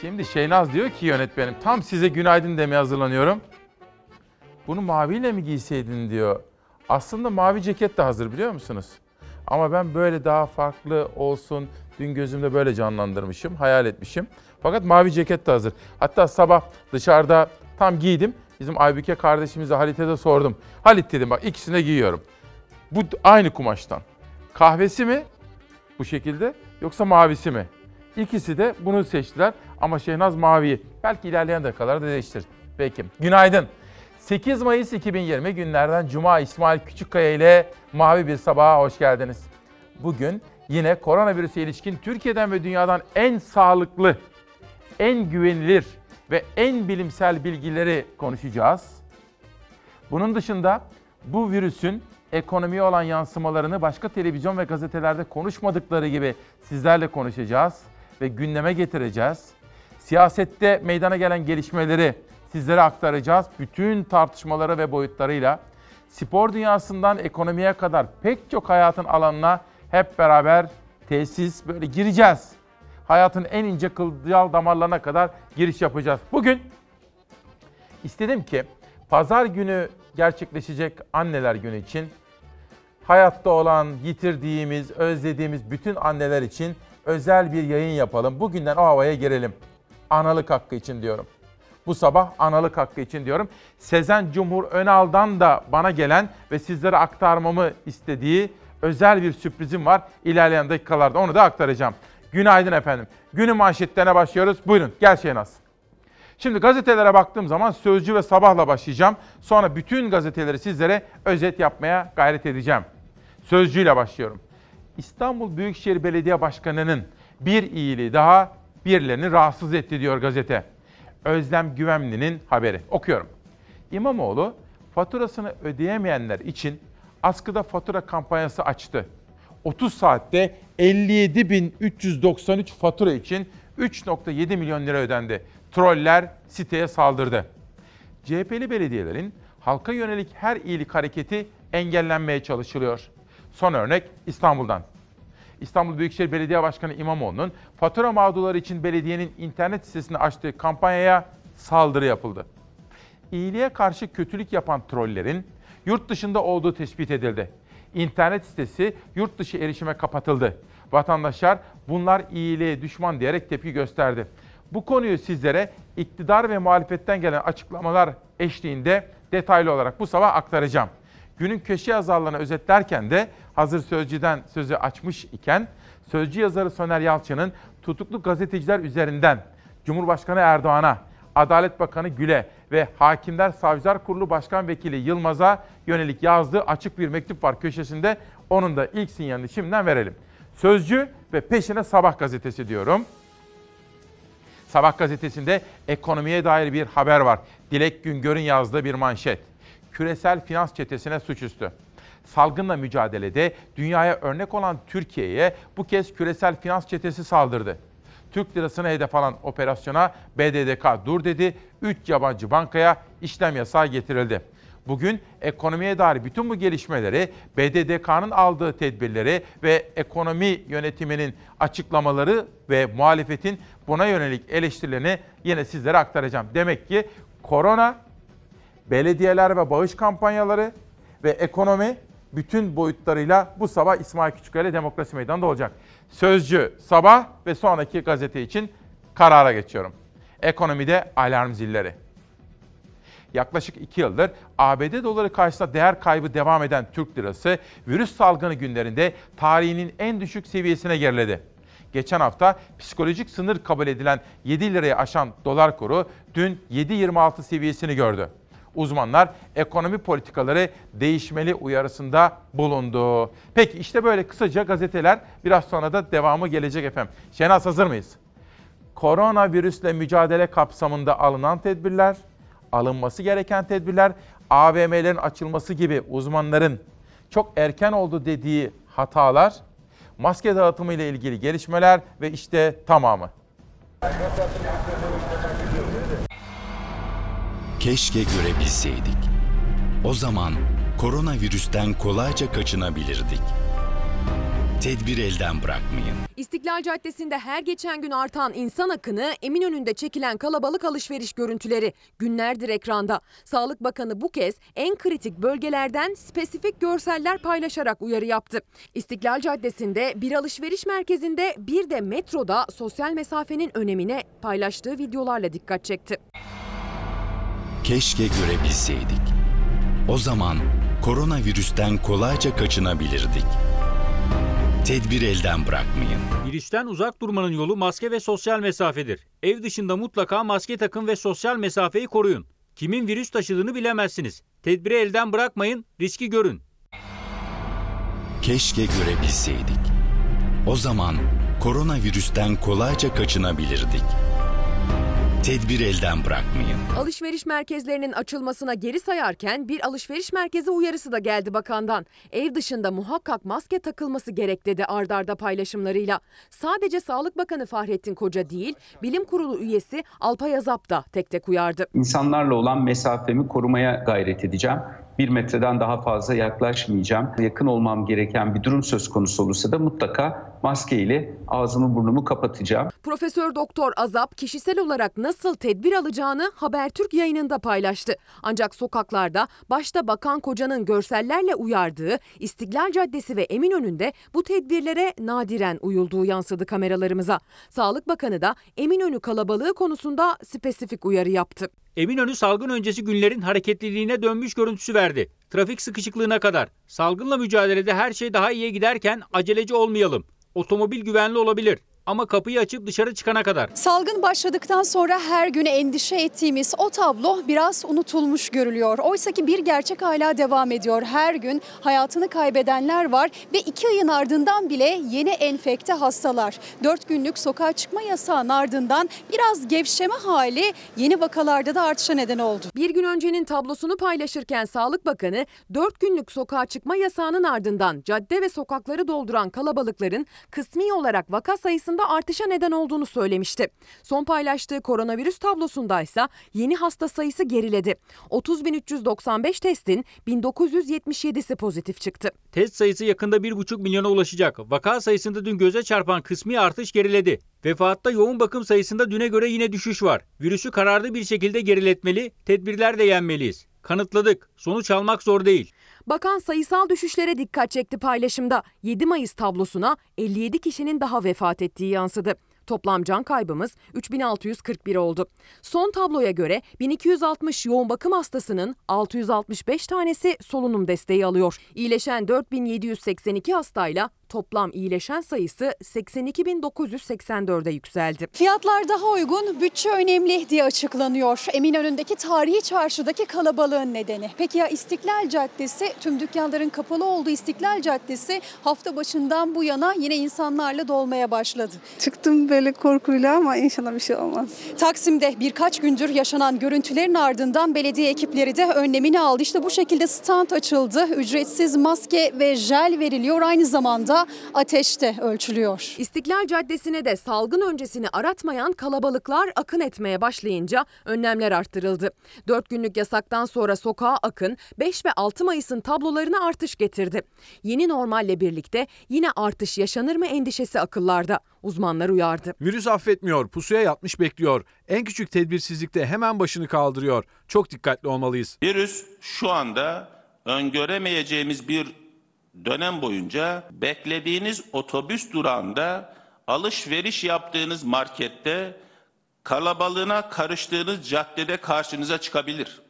Şimdi Şeynaz diyor ki yönetmenim tam size günaydın demeye hazırlanıyorum. Bunu maviyle mi giyseydin diyor. Aslında mavi ceket de hazır biliyor musunuz? Ama ben böyle daha farklı olsun. Dün gözümde böyle canlandırmışım, hayal etmişim. Fakat mavi ceket de hazır. Hatta sabah dışarıda tam giydim. Bizim Aybüke kardeşimize Halit'e de sordum. Halit dedim bak ikisini de giyiyorum. Bu aynı kumaştan. Kahvesi mi bu şekilde yoksa mavisi mi? İkisi de bunu seçtiler ama Şehnaz maviyi. Belki ilerleyen dakikalarda değiştirir. Peki. Günaydın. 8 Mayıs 2020 günlerden Cuma İsmail Küçükkaya ile Mavi Bir Sabaha hoş geldiniz. Bugün yine koronavirüse ilişkin Türkiye'den ve dünyadan en sağlıklı, en güvenilir ve en bilimsel bilgileri konuşacağız. Bunun dışında bu virüsün ekonomiye olan yansımalarını başka televizyon ve gazetelerde konuşmadıkları gibi sizlerle konuşacağız ve gündeme getireceğiz. Siyasette meydana gelen gelişmeleri sizlere aktaracağız. Bütün tartışmaları ve boyutlarıyla spor dünyasından ekonomiye kadar pek çok hayatın alanına hep beraber tesis böyle gireceğiz. Hayatın en ince kılcal damarlarına kadar giriş yapacağız. Bugün istedim ki pazar günü gerçekleşecek anneler günü için hayatta olan, yitirdiğimiz, özlediğimiz bütün anneler için özel bir yayın yapalım. Bugünden o havaya girelim. Analık hakkı için diyorum. Bu sabah analık hakkı için diyorum. Sezen Cumhur Önal'dan da bana gelen ve sizlere aktarmamı istediği özel bir sürprizim var. İlerleyen dakikalarda onu da aktaracağım. Günaydın efendim. Günün manşetlerine başlıyoruz. Buyurun gel Şehnaz. Şimdi gazetelere baktığım zaman Sözcü ve Sabah'la başlayacağım. Sonra bütün gazeteleri sizlere özet yapmaya gayret edeceğim. Sözcü ile başlıyorum. İstanbul Büyükşehir Belediye Başkanı'nın bir iyiliği daha birilerini rahatsız etti diyor gazete. Özlem Güvenli'nin haberi. Okuyorum. İmamoğlu faturasını ödeyemeyenler için askıda fatura kampanyası açtı. 30 saatte 57.393 fatura için 3.7 milyon lira ödendi. Troller siteye saldırdı. CHP'li belediyelerin halka yönelik her iyilik hareketi engellenmeye çalışılıyor. Son örnek İstanbul'dan. İstanbul Büyükşehir Belediye Başkanı İmamoğlu'nun fatura mağdurları için belediyenin internet sitesinde açtığı kampanyaya saldırı yapıldı. İyiliğe karşı kötülük yapan trollerin yurt dışında olduğu tespit edildi. İnternet sitesi yurt dışı erişime kapatıldı. Vatandaşlar bunlar iyiliğe düşman diyerek tepki gösterdi. Bu konuyu sizlere iktidar ve muhalefetten gelen açıklamalar eşliğinde detaylı olarak bu sabah aktaracağım. Günün köşe yazarlarını özetlerken de hazır Sözcü'den sözü açmış iken Sözcü yazarı Soner Yalçın'ın tutuklu gazeteciler üzerinden Cumhurbaşkanı Erdoğan'a, Adalet Bakanı Gül'e ve Hakimler Savcılar Kurulu Başkan Vekili Yılmaz'a yönelik yazdığı açık bir mektup var köşesinde. Onun da ilk sinyalini şimdiden verelim. Sözcü ve peşine Sabah gazetesi diyorum. Sabah gazetesinde ekonomiye dair bir haber var. Dilek Güngör'ün yazdığı bir manşet. Küresel finans çetesine suçüstü. Salgınla mücadelede dünyaya örnek olan Türkiye'ye bu kez küresel finans çetesi saldırdı. Türk lirasına hedef alan operasyona BDDK dur dedi. 3 yabancı bankaya işlem yasağı getirildi. Bugün ekonomiye dair bütün bu gelişmeleri, BDDK'nın aldığı tedbirleri ve ekonomi yönetiminin açıklamaları ve muhalefetin buna yönelik eleştirilerini yine sizlere aktaracağım. Demek ki korona, belediyeler ve bağış kampanyaları ve ekonomi bütün boyutlarıyla bu sabah İsmail Küçükkaya Demokrasi Meydanı'nda olacak. Sözcü sabah ve sonraki gazete için karara geçiyorum. Ekonomide alarm zilleri. Yaklaşık iki yıldır ABD doları karşısında değer kaybı devam eden Türk lirası virüs salgını günlerinde tarihinin en düşük seviyesine geriledi. Geçen hafta psikolojik sınır kabul edilen 7 liraya aşan dolar kuru dün 7.26 seviyesini gördü. Uzmanlar ekonomi politikaları değişmeli uyarısında bulundu. Peki işte böyle kısaca gazeteler biraz sonra da devamı gelecek efendim. Şenaz hazır mıyız? Koronavirüsle mücadele kapsamında alınan tedbirler, alınması gereken tedbirler, AVM'lerin açılması gibi uzmanların çok erken oldu dediği hatalar, maske dağıtımı ile ilgili gelişmeler ve işte tamamı. Keşke görebilseydik. O zaman koronavirüsten kolayca kaçınabilirdik. Tedbir elden bırakmayın. İstiklal Caddesi'nde her geçen gün artan insan akını, Eminönü'nde çekilen kalabalık alışveriş görüntüleri günlerdir ekranda. Sağlık Bakanı bu kez en kritik bölgelerden spesifik görseller paylaşarak uyarı yaptı. İstiklal Caddesi'nde bir alışveriş merkezinde bir de metroda sosyal mesafenin önemine paylaştığı videolarla dikkat çekti. Keşke görebilseydik. O zaman koronavirüsten kolayca kaçınabilirdik. Tedbir elden bırakmayın. Virüsten uzak durmanın yolu maske ve sosyal mesafedir. Ev dışında mutlaka maske takın ve sosyal mesafeyi koruyun. Kimin virüs taşıdığını bilemezsiniz. Tedbiri elden bırakmayın, riski görün. Keşke görebilseydik. O zaman koronavirüsten kolayca kaçınabilirdik. Tedbir elden bırakmayın. Alışveriş merkezlerinin açılmasına geri sayarken bir alışveriş merkezi uyarısı da geldi bakandan. Ev dışında muhakkak maske takılması gerek dedi ardarda paylaşımlarıyla. Sadece Sağlık Bakanı Fahrettin Koca değil, Bilim Kurulu üyesi Alpay Azap da tek tek uyardı. İnsanlarla olan mesafemi korumaya gayret edeceğim. Bir metreden daha fazla yaklaşmayacağım. Yakın olmam gereken bir durum söz konusu olursa da mutlaka maske ile ağzımı burnumu kapatacağım. Profesör Doktor Azap kişisel olarak nasıl tedbir alacağını Habertürk yayınında paylaştı. Ancak sokaklarda başta Bakan Koca'nın görsellerle uyardığı İstiklal Caddesi ve Eminönü'nde bu tedbirlere nadiren uyulduğu yansıdı kameralarımıza. Sağlık Bakanı da Eminönü kalabalığı konusunda spesifik uyarı yaptı. Eminönü salgın öncesi günlerin hareketliliğine dönmüş görüntüsü verdi. Trafik sıkışıklığına kadar. Salgınla mücadelede her şey daha iyiye giderken aceleci olmayalım. Otomobil güvenli olabilir ama kapıyı açıp dışarı çıkana kadar. Salgın başladıktan sonra her gün endişe ettiğimiz o tablo biraz unutulmuş görülüyor. Oysa ki bir gerçek hala devam ediyor. Her gün hayatını kaybedenler var ve iki ayın ardından bile yeni enfekte hastalar. Dört günlük sokağa çıkma yasağının ardından biraz gevşeme hali yeni vakalarda da artışa neden oldu. Bir gün öncenin tablosunu paylaşırken Sağlık Bakanı 4 günlük sokağa çıkma yasağının ardından cadde ve sokakları dolduran kalabalıkların kısmi olarak vaka sayısında artışa neden olduğunu söylemişti. Son paylaştığı koronavirüs tablosundaysa yeni hasta sayısı geriledi. 30.395 testin 1977'si pozitif çıktı. Test sayısı yakında 1,5 milyona ulaşacak. Vaka sayısında dün göze çarpan kısmi artış geriledi. Vefatta yoğun bakım sayısında düne göre yine düşüş var. Virüsü kararlı bir şekilde geriletmeli, tedbirler de yenmeliyiz. Kanıtladık. Sonuç almak zor değil. Bakan sayısal düşüşlere dikkat çekti paylaşımda. 7 Mayıs tablosuna 57 kişinin daha vefat ettiği yansıdı. Toplam can kaybımız 3641 oldu. Son tabloya göre 1260 yoğun bakım hastasının 665 tanesi solunum desteği alıyor. İyileşen 4782 hastayla toplam iyileşen sayısı 82.984'e yükseldi. Fiyatlar daha uygun, bütçe önemli diye açıklanıyor. Eminönü'ndeki tarihi çarşıdaki kalabalığın nedeni. Peki ya İstiklal Caddesi, tüm dükkanların kapalı olduğu İstiklal Caddesi hafta başından bu yana yine insanlarla dolmaya başladı. Çıktım böyle korkuyla ama inşallah bir şey olmaz. Taksim'de birkaç gündür yaşanan görüntülerin ardından belediye ekipleri de önlemini aldı. İşte bu şekilde stand açıldı. Ücretsiz maske ve jel veriliyor. Aynı zamanda ateş de ölçülüyor. İstiklal Caddesi'ne de salgın öncesini aratmayan kalabalıklar akın etmeye başlayınca önlemler arttırıldı. 4 günlük yasaktan sonra sokağa akın 5 ve 6 Mayıs'ın tablolarına artış getirdi. Yeni normalle birlikte yine artış yaşanır mı endişesi akıllarda. Uzmanlar uyardı. Virüs affetmiyor, pusuya yatmış bekliyor. En küçük tedbirsizlikte hemen başını kaldırıyor. Çok dikkatli olmalıyız. Virüs şu anda öngöremeyeceğimiz bir dönem boyunca beklediğiniz otobüs durağında, alışveriş yaptığınız markette, kalabalığına karıştığınız caddede karşınıza çıkabilir.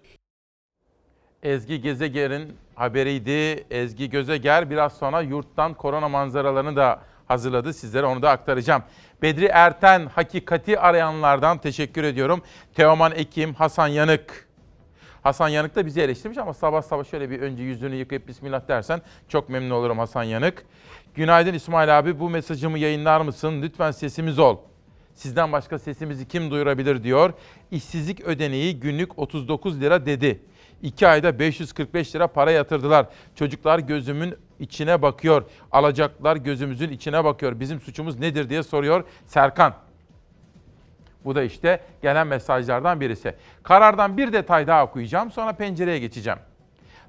Ezgi Gezeger'in haberiydi. Ezgi Gözeger biraz sonra yurttan korona manzaralarını da hazırladı. Sizlere onu da aktaracağım. Bedri Erten hakikati arayanlardan teşekkür ediyorum. Teoman Ekim, Hasan Yanık. Hasan Yanık da bizi eleştirmiş ama sabah sabah şöyle bir önce yüzünü yıkayıp Bismillah dersen çok memnun olurum Hasan Yanık. Günaydın İsmail abi bu mesajımı yayınlar mısın? Lütfen sesimiz ol. Sizden başka sesimizi kim duyurabilir diyor. İşsizlik ödeneği günlük 39 lira dedi. 2 ayda 545 lira para yatırdılar. Çocuklar gözümün içine bakıyor. Alacaklar gözümüzün içine bakıyor. Bizim suçumuz nedir diye soruyor Serkan. Bu da işte gelen mesajlardan birisi. Karardan bir detay daha okuyacağım sonra pencereye geçeceğim.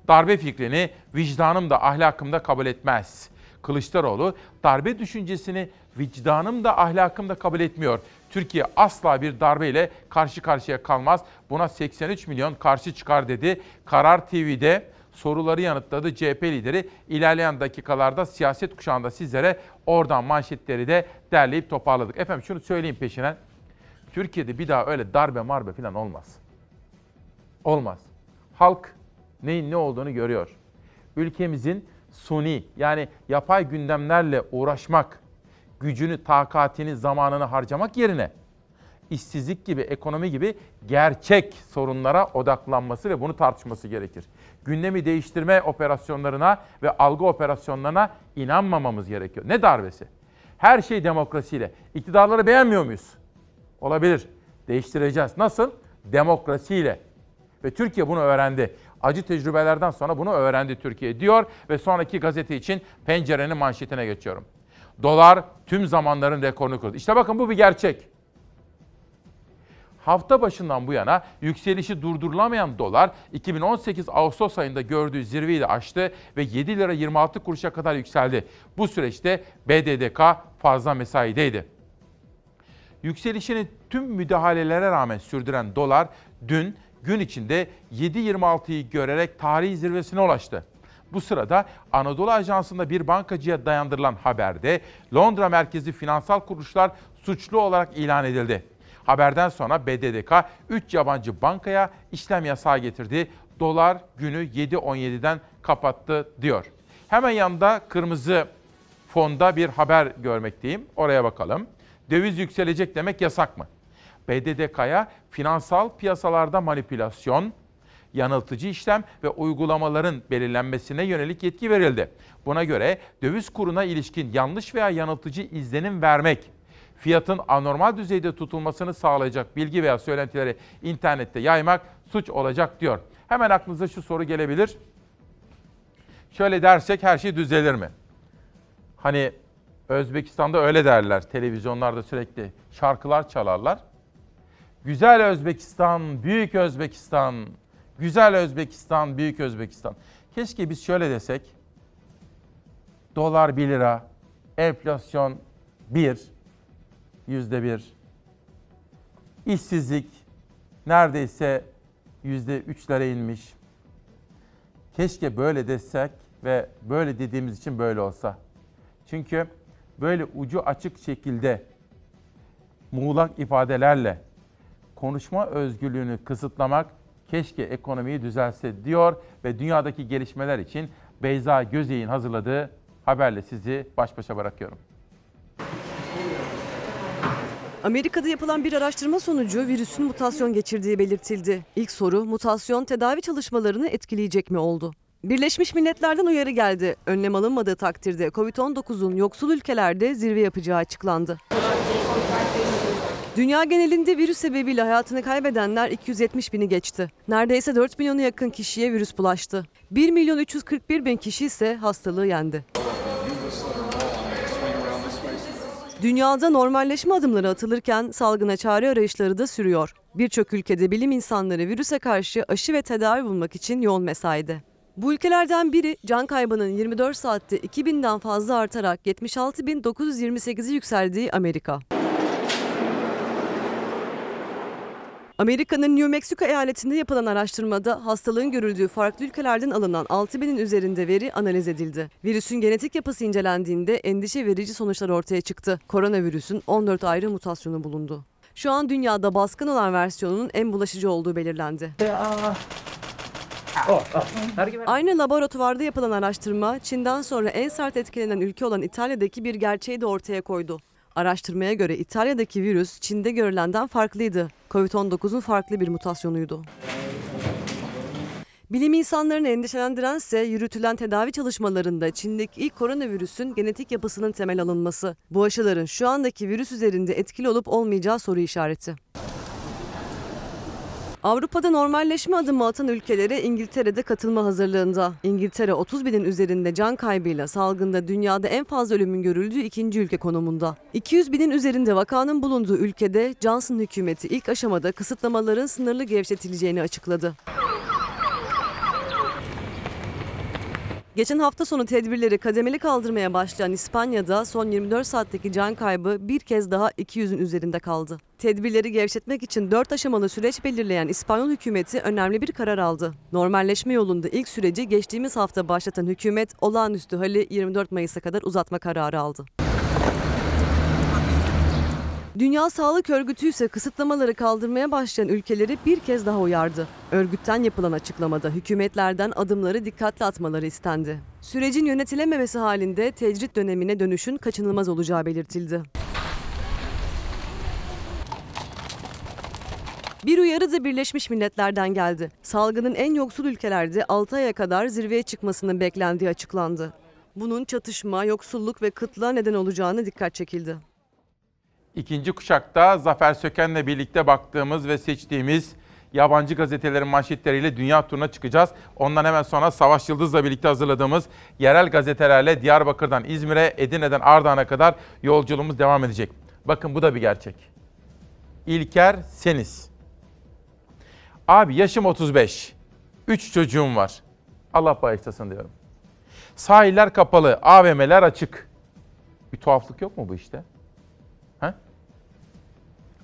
Darbe fikrini vicdanım da ahlakım da kabul etmez. Kılıçdaroğlu darbe düşüncesini vicdanım da ahlakım da kabul etmiyor. Türkiye asla bir darbeyle karşı karşıya kalmaz. Buna 83 milyon karşı çıkar dedi. Karar TV'de soruları yanıtladı CHP lideri. İlerleyen dakikalarda siyaset kuşağında sizlere oradan manşetleri de derleyip toparladık. Efendim şunu söyleyeyim peşinen. Türkiye'de bir daha öyle darbe marbe falan olmaz. Olmaz. Halk neyin ne olduğunu görüyor. Ülkemizin suni yani yapay gündemlerle uğraşmak, gücünü, takatini, zamanını harcamak yerine işsizlik gibi, ekonomi gibi gerçek sorunlara odaklanması ve bunu tartışması gerekir. Gündemi değiştirme operasyonlarına ve algı operasyonlarına inanmamamız gerekiyor. Ne darbesi? Her şey demokrasiyle. İktidarları beğenmiyor muyuz? Olabilir. Değiştireceğiz. Nasıl? Demokrasiyle. Ve Türkiye bunu öğrendi. Acı tecrübelerden sonra bunu öğrendi Türkiye diyor ve sonraki gazete için pencerenin manşetine geçiyorum. Dolar tüm zamanların rekorunu kırdı. İşte bakın bu bir gerçek. Hafta başından bu yana yükselişi durdurulamayan dolar 2018 Ağustos ayında gördüğü zirveyi de aştı ve 7 lira 26 kuruşa kadar yükseldi. Bu süreçte BDDK fazla mesaideydi. Yükselişini tüm müdahalelere rağmen sürdüren dolar dün gün içinde 7.26'yı görerek tarihi zirvesine ulaştı. Bu sırada Anadolu Ajansı'nda bir bankacıya dayandırılan haberde Londra merkezi finansal kuruluşlar suçlu olarak ilan edildi. Haberden sonra BDDK 3 yabancı bankaya işlem yasağı getirdi. Dolar günü 7.17'den kapattı diyor. Hemen yanında kırmızı fonda bir haber görmekteyim. Oraya bakalım. Döviz yükselecek demek yasak mı? BDDK'ya finansal piyasalarda manipülasyon, yanıltıcı işlem ve uygulamaların belirlenmesine yönelik yetki verildi. Buna göre döviz kuruna ilişkin yanlış veya yanıltıcı izlenim vermek, fiyatın anormal düzeyde tutulmasını sağlayacak bilgi veya söylentileri internette yaymak suç olacak diyor. Hemen aklınıza şu soru gelebilir. Şöyle dersek her şey düzelir mi? Hani Özbekistan'da öyle derler. Televizyonlarda sürekli şarkılar çalarlar. Güzel Özbekistan, büyük Özbekistan, güzel Özbekistan, büyük Özbekistan. Keşke biz şöyle desek. Dolar 1 lira, enflasyon 1, yüzde 1. İşsizlik neredeyse yüzde 3'lere inmiş. Keşke böyle desek ve böyle dediğimiz için böyle olsa. Çünkü böyle ucu açık şekilde muğlak ifadelerle konuşma özgürlüğünü kısıtlamak keşke ekonomiyi düzelse diyor ve dünyadaki gelişmeler için Beyza Gözey'in hazırladığı haberle sizi baş başa bırakıyorum. Amerika'da yapılan bir araştırma sonucu virüsün mutasyon geçirdiği belirtildi. İlk soru mutasyon tedavi çalışmalarını etkileyecek mi oldu? Birleşmiş Milletler'den uyarı geldi. Önlem alınmadığı takdirde Covid-19'un yoksul ülkelerde zirve yapacağı açıklandı. Dünya genelinde virüs sebebiyle hayatını kaybedenler 270 bini geçti. Neredeyse 4 milyona yakın kişiye virüs bulaştı. 1 milyon 341 bin kişi ise hastalığı yendi. Dünyada normalleşme adımları atılırken salgına çare arayışları da sürüyor. Birçok ülkede bilim insanları virüse karşı aşı ve tedavi bulmak için yoğun mesaide. Bu ülkelerden biri can kaybının 24 saatte 2000'den fazla artarak 76.928'i yükseldiği Amerika. Amerika'nın New Mexico eyaletinde yapılan araştırmada hastalığın görüldüğü farklı ülkelerden alınan 6000'in üzerinde veri analiz edildi. Virüsün genetik yapısı incelendiğinde endişe verici sonuçlar ortaya çıktı. Koronavirüsün 14 ayrı mutasyonu bulundu. Şu an dünyada baskın olan versiyonunun en bulaşıcı olduğu belirlendi. Aynı laboratuvarda yapılan araştırma Çin'den sonra en sert etkilenen ülke olan İtalya'daki bir gerçeği de ortaya koydu. Araştırmaya göre İtalya'daki virüs Çin'de görülenden farklıydı. Covid-19'un farklı bir mutasyonuydu. Bilim insanlarını endişelendirense yürütülen tedavi çalışmalarında Çin'deki ilk koronavirüsün genetik yapısının temel alınması. Bu aşıların şu andaki virüs üzerinde etkili olup olmayacağı soru işareti. Avrupa'da normalleşme adımı atan ülkelere İngiltere'de katılma hazırlığında. İngiltere 30 binin üzerinde can kaybıyla salgında dünyada en fazla ölümün görüldüğü ikinci ülke konumunda. 200 binin üzerinde vakanın bulunduğu ülkede Johnson hükümeti ilk aşamada kısıtlamaların sınırlı gevşetileceğini açıkladı. Geçen hafta sonu tedbirleri kademeli kaldırmaya başlayan İspanya'da son 24 saatteki can kaybı bir kez daha 200'ün üzerinde kaldı. Tedbirleri gevşetmek için 4 aşamalı süreç belirleyen İspanyol hükümeti önemli bir karar aldı. Normalleşme yolunda ilk süreci geçtiğimiz hafta başlatan hükümet olağanüstü hali 24 Mayıs'a kadar uzatma kararı aldı. Dünya Sağlık Örgütü ise kısıtlamaları kaldırmaya başlayan ülkeleri bir kez daha uyardı. Örgütten yapılan açıklamada hükümetlerden adımları dikkatli atmaları istendi. Sürecin yönetilememesi halinde tecrit dönemine dönüşün kaçınılmaz olacağı belirtildi. Bir uyarı da Birleşmiş Milletler'den geldi. Salgının en yoksul ülkelerde 6 aya kadar zirveye çıkmasının beklendiği açıklandı. Bunun çatışma, yoksulluk ve kıtlığa neden olacağını dikkat çekildi. İkinci kuşakta Zafer Söken'le birlikte baktığımız ve seçtiğimiz yabancı gazetelerin manşetleriyle dünya turuna çıkacağız. Ondan hemen sonra Savaş Yıldız'la birlikte hazırladığımız yerel gazetelerle Diyarbakır'dan İzmir'e, Edirne'den Ardahan'a kadar yolculuğumuz devam edecek. Bakın bu da bir gerçek. İlker Seniz. Abi yaşım 35. 3 çocuğum var. Allah bağışlasın diyorum. Sahiller kapalı, AVM'ler açık. Bir tuhaflık yok mu bu işte?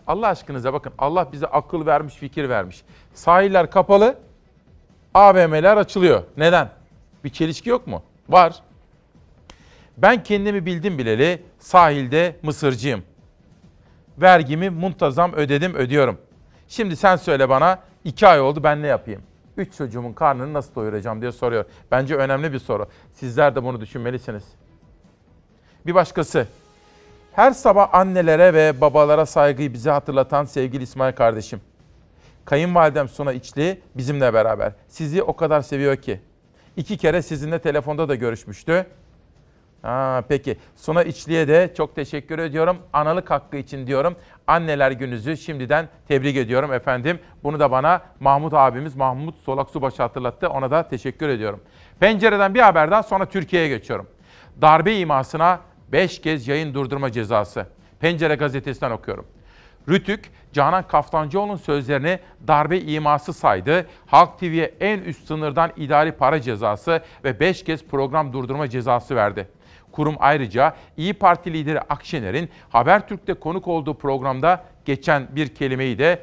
Allah aşkınıza bakın. Allah bize akıl vermiş, fikir vermiş. Sahiller kapalı, AVM'ler açılıyor. Neden? Bir çelişki yok mu? Var. Ben kendimi bildim bileli sahilde mısırcıyım. Vergimi muntazam ödedim, ödüyorum. Şimdi sen söyle bana iki ay oldu ben ne yapayım? Üç çocuğumun karnını nasıl doyuracağım diye soruyor. Bence önemli bir soru. Sizler de bunu düşünmelisiniz. Bir başkası. Her sabah annelere ve babalara saygıyı bize hatırlatan sevgili İsmail kardeşim. Kayınvalidem Suna İçli bizimle beraber. Sizi o kadar seviyor ki. İki kere sizinle telefonda da görüşmüştü. Ha, peki Suna İçli'ye de çok teşekkür ediyorum. Analık hakkı için diyorum. Anneler gününüzü şimdiden tebrik ediyorum efendim. Bunu da bana Mahmut abimiz Mahmut Solak Subaşı hatırlattı. Ona da teşekkür ediyorum. Pencereden bir haberden sonra Türkiye'ye geçiyorum. Darbe imasına 5 kez yayın durdurma cezası. Pencere gazetesinden okuyorum. Rütük, Canan Kaftancıoğlu'nun sözlerini darbe iması saydı. Halk TV'ye en üst sınırdan idari para cezası ve 5 kez program durdurma cezası verdi. Kurum ayrıca İyi Parti lideri Akşener'in Habertürk'te konuk olduğu programda geçen bir kelimeyi de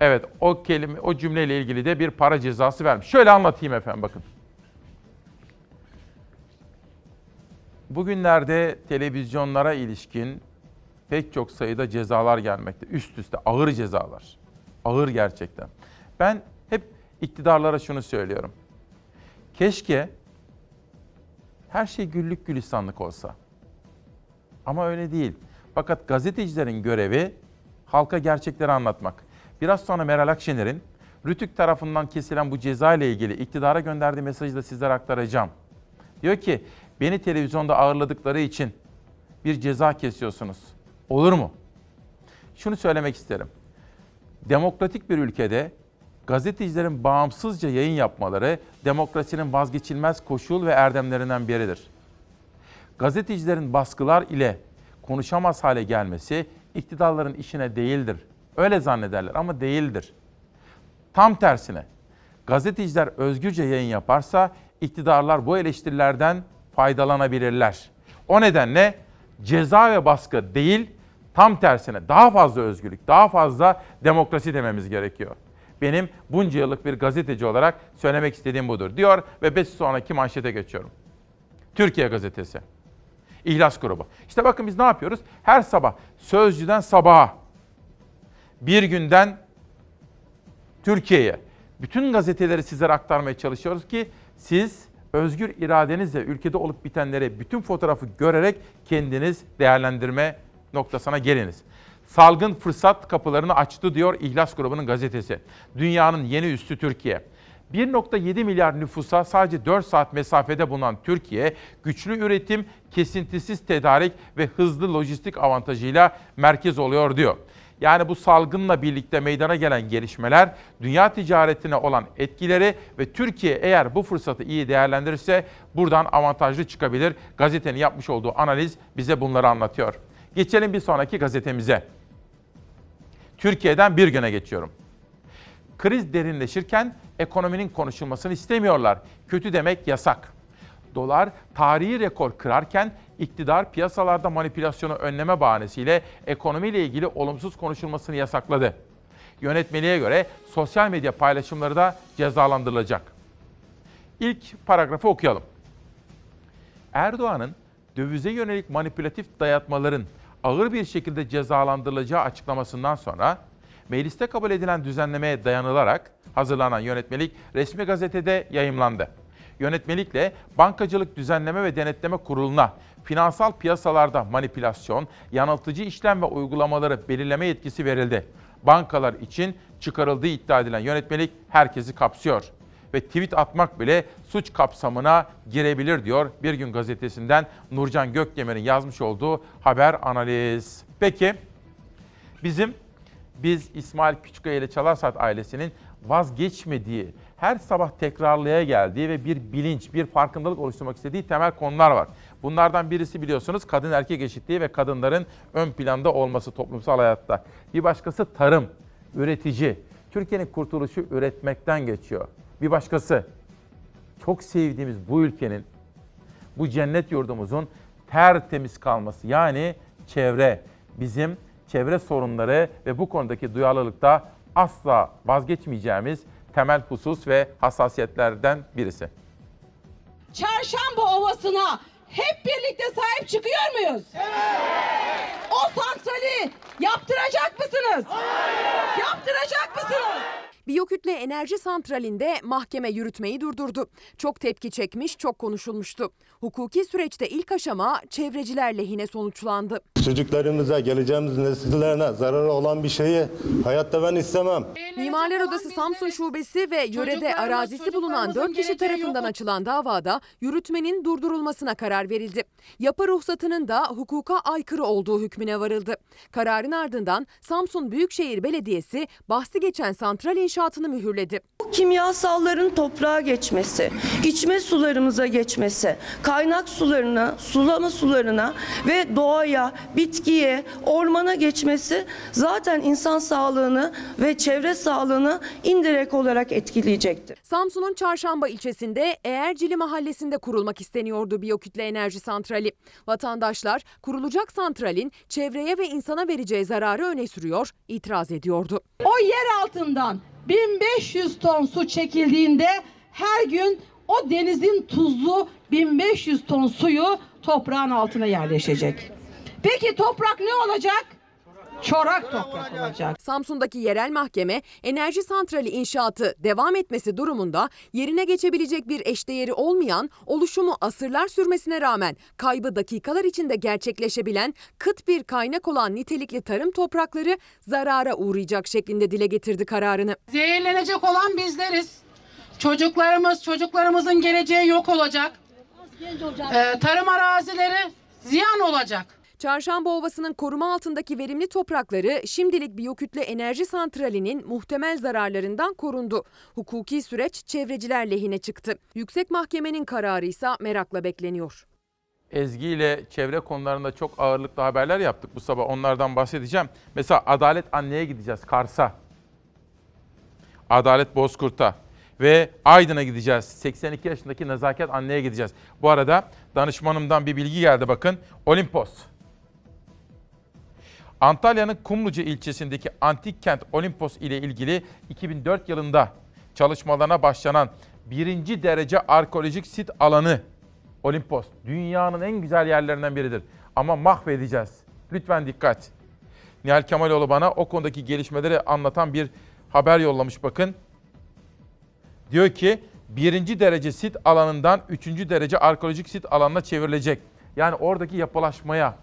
Evet, o kelime o cümleyle ilgili de bir para cezası vermiş. Şöyle anlatayım efendim bakın. Bugünlerde televizyonlara ilişkin pek çok sayıda cezalar gelmekte. Üst üste ağır cezalar. Ağır gerçekten. Ben hep iktidarlara şunu söylüyorum. Keşke her şey güllük gülistanlık olsa. Ama öyle değil. Fakat gazetecilerin görevi halka gerçekleri anlatmak. Biraz sonra Meral Akşener'in Rütük tarafından kesilen bu ceza ile ilgili iktidara gönderdiği mesajı da sizlere aktaracağım. Diyor ki beni televizyonda ağırladıkları için bir ceza kesiyorsunuz. Olur mu? Şunu söylemek isterim. Demokratik bir ülkede gazetecilerin bağımsızca yayın yapmaları demokrasinin vazgeçilmez koşul ve erdemlerinden biridir. Gazetecilerin baskılar ile konuşamaz hale gelmesi iktidarların işine değildir. Öyle zannederler ama değildir. Tam tersine gazeteciler özgürce yayın yaparsa iktidarlar bu eleştirilerden faydalanabilirler. O nedenle ceza ve baskı değil, tam tersine daha fazla özgürlük, daha fazla demokrasi dememiz gerekiyor. Benim bunca yıllık bir gazeteci olarak söylemek istediğim budur diyor ve bir sonraki manşete geçiyorum. Türkiye Gazetesi. İhlas grubu. İşte bakın biz ne yapıyoruz? Her sabah Sözcü'den sabaha, bir günden Türkiye'ye bütün gazeteleri sizlere aktarmaya çalışıyoruz ki siz özgür iradenizle ülkede olup bitenleri bütün fotoğrafı görerek kendiniz değerlendirme noktasına geliniz. Salgın fırsat kapılarını açtı diyor İhlas grubunun gazetesi. Dünyanın yeni üstü Türkiye. 1.7 milyar nüfusa sadece 4 saat mesafede bulunan Türkiye, güçlü üretim, kesintisiz tedarik ve hızlı lojistik avantajıyla merkez oluyor diyor. Yani bu salgınla birlikte meydana gelen gelişmeler, dünya ticaretine olan etkileri ve Türkiye eğer bu fırsatı iyi değerlendirirse buradan avantajlı çıkabilir. Gazetenin yapmış olduğu analiz bize bunları anlatıyor. Geçelim bir sonraki gazetemize. Türkiye'den bir güne geçiyorum. Kriz derinleşirken ekonominin konuşulmasını istemiyorlar. Kötü demek yasak. Dolar tarihi rekor kırarken iktidar piyasalarda manipülasyonu önleme bahanesiyle ekonomiyle ilgili olumsuz konuşulmasını yasakladı. Yönetmeliğe göre sosyal medya paylaşımları da cezalandırılacak. İlk paragrafı okuyalım. Erdoğan'ın dövize yönelik manipülatif dayatmaların ağır bir şekilde cezalandırılacağı açıklamasından sonra mecliste kabul edilen düzenlemeye dayanılarak hazırlanan yönetmelik resmi gazetede yayımlandı. Yönetmelikle Bankacılık Düzenleme ve Denetleme Kurulu'na finansal piyasalarda manipülasyon, yanıltıcı işlem ve uygulamaları belirleme yetkisi verildi. Bankalar için çıkarıldığı iddia edilen yönetmelik herkesi kapsıyor ve tweet atmak bile suç kapsamına girebilir diyor Bir Gün Gazetesi'nden Nurcan Gökdemir'in yazmış olduğu haber analiz. Peki bizim biz İsmail Küçükkaya ile Çalarsat ailesinin vazgeçmediği, her sabah tekrarlaya geldiği ve bir bilinç, bir farkındalık oluşturmak istediği temel konular var. Bunlardan birisi biliyorsunuz kadın erkek eşitliği ve kadınların ön planda olması toplumsal hayatta. Bir başkası tarım, üretici. Türkiye'nin kurtuluşu üretmekten geçiyor. Bir başkası çok sevdiğimiz bu ülkenin, bu cennet yurdumuzun tertemiz kalması. Yani çevre, bizim çevre sorunları ve bu konudaki duyarlılıkta asla vazgeçmeyeceğimiz temel husus ve hassasiyetlerden birisi. Çarşamba Ovası'na hep birlikte sahip çıkıyor muyuz? Evet. O santrali yaptıracak mısınız? Hayır. Yaptıracak mısınız? Biyokütle Enerji Santrali'nde mahkeme yürütmeyi durdurdu. Çok tepki çekmiş, çok konuşulmuştu. Hukuki süreçte ilk aşama çevreciler lehine sonuçlandı. Çocuklarımıza, geleceğimiz nesillerine zararı olan bir şeyi hayatta ben istemem. Mimarlar Odası Samsun Şubesi ve yörede arazisi bulunan 4 kişi tarafından açılan davada yürütmenin durdurulmasına karar verildi. Yapı ruhsatının da hukuka aykırı olduğu hükmüne varıldı. Kararın ardından Samsun Büyükşehir Belediyesi bahsi geçen santral inşaatını mühürledi. Kimyasalların toprağa geçmesi, içme sularımıza geçmesi, kaynak sularına, sulama sularına ve doğaya, bitkiye, ormana geçmesi zaten insan sağlığını ve çevre sağlığını indirekt olarak etkileyecektir. Samsun'un Çarşamba ilçesinde Eğercili mahallesinde kurulmak isteniyordu biyokütle enerji santrali. Vatandaşlar kurulacak santralin çevreye ve insana vereceği zararı öne sürüyor, itiraz ediyordu. O yer altından 1500 ton su çekildiğinde her gün o denizin tuzlu 1500 ton suyu toprağın altına yerleşecek. Peki toprak ne olacak? Çorak toprak olacak. Samsun'daki yerel mahkeme enerji santrali inşaatı devam etmesi durumunda yerine geçebilecek bir eşdeğeri olmayan, oluşumu asırlar sürmesine rağmen kaybı dakikalar içinde gerçekleşebilen kıt bir kaynak olan nitelikli tarım toprakları zarara uğrayacak şeklinde dile getirdi kararını. Zehirlenecek olan bizleriz. Çocuklarımız, çocuklarımızın geleceği yok olacak. Ee, tarım arazileri ziyan olacak. Çarşamba Ovası'nın koruma altındaki verimli toprakları şimdilik biyokütle enerji santralinin muhtemel zararlarından korundu. Hukuki süreç çevreciler lehine çıktı. Yüksek Mahkemenin kararı ise merakla bekleniyor. Ezgi ile çevre konularında çok ağırlıklı haberler yaptık bu sabah. Onlardan bahsedeceğim. Mesela Adalet Anne'ye gideceğiz Kars'a. Adalet Bozkurt'a ve Aydın'a gideceğiz. 82 yaşındaki Nezaket Anne'ye gideceğiz. Bu arada danışmanımdan bir bilgi geldi bakın. Olimpos. Antalya'nın Kumluca ilçesindeki antik kent Olimpos ile ilgili 2004 yılında çalışmalarına başlanan birinci derece arkeolojik sit alanı Olimpos dünyanın en güzel yerlerinden biridir. Ama mahvedeceğiz. Lütfen dikkat. Nihal Kemaloğlu bana o konudaki gelişmeleri anlatan bir haber yollamış bakın. Diyor ki birinci derece sit alanından üçüncü derece arkeolojik sit alanına çevrilecek. Yani oradaki yapılaşmaya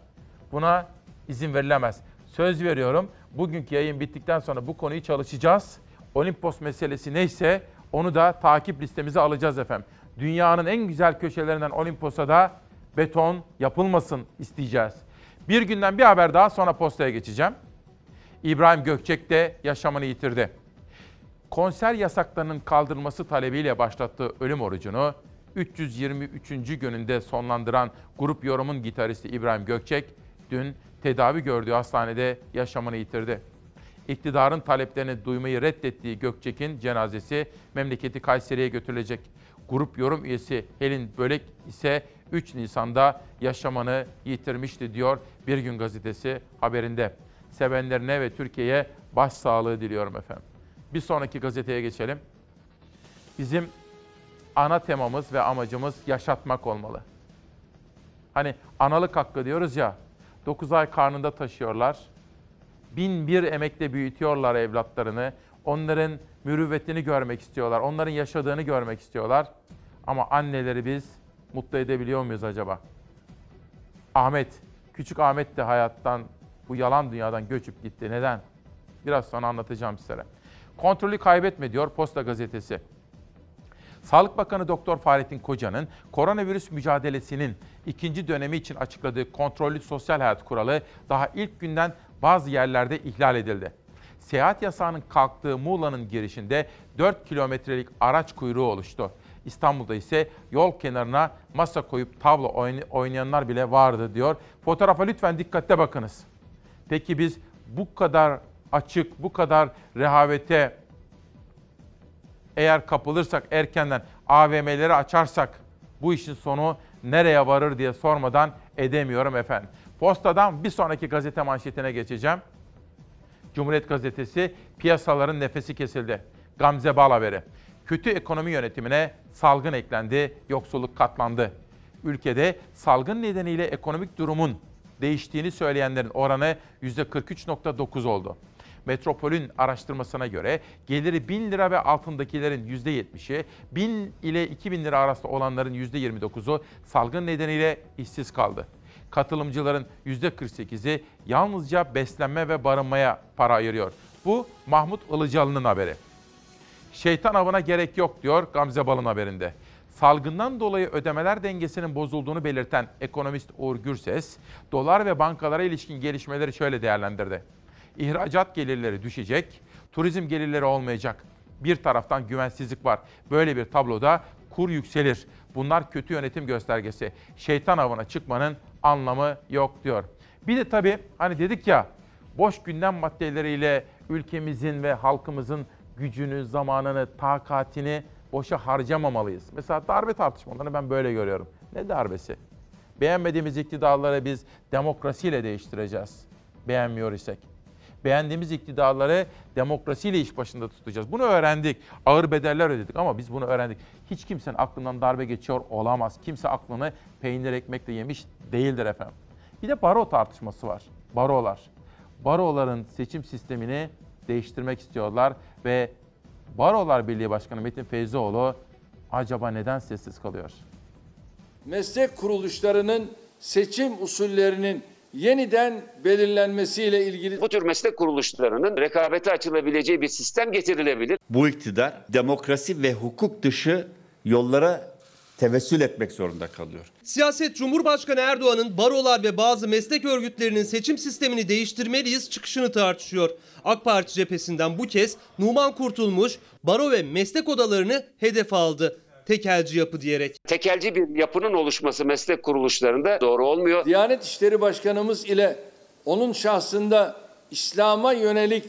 buna izin verilemez. Söz veriyorum bugünkü yayın bittikten sonra bu konuyu çalışacağız. Olimpos meselesi neyse onu da takip listemize alacağız efendim. Dünyanın en güzel köşelerinden Olimpos'a da beton yapılmasın isteyeceğiz. Bir günden bir haber daha sonra postaya geçeceğim. İbrahim Gökçek de yaşamını yitirdi. Konser yasaklarının kaldırılması talebiyle başlattığı ölüm orucunu 323. gününde sonlandıran grup yorumun gitaristi İbrahim Gökçek dün tedavi gördüğü hastanede yaşamını yitirdi. İktidarın taleplerini duymayı reddettiği Gökçek'in cenazesi memleketi Kayseri'ye götürülecek. Grup yorum üyesi Helin Bölek ise 3 Nisan'da yaşamını yitirmişti diyor Bir Gün Gazetesi haberinde. Sevenlerine ve Türkiye'ye başsağlığı diliyorum efendim. Bir sonraki gazeteye geçelim. Bizim ana temamız ve amacımız yaşatmak olmalı. Hani analık hakkı diyoruz ya, 9 ay karnında taşıyorlar. Bin bir emekle büyütüyorlar evlatlarını. Onların mürüvvetini görmek istiyorlar. Onların yaşadığını görmek istiyorlar. Ama anneleri biz mutlu edebiliyor muyuz acaba? Ahmet, küçük Ahmet de hayattan, bu yalan dünyadan göçüp gitti. Neden? Biraz sonra anlatacağım size. Kontrolü kaybetme diyor Posta Gazetesi. Sağlık Bakanı Doktor Fahrettin Koca'nın koronavirüs mücadelesinin ikinci dönemi için açıkladığı kontrollü sosyal hayat kuralı daha ilk günden bazı yerlerde ihlal edildi. Seyahat yasağının kalktığı Muğla'nın girişinde 4 kilometrelik araç kuyruğu oluştu. İstanbul'da ise yol kenarına masa koyup tavla oynayanlar bile vardı diyor. Fotoğrafa lütfen dikkatle bakınız. Peki biz bu kadar açık, bu kadar rehavete eğer kapılırsak erkenden AVM'leri açarsak bu işin sonu nereye varır diye sormadan edemiyorum efendim. Postadan bir sonraki gazete manşetine geçeceğim. Cumhuriyet Gazetesi piyasaların nefesi kesildi. Gamze Bal haberi. Kötü ekonomi yönetimine salgın eklendi, yoksulluk katlandı. Ülkede salgın nedeniyle ekonomik durumun değiştiğini söyleyenlerin oranı %43.9 oldu. Metropol'ün araştırmasına göre geliri 1000 lira ve altındakilerin %70'i, 1000 ile 2000 lira arasında olanların %29'u salgın nedeniyle işsiz kaldı. Katılımcıların %48'i yalnızca beslenme ve barınmaya para ayırıyor. Bu Mahmut Ilıcalı'nın haberi. Şeytan avına gerek yok diyor Gamze Bal'ın haberinde. Salgından dolayı ödemeler dengesinin bozulduğunu belirten ekonomist Uğur Gürses, dolar ve bankalara ilişkin gelişmeleri şöyle değerlendirdi. İhracat gelirleri düşecek, turizm gelirleri olmayacak. Bir taraftan güvensizlik var. Böyle bir tabloda kur yükselir. Bunlar kötü yönetim göstergesi. Şeytan avına çıkmanın anlamı yok diyor. Bir de tabii hani dedik ya boş gündem maddeleriyle ülkemizin ve halkımızın gücünü, zamanını, takatini boşa harcamamalıyız. Mesela darbe tartışmalarını ben böyle görüyorum. Ne darbesi? Beğenmediğimiz iktidarları biz demokrasiyle değiştireceğiz. Beğenmiyor isek. Beğendiğimiz iktidarları demokrasiyle iş başında tutacağız. Bunu öğrendik. Ağır bedeller ödedik ama biz bunu öğrendik. Hiç kimsenin aklından darbe geçiyor olamaz. Kimse aklını peynir ekmekle yemiş değildir efendim. Bir de baro tartışması var. Barolar. Baroların seçim sistemini değiştirmek istiyorlar ve Barolar Birliği Başkanı Metin Feyzioğlu acaba neden sessiz kalıyor? Meslek kuruluşlarının seçim usullerinin yeniden belirlenmesiyle ilgili bu tür meslek kuruluşlarının rekabete açılabileceği bir sistem getirilebilir. Bu iktidar demokrasi ve hukuk dışı yollara tevessül etmek zorunda kalıyor. Siyaset Cumhurbaşkanı Erdoğan'ın barolar ve bazı meslek örgütlerinin seçim sistemini değiştirmeliyiz çıkışını tartışıyor. AK Parti cephesinden bu kez Numan Kurtulmuş baro ve meslek odalarını hedef aldı tekelci yapı diyerek. Tekelci bir yapının oluşması meslek kuruluşlarında doğru olmuyor. Diyanet İşleri Başkanımız ile onun şahsında İslam'a yönelik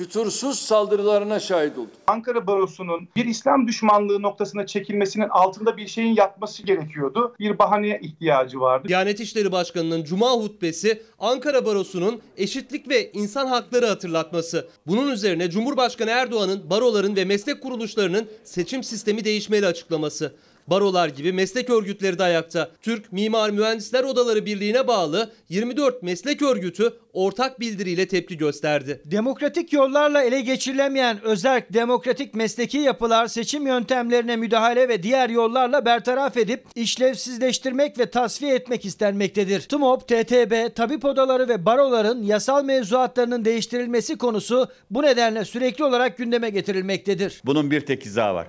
fütursuz saldırılarına şahit olduk. Ankara Barosu'nun bir İslam düşmanlığı noktasına çekilmesinin altında bir şeyin yatması gerekiyordu. Bir bahaneye ihtiyacı vardı. Diyanet İşleri Başkanı'nın Cuma hutbesi Ankara Barosu'nun eşitlik ve insan hakları hatırlatması. Bunun üzerine Cumhurbaşkanı Erdoğan'ın baroların ve meslek kuruluşlarının seçim sistemi değişmeli açıklaması. Barolar gibi meslek örgütleri de ayakta. Türk Mimar Mühendisler Odaları Birliği'ne bağlı 24 meslek örgütü ortak bildiriyle tepki gösterdi. Demokratik yollarla ele geçirilemeyen özerk demokratik mesleki yapılar seçim yöntemlerine müdahale ve diğer yollarla bertaraf edip işlevsizleştirmek ve tasfiye etmek istenmektedir. TUMOP, TTB, tabip odaları ve baroların yasal mevzuatlarının değiştirilmesi konusu bu nedenle sürekli olarak gündeme getirilmektedir. Bunun bir tek izahı var.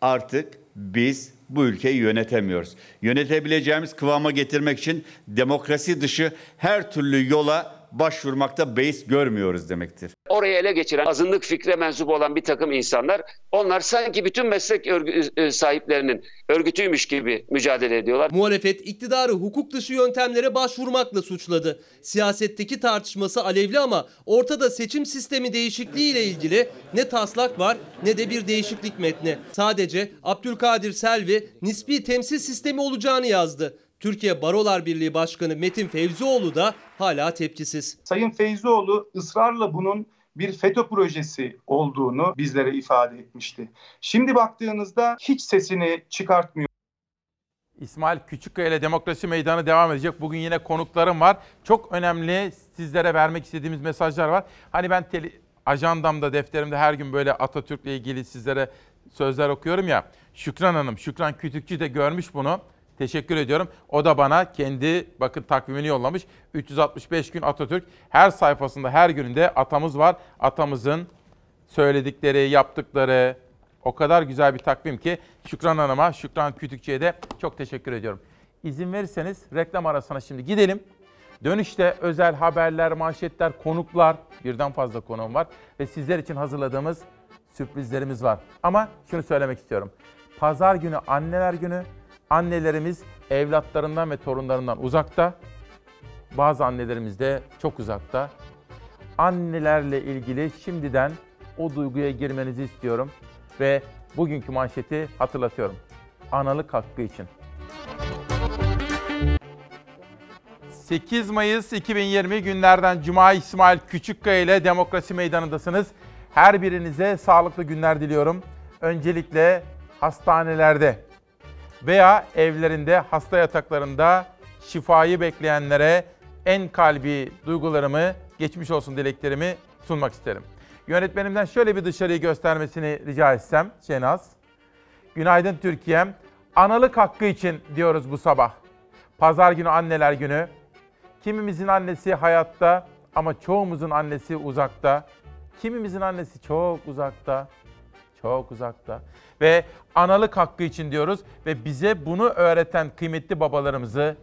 Artık biz bu ülkeyi yönetemiyoruz. Yönetebileceğimiz kıvama getirmek için demokrasi dışı her türlü yola başvurmakta beis görmüyoruz demektir. Orayı ele geçiren azınlık fikre mensup olan bir takım insanlar onlar sanki bütün meslek örgü, sahiplerinin örgütüymüş gibi mücadele ediyorlar. Muhalefet iktidarı hukuk dışı yöntemlere başvurmakla suçladı. Siyasetteki tartışması alevli ama ortada seçim sistemi değişikliği ile ilgili ne taslak var ne de bir değişiklik metni. Sadece Abdülkadir Selvi nispi temsil sistemi olacağını yazdı. Türkiye Barolar Birliği Başkanı Metin Fevzioğlu da hala tepkisiz. Sayın Feyzioğlu ısrarla bunun bir FETÖ projesi olduğunu bizlere ifade etmişti. Şimdi baktığınızda hiç sesini çıkartmıyor. İsmail Küçükkaya ile Demokrasi Meydanı devam edecek. Bugün yine konuklarım var. Çok önemli sizlere vermek istediğimiz mesajlar var. Hani ben tele, ajandamda, defterimde her gün böyle Atatürk'le ilgili sizlere sözler okuyorum ya. Şükran Hanım, Şükran Kütükçü de görmüş bunu. Teşekkür ediyorum. O da bana kendi bakın takvimini yollamış. 365 gün Atatürk. Her sayfasında her gününde atamız var. Atamızın söyledikleri, yaptıkları o kadar güzel bir takvim ki Şükran Hanım'a, Şükran Kütükçü'ye de çok teşekkür ediyorum. İzin verirseniz reklam arasına şimdi gidelim. Dönüşte özel haberler, manşetler, konuklar, birden fazla konuğum var ve sizler için hazırladığımız sürprizlerimiz var. Ama şunu söylemek istiyorum. Pazar günü anneler günü Annelerimiz evlatlarından ve torunlarından uzakta. Bazı annelerimiz de çok uzakta. Annelerle ilgili şimdiden o duyguya girmenizi istiyorum ve bugünkü manşeti hatırlatıyorum. Analık hakkı için. 8 Mayıs 2020 günlerden Cuma İsmail Küçükkaya ile Demokrasi Meydanı'ndasınız. Her birinize sağlıklı günler diliyorum. Öncelikle hastanelerde veya evlerinde hasta yataklarında şifayı bekleyenlere en kalbi duygularımı, geçmiş olsun dileklerimi sunmak isterim. Yönetmenimden şöyle bir dışarıyı göstermesini rica etsem Şenaz. Günaydın Türkiye'm. Analık hakkı için diyoruz bu sabah. Pazar günü anneler günü. Kimimizin annesi hayatta ama çoğumuzun annesi uzakta. Kimimizin annesi çok uzakta. Çok uzakta. Ve analık hakkı için diyoruz ve bize bunu öğreten kıymetli babalarımızı,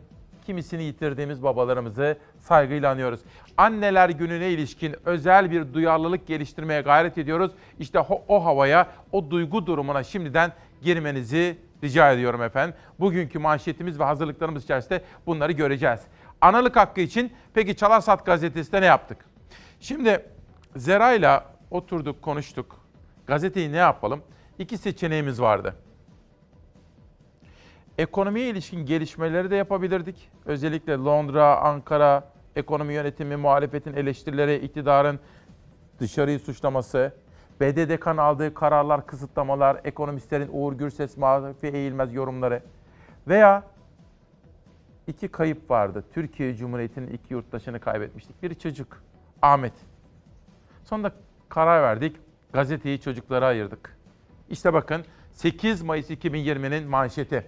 kimisini yitirdiğimiz babalarımızı saygıyla anıyoruz. Anneler gününe ilişkin özel bir duyarlılık geliştirmeye gayret ediyoruz. İşte o, o havaya, o duygu durumuna şimdiden girmenizi rica ediyorum efendim. Bugünkü manşetimiz ve hazırlıklarımız içerisinde bunları göreceğiz. Analık hakkı için peki Çalarsat gazetesinde ne yaptık? Şimdi Zera'yla oturduk, konuştuk. Gazeteyi ne yapalım? İki seçeneğimiz vardı. Ekonomiye ilişkin gelişmeleri de yapabilirdik. Özellikle Londra, Ankara, ekonomi yönetimi, muhalefetin eleştirileri, iktidarın dışarıyı suçlaması, BDDK'nın aldığı kararlar, kısıtlamalar, ekonomistlerin Uğur Gürses, Mahfi Eğilmez yorumları veya iki kayıp vardı. Türkiye Cumhuriyeti'nin iki yurttaşını kaybetmiştik. Biri çocuk, Ahmet. Sonra karar verdik, gazeteyi çocuklara ayırdık. İşte bakın 8 Mayıs 2020'nin manşeti.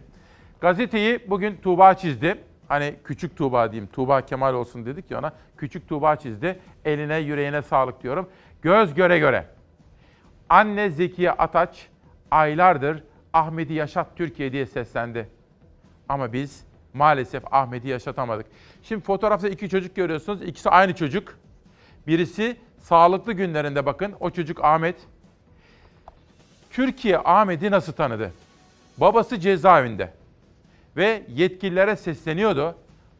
Gazeteyi bugün Tuğba çizdi. Hani küçük Tuğba diyeyim, Tuğba Kemal olsun dedik ya ona. Küçük Tuğba çizdi. Eline yüreğine sağlık diyorum. Göz göre göre. Anne Zekiye Ataç aylardır Ahmet'i yaşat Türkiye diye seslendi. Ama biz maalesef Ahmet'i yaşatamadık. Şimdi fotoğrafta iki çocuk görüyorsunuz. İkisi aynı çocuk. Birisi sağlıklı günlerinde bakın. O çocuk Ahmet. Türkiye Ahmet'i nasıl tanıdı? Babası cezaevinde ve yetkililere sesleniyordu.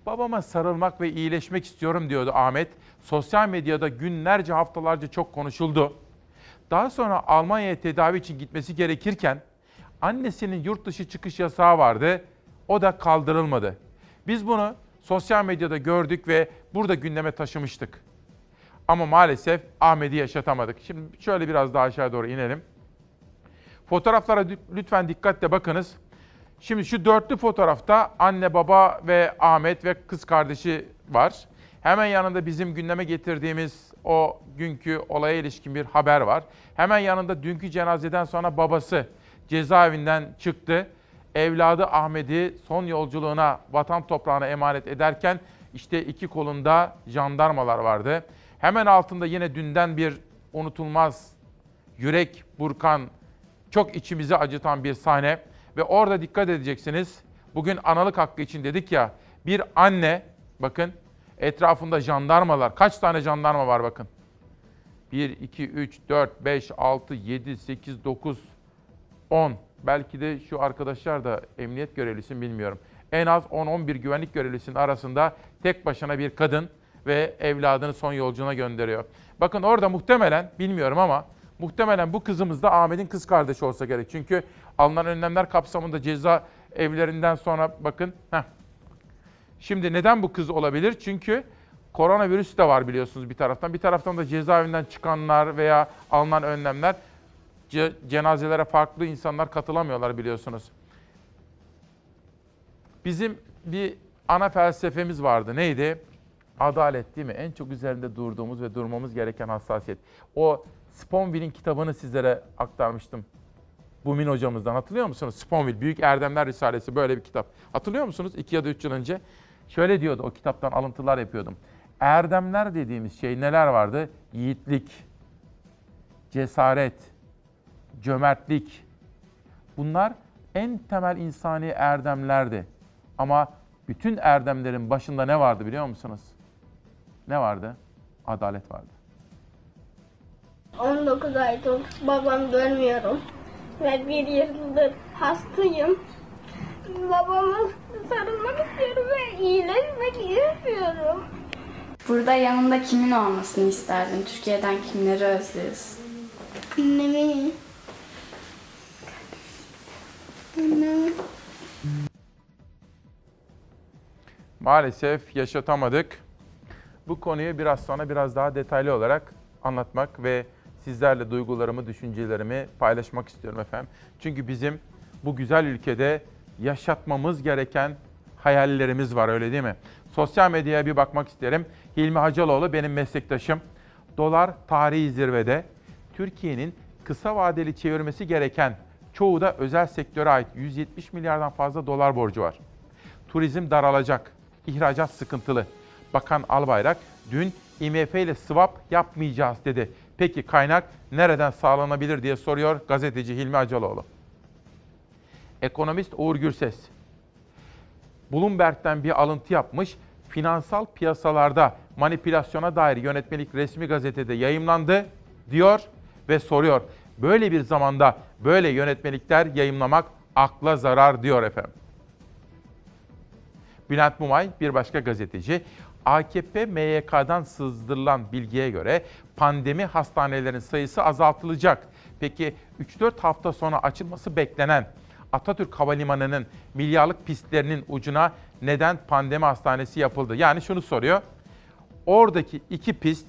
Babama sarılmak ve iyileşmek istiyorum diyordu Ahmet. Sosyal medyada günlerce haftalarca çok konuşuldu. Daha sonra Almanya'ya tedavi için gitmesi gerekirken annesinin yurt dışı çıkış yasağı vardı. O da kaldırılmadı. Biz bunu sosyal medyada gördük ve burada gündeme taşımıştık. Ama maalesef Ahmet'i yaşatamadık. Şimdi şöyle biraz daha aşağı doğru inelim. Fotoğraflara lütfen dikkatle bakınız. Şimdi şu dörtlü fotoğrafta anne, baba ve Ahmet ve kız kardeşi var. Hemen yanında bizim gündeme getirdiğimiz o günkü olaya ilişkin bir haber var. Hemen yanında dünkü cenazeden sonra babası cezaevinden çıktı. Evladı Ahmet'i son yolculuğuna, vatan toprağına emanet ederken işte iki kolunda jandarmalar vardı. Hemen altında yine dünden bir unutulmaz yürek burkan çok içimizi acıtan bir sahne ve orada dikkat edeceksiniz. Bugün analık hakkı için dedik ya bir anne bakın Etrafında jandarmalar. Kaç tane jandarma var bakın. 1, 2, 3, 4, 5, 6, 7, 8, 9, 10. Belki de şu arkadaşlar da emniyet görevlisi bilmiyorum. En az 10-11 güvenlik görevlisinin arasında tek başına bir kadın ve evladını son yolculuğuna gönderiyor. Bakın orada muhtemelen, bilmiyorum ama muhtemelen bu kızımız da Ahmet'in kız kardeşi olsa gerek. Çünkü alınan önlemler kapsamında ceza evlerinden sonra bakın. Heh. Şimdi neden bu kız olabilir? Çünkü koronavirüs de var biliyorsunuz bir taraftan. Bir taraftan da cezaevinden çıkanlar veya alınan önlemler ce- cenazelere farklı insanlar katılamıyorlar biliyorsunuz. Bizim bir ana felsefemiz vardı. Neydi? Adalet değil mi? En çok üzerinde durduğumuz ve durmamız gereken hassasiyet. O Sponville'in kitabını sizlere aktarmıştım. Bumin hocamızdan hatırlıyor musunuz? Sponville, Büyük Erdemler Risalesi böyle bir kitap. Hatırlıyor musunuz? İki ya da üç yıl önce. Şöyle diyordu, o kitaptan alıntılar yapıyordum. Erdemler dediğimiz şey neler vardı? Yiğitlik, cesaret, cömertlik. Bunlar en temel insani erdemlerdi. Ama bütün erdemlerin başında ne vardı biliyor musunuz? Ne vardı? Adalet vardı. 19 aydır babam görmüyorum. Ve bir yıldır hastayım. Babama sarılmak istiyorum ve iyileşmek istiyorum. Burada yanında kimin olmasını isterdin? Türkiye'den kimleri özlüyorsun? Annemi. Annemi. Maalesef yaşatamadık. Bu konuyu biraz sonra biraz daha detaylı olarak anlatmak ve sizlerle duygularımı, düşüncelerimi paylaşmak istiyorum efendim. Çünkü bizim bu güzel ülkede yaşatmamız gereken hayallerimiz var öyle değil mi? Sosyal medyaya bir bakmak isterim. Hilmi Hacaloğlu benim meslektaşım. Dolar tarihi zirvede. Türkiye'nin kısa vadeli çevirmesi gereken çoğu da özel sektöre ait 170 milyardan fazla dolar borcu var. Turizm daralacak. İhracat sıkıntılı. Bakan Albayrak dün IMF ile swap yapmayacağız dedi. Peki kaynak nereden sağlanabilir diye soruyor gazeteci Hilmi Acaloğlu. Ekonomist Uğur Gürses, Bloomberg'den bir alıntı yapmış. Finansal piyasalarda manipülasyona dair yönetmelik resmi gazetede yayımlandı diyor ve soruyor. Böyle bir zamanda böyle yönetmelikler yayımlamak akla zarar diyor efendim. Bülent Mumay bir başka gazeteci. AKP MYK'dan sızdırılan bilgiye göre pandemi hastanelerinin sayısı azaltılacak. Peki 3-4 hafta sonra açılması beklenen Atatürk Havalimanı'nın milyarlık pistlerinin ucuna neden pandemi hastanesi yapıldı? Yani şunu soruyor. Oradaki iki pist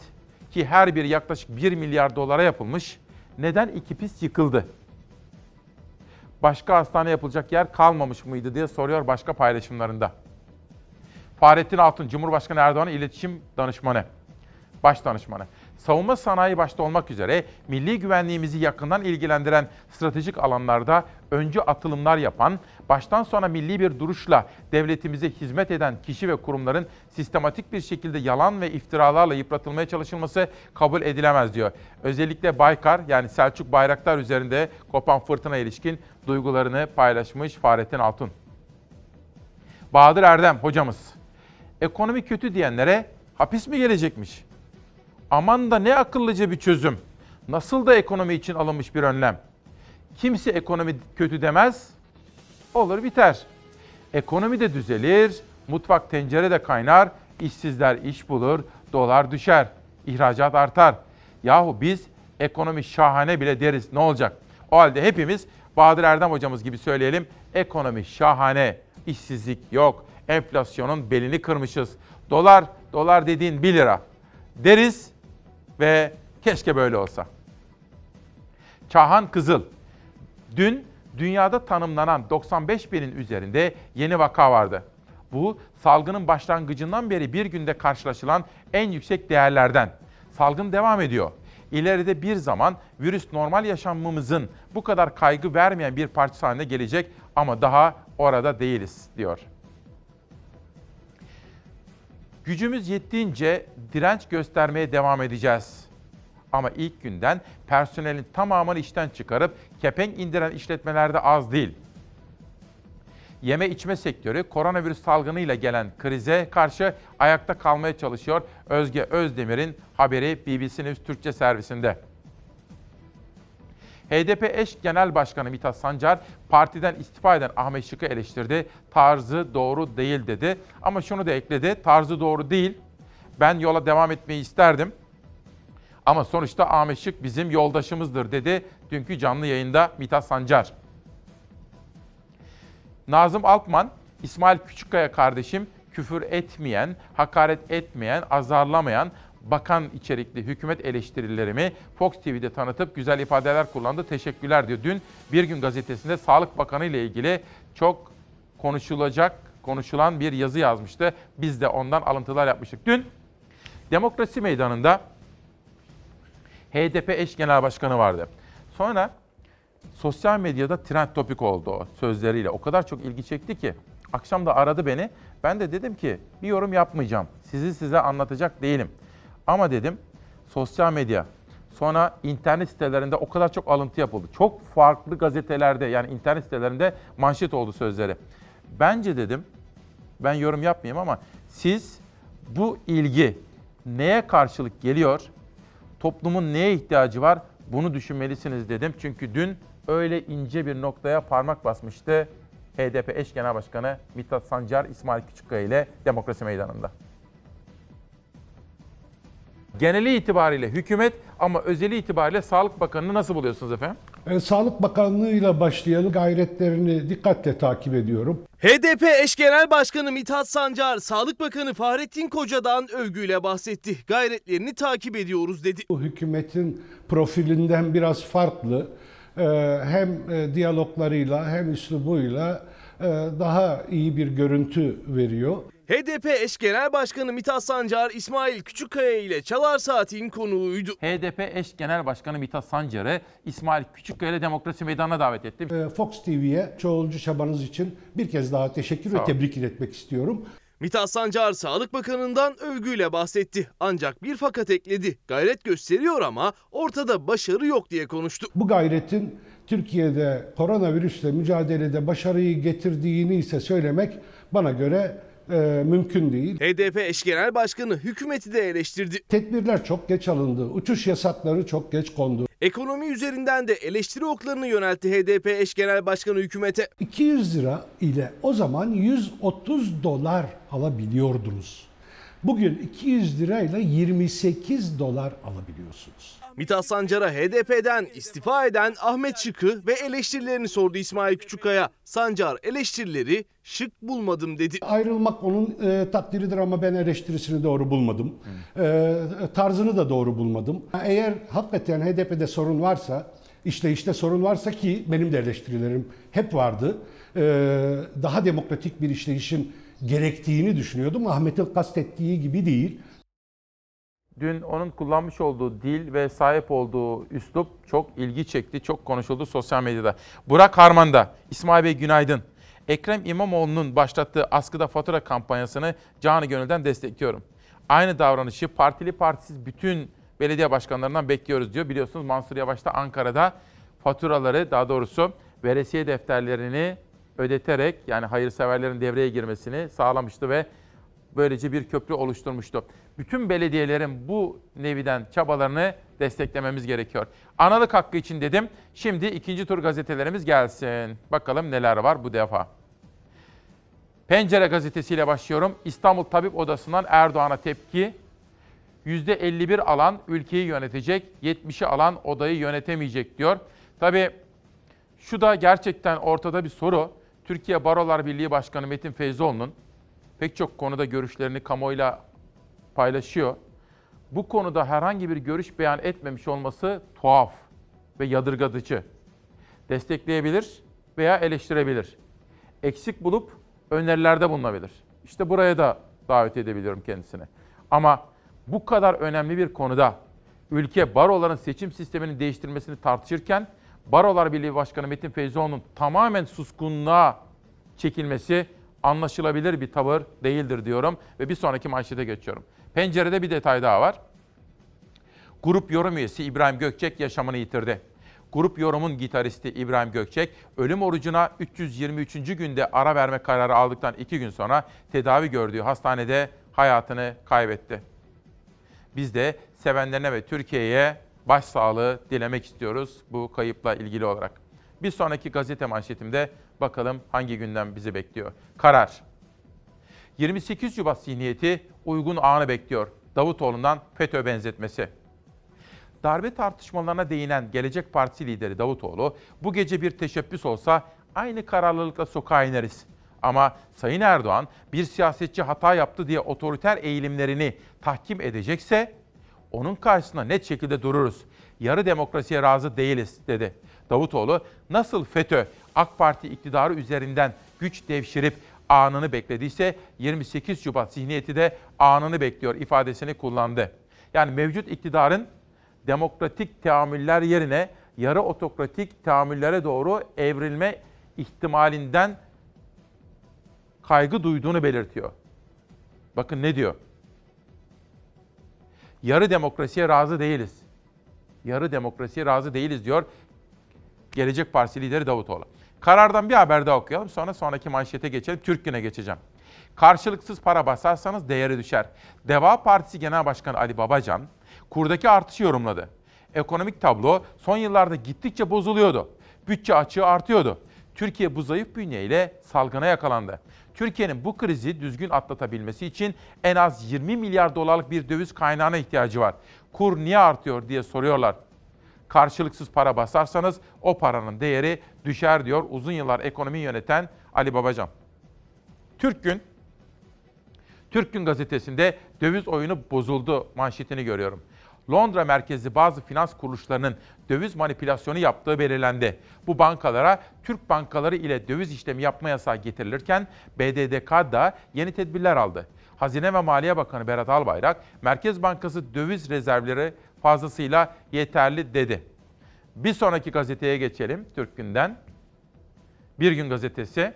ki her biri yaklaşık 1 milyar dolara yapılmış. Neden iki pist yıkıldı? Başka hastane yapılacak yer kalmamış mıydı diye soruyor başka paylaşımlarında. Fahrettin Altun, Cumhurbaşkanı Erdoğan'ın iletişim danışmanı, baş danışmanı. Savunma sanayi başta olmak üzere milli güvenliğimizi yakından ilgilendiren stratejik alanlarda öncü atılımlar yapan, baştan sona milli bir duruşla devletimize hizmet eden kişi ve kurumların sistematik bir şekilde yalan ve iftiralarla yıpratılmaya çalışılması kabul edilemez diyor. Özellikle Baykar yani Selçuk Bayraktar üzerinde kopan fırtına ilişkin duygularını paylaşmış Fahrettin Altun. Bahadır Erdem hocamız ekonomi kötü diyenlere hapis mi gelecekmiş? Aman da ne akıllıca bir çözüm. Nasıl da ekonomi için alınmış bir önlem. Kimse ekonomi kötü demez, olur biter. Ekonomi de düzelir, mutfak tencere de kaynar, işsizler iş bulur, dolar düşer, ihracat artar. Yahu biz ekonomi şahane bile deriz ne olacak? O halde hepimiz Bahadır Erdem hocamız gibi söyleyelim. Ekonomi şahane, işsizlik yok, enflasyonun belini kırmışız. Dolar, dolar dediğin 1 lira deriz ve keşke böyle olsa. Çahan Kızıl, dün dünyada tanımlanan 95 binin üzerinde yeni vaka vardı. Bu salgının başlangıcından beri bir günde karşılaşılan en yüksek değerlerden. Salgın devam ediyor. İleride bir zaman virüs normal yaşamımızın bu kadar kaygı vermeyen bir parçası haline gelecek ama daha orada değiliz diyor. Gücümüz yettiğince direnç göstermeye devam edeceğiz. Ama ilk günden personelin tamamını işten çıkarıp kepenk indiren işletmelerde az değil. Yeme içme sektörü koronavirüs salgınıyla gelen krize karşı ayakta kalmaya çalışıyor. Özge Özdemir'in haberi BBC News Türkçe servisinde. HDP eş genel başkanı Mithat Sancar partiden istifa eden Ahmet Şık'ı eleştirdi. Tarzı doğru değil dedi. Ama şunu da ekledi. Tarzı doğru değil. Ben yola devam etmeyi isterdim. Ama sonuçta Ahmet Şık bizim yoldaşımızdır dedi dünkü canlı yayında Mithat Sancar. Nazım Altman, İsmail Küçükkaya kardeşim küfür etmeyen, hakaret etmeyen, azarlamayan, bakan içerikli hükümet eleştirilerimi Fox TV'de tanıtıp güzel ifadeler kullandı. Teşekkürler diyor. Dün Bir Gün gazetesinde Sağlık Bakanı ile ilgili çok konuşulacak, konuşulan bir yazı yazmıştı. Biz de ondan alıntılar yapmıştık. Dün Demokrasi Meydanı'nda HDP eş genel başkanı vardı. Sonra sosyal medyada trend topik oldu o sözleriyle. O kadar çok ilgi çekti ki akşam da aradı beni. Ben de dedim ki bir yorum yapmayacağım. Sizi size anlatacak değilim. Ama dedim sosyal medya sonra internet sitelerinde o kadar çok alıntı yapıldı. Çok farklı gazetelerde yani internet sitelerinde manşet oldu sözleri. Bence dedim ben yorum yapmayayım ama siz bu ilgi neye karşılık geliyor? Toplumun neye ihtiyacı var? Bunu düşünmelisiniz dedim. Çünkü dün öyle ince bir noktaya parmak basmıştı HDP eş genel başkanı Mithat Sancar İsmail Küçükkaya ile demokrasi meydanında. Geneli itibariyle hükümet ama özeli itibariyle Sağlık Bakanı'nı nasıl buluyorsunuz efendim? E, Sağlık Bakanlığı'yla başlayalım. Gayretlerini dikkatle takip ediyorum. HDP eş genel başkanı Mithat Sancar, Sağlık Bakanı Fahrettin Koca'dan övgüyle bahsetti. Gayretlerini takip ediyoruz dedi. Bu hükümetin profilinden biraz farklı. E, Hem e, diyaloglarıyla hem üslubuyla e, daha iyi bir görüntü veriyor. HDP eş genel başkanı Mithat Sancar, İsmail Küçükkaya ile Çalar Saat'in konuğuydu. HDP eş genel başkanı Mithat Sancar'ı İsmail Küçükkaya ile demokrasi meydanına davet etti. E, Fox TV'ye çoğulcu çabanız için bir kez daha teşekkür ve tebrik etmek istiyorum. Mithat Sancar Sağlık Bakanı'ndan övgüyle bahsetti. Ancak bir fakat ekledi. Gayret gösteriyor ama ortada başarı yok diye konuştu. Bu gayretin Türkiye'de koronavirüsle mücadelede başarıyı getirdiğini ise söylemek bana göre e, mümkün değil. HDP eş genel başkanı hükümeti de eleştirdi. Tedbirler çok geç alındı. Uçuş yasakları çok geç kondu. Ekonomi üzerinden de eleştiri oklarını yöneltti HDP eş genel başkanı hükümete. 200 lira ile o zaman 130 dolar alabiliyordunuz. Bugün 200 lirayla 28 dolar alabiliyorsunuz. Mithat Sancar'a HDP'den istifa eden Ahmet Şık'ı ve eleştirilerini sordu İsmail Küçükkaya. Sancar eleştirileri şık bulmadım dedi. Ayrılmak onun e, takdiridir ama ben eleştirisini doğru bulmadım. E, tarzını da doğru bulmadım. Eğer hakikaten HDP'de sorun varsa, işleyişte sorun varsa ki benim de eleştirilerim hep vardı. E, daha demokratik bir işleyişin gerektiğini düşünüyordum. Ahmet'in kastettiği gibi değil. Dün onun kullanmış olduğu dil ve sahip olduğu üslup çok ilgi çekti, çok konuşuldu sosyal medyada. Burak Harman'da, İsmail Bey günaydın. Ekrem İmamoğlu'nun başlattığı askıda fatura kampanyasını canı gönülden destekliyorum. Aynı davranışı partili partisiz bütün belediye başkanlarından bekliyoruz diyor. Biliyorsunuz Mansur Yavaş da Ankara'da faturaları daha doğrusu veresiye defterlerini ödeterek yani hayırseverlerin devreye girmesini sağlamıştı ve böylece bir köprü oluşturmuştu. Bütün belediyelerin bu neviden çabalarını desteklememiz gerekiyor. Analık hakkı için dedim. Şimdi ikinci tur gazetelerimiz gelsin. Bakalım neler var bu defa. Pencere gazetesiyle başlıyorum. İstanbul Tabip Odası'ndan Erdoğan'a tepki. %51 alan ülkeyi yönetecek, 70'i alan odayı yönetemeyecek diyor. Tabii şu da gerçekten ortada bir soru. Türkiye Barolar Birliği Başkanı Metin Feyzoğlu'nun pek çok konuda görüşlerini kamuoyuyla paylaşıyor. Bu konuda herhangi bir görüş beyan etmemiş olması tuhaf ve yadırgatıcı. Destekleyebilir veya eleştirebilir. Eksik bulup önerilerde bulunabilir. İşte buraya da davet edebiliyorum kendisini. Ama bu kadar önemli bir konuda ülke baroların seçim sistemini değiştirmesini tartışırken Barolar Birliği Başkanı Metin Feyzoğlu'nun tamamen suskunluğa çekilmesi anlaşılabilir bir tavır değildir diyorum ve bir sonraki manşete geçiyorum. Pencerede bir detay daha var. Grup yorum üyesi İbrahim Gökçek yaşamını yitirdi. Grup Yorum'un gitaristi İbrahim Gökçek, ölüm orucuna 323. günde ara verme kararı aldıktan iki gün sonra tedavi gördüğü hastanede hayatını kaybetti. Biz de sevenlerine ve Türkiye'ye başsağlığı dilemek istiyoruz bu kayıpla ilgili olarak. Bir sonraki gazete manşetimde bakalım hangi gündem bizi bekliyor. Karar. 28 Şubat zihniyeti uygun anı bekliyor. Davutoğlu'ndan FETÖ benzetmesi. Darbe tartışmalarına değinen Gelecek Partisi lideri Davutoğlu, bu gece bir teşebbüs olsa aynı kararlılıkla sokağa ineriz. Ama Sayın Erdoğan bir siyasetçi hata yaptı diye otoriter eğilimlerini tahkim edecekse onun karşısında net şekilde dururuz. Yarı demokrasiye razı değiliz dedi. Davutoğlu nasıl FETÖ AK Parti iktidarı üzerinden güç devşirip anını beklediyse 28 Şubat zihniyeti de anını bekliyor ifadesini kullandı. Yani mevcut iktidarın demokratik teamüller yerine yarı otokratik teamüllere doğru evrilme ihtimalinden kaygı duyduğunu belirtiyor. Bakın ne diyor? Yarı demokrasiye razı değiliz. Yarı demokrasiye razı değiliz diyor Gelecek Partisi lideri Davutoğlu. Karardan bir haber daha okuyalım sonra sonraki manşete geçelim. Türk Günü'ne geçeceğim. Karşılıksız para basarsanız değeri düşer. Deva Partisi Genel Başkanı Ali Babacan kurdaki artışı yorumladı. Ekonomik tablo son yıllarda gittikçe bozuluyordu. Bütçe açığı artıyordu. Türkiye bu zayıf bünyeyle salgına yakalandı. Türkiye'nin bu krizi düzgün atlatabilmesi için en az 20 milyar dolarlık bir döviz kaynağına ihtiyacı var. Kur niye artıyor diye soruyorlar. Karşılıksız para basarsanız o paranın değeri düşer diyor uzun yıllar ekonomi yöneten Ali Babacan. Türk Gün Türk Gün gazetesinde döviz oyunu bozuldu manşetini görüyorum. Londra merkezli bazı finans kuruluşlarının döviz manipülasyonu yaptığı belirlendi. Bu bankalara Türk bankaları ile döviz işlemi yapma yasağı getirilirken BDDK da yeni tedbirler aldı. Hazine ve Maliye Bakanı Berat Albayrak, Merkez Bankası döviz rezervleri fazlasıyla yeterli dedi. Bir sonraki gazeteye geçelim Türk Gün'den. Bir Gün Gazetesi.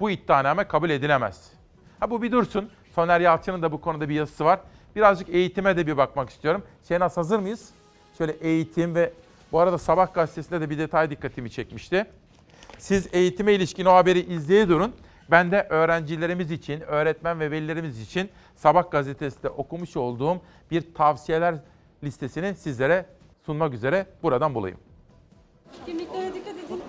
Bu iddianame kabul edilemez. Ha bu bir dursun. Soner Yalçın'ın da bu konuda bir yazısı var. Birazcık eğitime de bir bakmak istiyorum. Şenaz hazır mıyız? Şöyle eğitim ve bu arada Sabah gazetesinde de bir detay dikkatimi çekmişti. Siz eğitime ilişkin o haberi izleye durun. Ben de öğrencilerimiz için, öğretmen ve velilerimiz için Sabah gazetesinde okumuş olduğum bir tavsiyeler listesini sizlere sunmak üzere buradan bulayım. Kimliklere dikkat edin.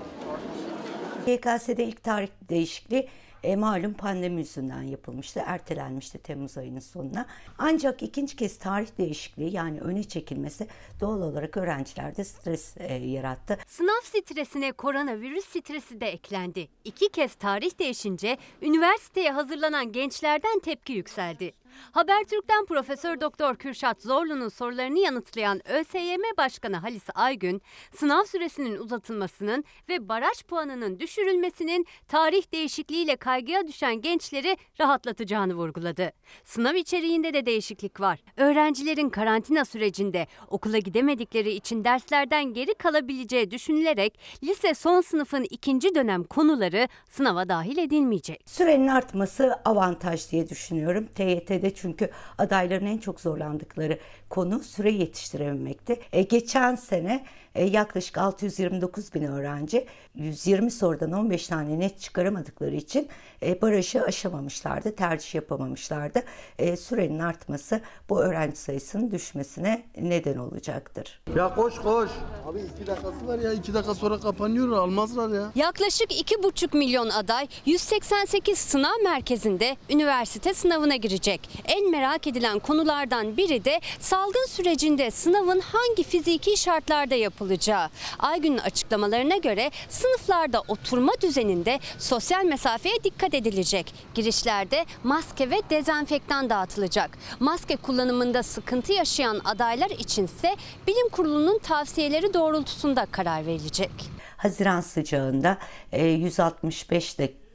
YKS'de ilk tarih değişikliği e, malum pandemi yüzünden yapılmıştı, ertelenmişti Temmuz ayının sonuna. Ancak ikinci kez tarih değişikliği yani öne çekilmesi doğal olarak öğrencilerde stres e, yarattı. Sınav stresine koronavirüs stresi de eklendi. İki kez tarih değişince üniversiteye hazırlanan gençlerden tepki yükseldi. Habertürk'ten Profesör Doktor Kürşat Zorlu'nun sorularını yanıtlayan ÖSYM Başkanı Halis Aygün, sınav süresinin uzatılmasının ve baraj puanının düşürülmesinin tarih değişikliğiyle kaygıya düşen gençleri rahatlatacağını vurguladı. Sınav içeriğinde de değişiklik var. Öğrencilerin karantina sürecinde okula gidemedikleri için derslerden geri kalabileceği düşünülerek lise son sınıfın ikinci dönem konuları sınava dahil edilmeyecek. Sürenin artması avantaj diye düşünüyorum. TYT'de çünkü adayların en çok zorlandıkları konu süre yetiştirememekti. E, geçen sene e, yaklaşık 629 bin öğrenci 120 sorudan 15 tane net çıkaramadıkları için e, barajı aşamamışlardı, tercih yapamamışlardı. E, sürenin artması bu öğrenci sayısının düşmesine neden olacaktır. Ya koş koş. Abi iki dakikası var ya iki dakika sonra kapanıyor almazlar ya. Yaklaşık 2,5 milyon aday 188 sınav merkezinde üniversite sınavına girecek. En merak edilen konulardan biri de salgın sürecinde sınavın hangi fiziki şartlarda yapılacağı. Aygün'ün açıklamalarına göre sınıflarda oturma düzeninde sosyal mesafeye dikkat edilecek. Girişlerde maske ve dezenfektan dağıtılacak. Maske kullanımında sıkıntı yaşayan adaylar içinse bilim kurulunun tavsiyeleri doğrultusunda karar verilecek. Haziran sıcağında e, 165 dakika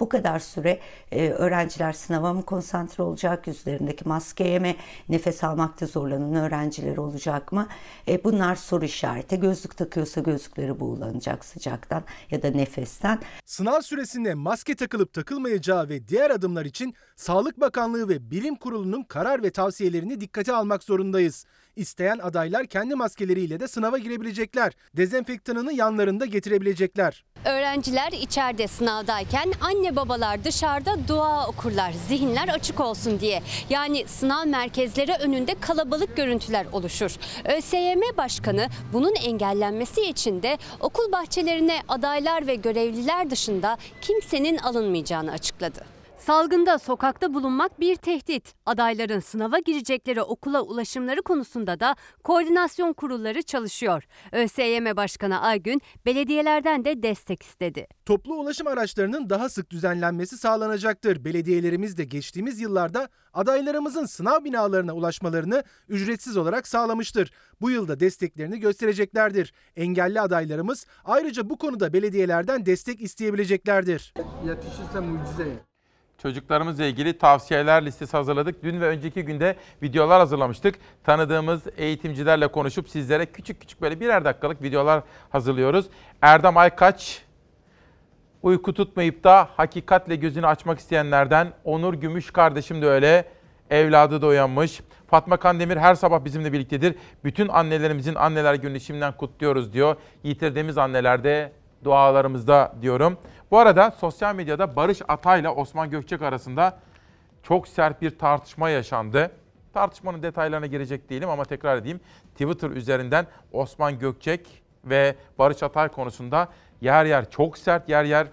Bu kadar süre e, öğrenciler sınava mı konsantre olacak, yüzlerindeki maskeye mi, nefes almakta zorlanan öğrenciler olacak mı? E, bunlar soru işareti. Gözlük takıyorsa gözlükleri buğulanacak sıcaktan ya da nefesten. Sınav süresinde maske takılıp takılmayacağı ve diğer adımlar için Sağlık Bakanlığı ve Bilim Kurulu'nun karar ve tavsiyelerini dikkate almak zorundayız. İsteyen adaylar kendi maskeleriyle de sınava girebilecekler. Dezenfektanını yanlarında getirebilecekler. Öğrenciler içeride sınavdayken anne babalar dışarıda dua okurlar zihinler açık olsun diye. Yani sınav merkezleri önünde kalabalık görüntüler oluşur. ÖSYM Başkanı bunun engellenmesi için de okul bahçelerine adaylar ve görevliler dışında kimsenin alınmayacağını açıkladı. Salgında sokakta bulunmak bir tehdit. Adayların sınava girecekleri okula ulaşımları konusunda da koordinasyon kurulları çalışıyor. ÖSYM Başkanı Aygün belediyelerden de destek istedi. Toplu ulaşım araçlarının daha sık düzenlenmesi sağlanacaktır. Belediyelerimiz de geçtiğimiz yıllarda adaylarımızın sınav binalarına ulaşmalarını ücretsiz olarak sağlamıştır. Bu yılda desteklerini göstereceklerdir. Engelli adaylarımız ayrıca bu konuda belediyelerden destek isteyebileceklerdir. Yetişirse mucize. Çocuklarımızla ilgili tavsiyeler listesi hazırladık. Dün ve önceki günde videolar hazırlamıştık. Tanıdığımız eğitimcilerle konuşup sizlere küçük küçük böyle birer dakikalık videolar hazırlıyoruz. Erdem Aykaç, uyku tutmayıp da hakikatle gözünü açmak isteyenlerden. Onur Gümüş kardeşim de öyle. Evladı da uyanmış. Fatma Kandemir her sabah bizimle birliktedir. Bütün annelerimizin anneler gününü şimdiden kutluyoruz diyor. Yitirdiğimiz annelerde dualarımızda diyorum. Bu arada sosyal medyada Barış Atay ile Osman Gökçek arasında çok sert bir tartışma yaşandı. Tartışmanın detaylarına girecek değilim ama tekrar edeyim. Twitter üzerinden Osman Gökçek ve Barış Atay konusunda yer yer çok sert yer yer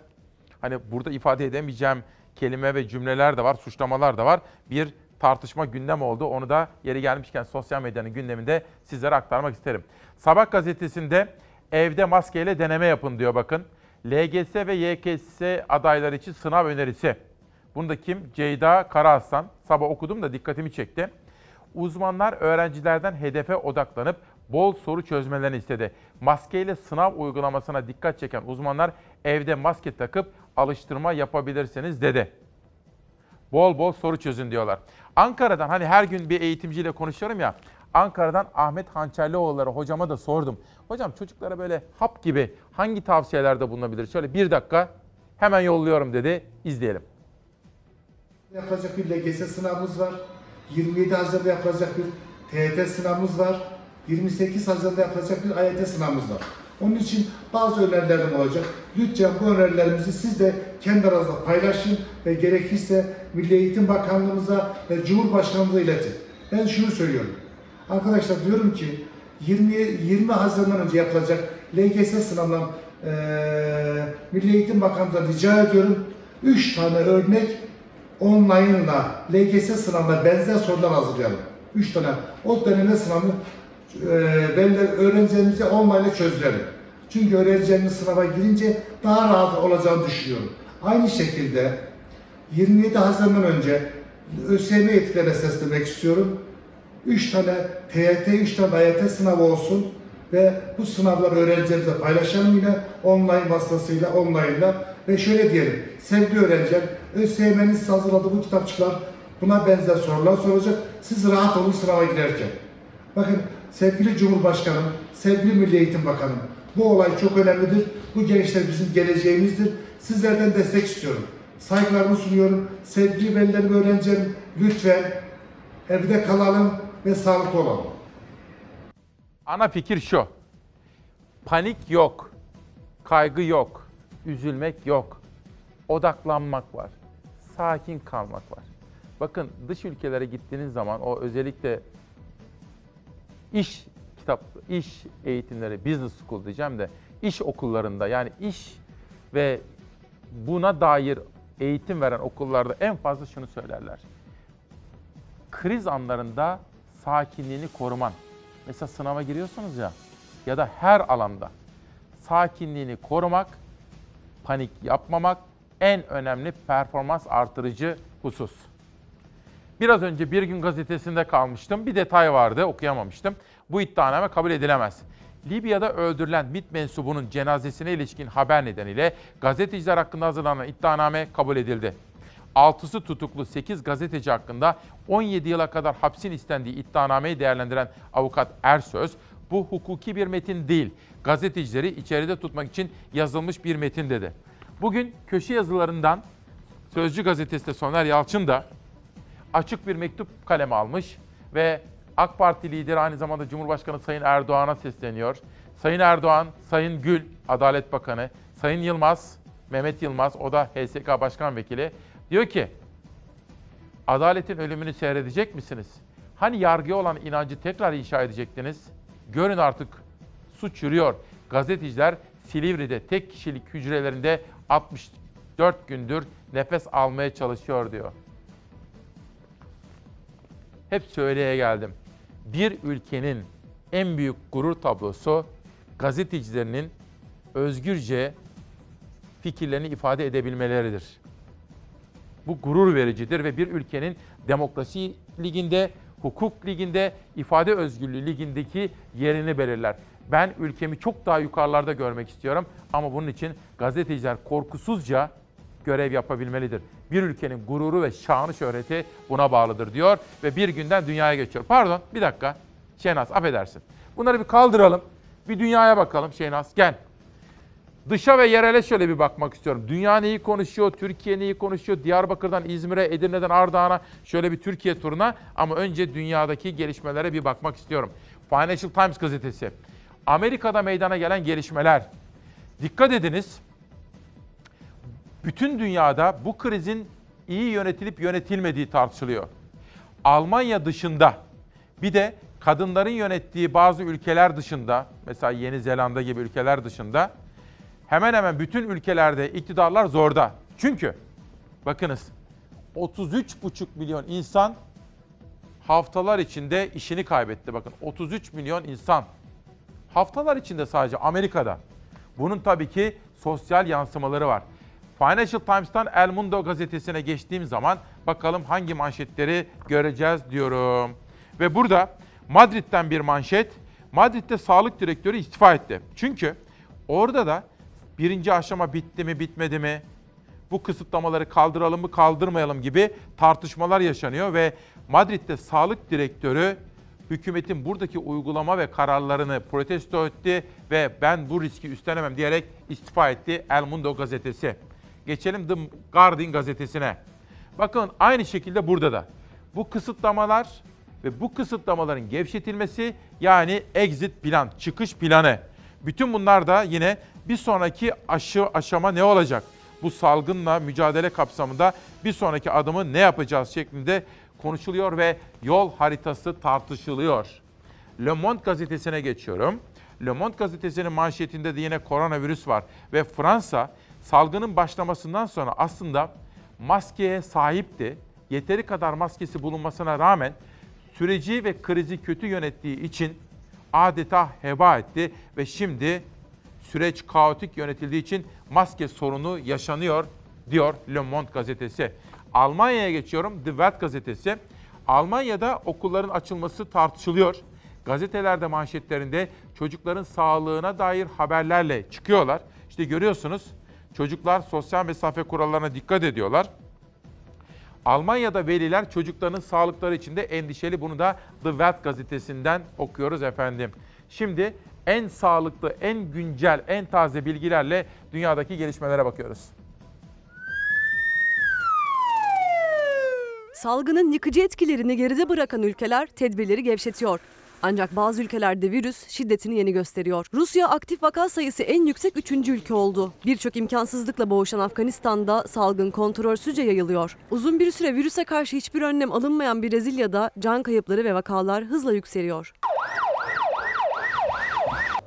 hani burada ifade edemeyeceğim kelime ve cümleler de var, suçlamalar da var. Bir tartışma gündem oldu. Onu da yeri gelmişken sosyal medyanın gündeminde sizlere aktarmak isterim. Sabah gazetesinde evde maskeyle deneme yapın diyor bakın. LGS ve YKS adayları için sınav önerisi. Bunu da kim? Ceyda Karaaslan. Sabah okudum da dikkatimi çekti. Uzmanlar öğrencilerden hedefe odaklanıp bol soru çözmelerini istedi. Maskeyle sınav uygulamasına dikkat çeken uzmanlar evde maske takıp alıştırma yapabilirsiniz dedi. Bol bol soru çözün diyorlar. Ankara'dan hani her gün bir eğitimciyle konuşuyorum ya. Ankara'dan Ahmet Hançerlioğulları hocama da sordum. Hocam çocuklara böyle hap gibi hangi tavsiyelerde bulunabilir? Şöyle bir dakika hemen yolluyorum dedi. İzleyelim. Yapılacak bir LGS sınavımız var. 27 Haziran'da yapılacak bir TYT sınavımız var. 28 Haziran'da yapılacak bir AYT sınavımız var. Onun için bazı önerilerim olacak. Lütfen bu önerilerimizi siz de kendi aranızda paylaşın ve gerekirse Milli Eğitim Bakanlığımıza ve Cumhurbaşkanımıza iletin. Ben şunu söylüyorum. Arkadaşlar diyorum ki 20 20 Haziran'dan önce yapılacak LGS sınavından eee Milli Eğitim Bakanlığı'na rica ediyorum. 3 tane örnek online'la LGS sınavına benzer sorular hazırlayalım. 3 tane. O dönemde sınavı e, belli öğrencilerimize online çözdürelim. Çünkü öğrencilerimiz sınava girince daha rahat olacağını düşünüyorum. Aynı şekilde 27 Haziran'dan önce ÖSYM yetkililerine seslenmek istiyorum. 3 tane TYT, 3 tane AYT sınavı olsun ve bu sınavları öğrencilerimize paylaşalım yine online vasıtasıyla, online'la ve şöyle diyelim, sevgili öğrenciler, ÖSYM'nin size hazırladığı bu kitapçıklar buna benzer sorular soracak. Siz rahat olun sınava girerken. Bakın sevgili Cumhurbaşkanım, sevgili Milli Eğitim Bakanım, bu olay çok önemlidir. Bu gençler bizim geleceğimizdir. Sizlerden destek istiyorum. Saygılarımı sunuyorum. Sevgili velilerim, öğrencilerim, lütfen evde kalalım ve sağlıklı olalım. Ana fikir şu. Panik yok. Kaygı yok. Üzülmek yok. Odaklanmak var. Sakin kalmak var. Bakın dış ülkelere gittiğiniz zaman o özellikle iş kitap, iş eğitimleri, business school diyeceğim de iş okullarında yani iş ve buna dair eğitim veren okullarda en fazla şunu söylerler. Kriz anlarında sakinliğini koruman. Mesela sınava giriyorsunuz ya ya da her alanda sakinliğini korumak, panik yapmamak en önemli performans artırıcı husus. Biraz önce Bir Gün Gazetesi'nde kalmıştım. Bir detay vardı, okuyamamıştım. Bu iddianame kabul edilemez. Libya'da öldürülen MİT mensubunun cenazesine ilişkin haber nedeniyle gazeteciler hakkında hazırlanan iddianame kabul edildi. 6'sı tutuklu 8 gazeteci hakkında 17 yıla kadar hapsin istendiği iddianameyi değerlendiren avukat Ersöz, bu hukuki bir metin değil, gazetecileri içeride tutmak için yazılmış bir metin dedi. Bugün köşe yazılarından Sözcü gazetesinde Soner Yalçın da açık bir mektup kaleme almış ve AK Parti lideri aynı zamanda Cumhurbaşkanı Sayın Erdoğan'a sesleniyor. Sayın Erdoğan, Sayın Gül, Adalet Bakanı, Sayın Yılmaz, Mehmet Yılmaz, o da HSK Başkan Vekili diyor ki adaletin ölümünü seyredecek misiniz? Hani yargıya olan inancı tekrar inşa edecektiniz? Görün artık suç yürüyor. Gazeteciler Silivri'de tek kişilik hücrelerinde 64 gündür nefes almaya çalışıyor diyor. Hep söyleye geldim. Bir ülkenin en büyük gurur tablosu gazetecilerinin özgürce fikirlerini ifade edebilmeleridir. Bu gurur vericidir ve bir ülkenin demokrasi liginde, hukuk liginde, ifade özgürlüğü ligindeki yerini belirler. Ben ülkemi çok daha yukarılarda görmek istiyorum ama bunun için gazeteciler korkusuzca görev yapabilmelidir. Bir ülkenin gururu ve şanı şöhreti buna bağlıdır diyor ve bir günden dünyaya geçiyor. Pardon bir dakika Şehnaz affedersin. Bunları bir kaldıralım. Bir dünyaya bakalım Şehnaz gel. Dışa ve yerele şöyle bir bakmak istiyorum. Dünya neyi konuşuyor, Türkiye neyi konuşuyor, Diyarbakır'dan İzmir'e, Edirne'den Ardahan'a şöyle bir Türkiye turuna ama önce dünyadaki gelişmelere bir bakmak istiyorum. Financial Times gazetesi. Amerika'da meydana gelen gelişmeler. Dikkat ediniz. Bütün dünyada bu krizin iyi yönetilip yönetilmediği tartışılıyor. Almanya dışında bir de kadınların yönettiği bazı ülkeler dışında mesela Yeni Zelanda gibi ülkeler dışında hemen hemen bütün ülkelerde iktidarlar zorda. Çünkü bakınız 33,5 milyon insan haftalar içinde işini kaybetti. Bakın 33 milyon insan haftalar içinde sadece Amerika'da. Bunun tabii ki sosyal yansımaları var. Financial Times'tan El Mundo gazetesine geçtiğim zaman bakalım hangi manşetleri göreceğiz diyorum. Ve burada Madrid'den bir manşet. Madrid'de sağlık direktörü istifa etti. Çünkü orada da birinci aşama bitti mi bitmedi mi? Bu kısıtlamaları kaldıralım mı kaldırmayalım gibi tartışmalar yaşanıyor ve Madrid'de sağlık direktörü hükümetin buradaki uygulama ve kararlarını protesto etti ve ben bu riski üstlenemem diyerek istifa etti El Mundo gazetesi. Geçelim The Guardian gazetesine. Bakın aynı şekilde burada da bu kısıtlamalar ve bu kısıtlamaların gevşetilmesi yani exit plan, çıkış planı. Bütün bunlar da yine bir sonraki aşı aşama ne olacak? Bu salgınla mücadele kapsamında bir sonraki adımı ne yapacağız şeklinde konuşuluyor ve yol haritası tartışılıyor. Le Monde gazetesine geçiyorum. Le Monde gazetesinin manşetinde de yine koronavirüs var ve Fransa salgının başlamasından sonra aslında maskeye sahipti. Yeteri kadar maskesi bulunmasına rağmen süreci ve krizi kötü yönettiği için adeta heba etti ve şimdi süreç kaotik yönetildiği için maske sorunu yaşanıyor diyor Le Monde gazetesi. Almanya'ya geçiyorum. The Welt gazetesi. Almanya'da okulların açılması tartışılıyor. Gazetelerde manşetlerinde çocukların sağlığına dair haberlerle çıkıyorlar. İşte görüyorsunuz çocuklar sosyal mesafe kurallarına dikkat ediyorlar. Almanya'da veliler çocuklarının sağlıkları için de endişeli. Bunu da The Welt gazetesinden okuyoruz efendim. Şimdi en sağlıklı, en güncel, en taze bilgilerle dünyadaki gelişmelere bakıyoruz. Salgının yıkıcı etkilerini geride bırakan ülkeler tedbirleri gevşetiyor. Ancak bazı ülkelerde virüs şiddetini yeni gösteriyor. Rusya aktif vaka sayısı en yüksek 3. ülke oldu. Birçok imkansızlıkla boğuşan Afganistan'da salgın kontrolsüzce yayılıyor. Uzun bir süre virüse karşı hiçbir önlem alınmayan Brezilya'da can kayıpları ve vakalar hızla yükseliyor.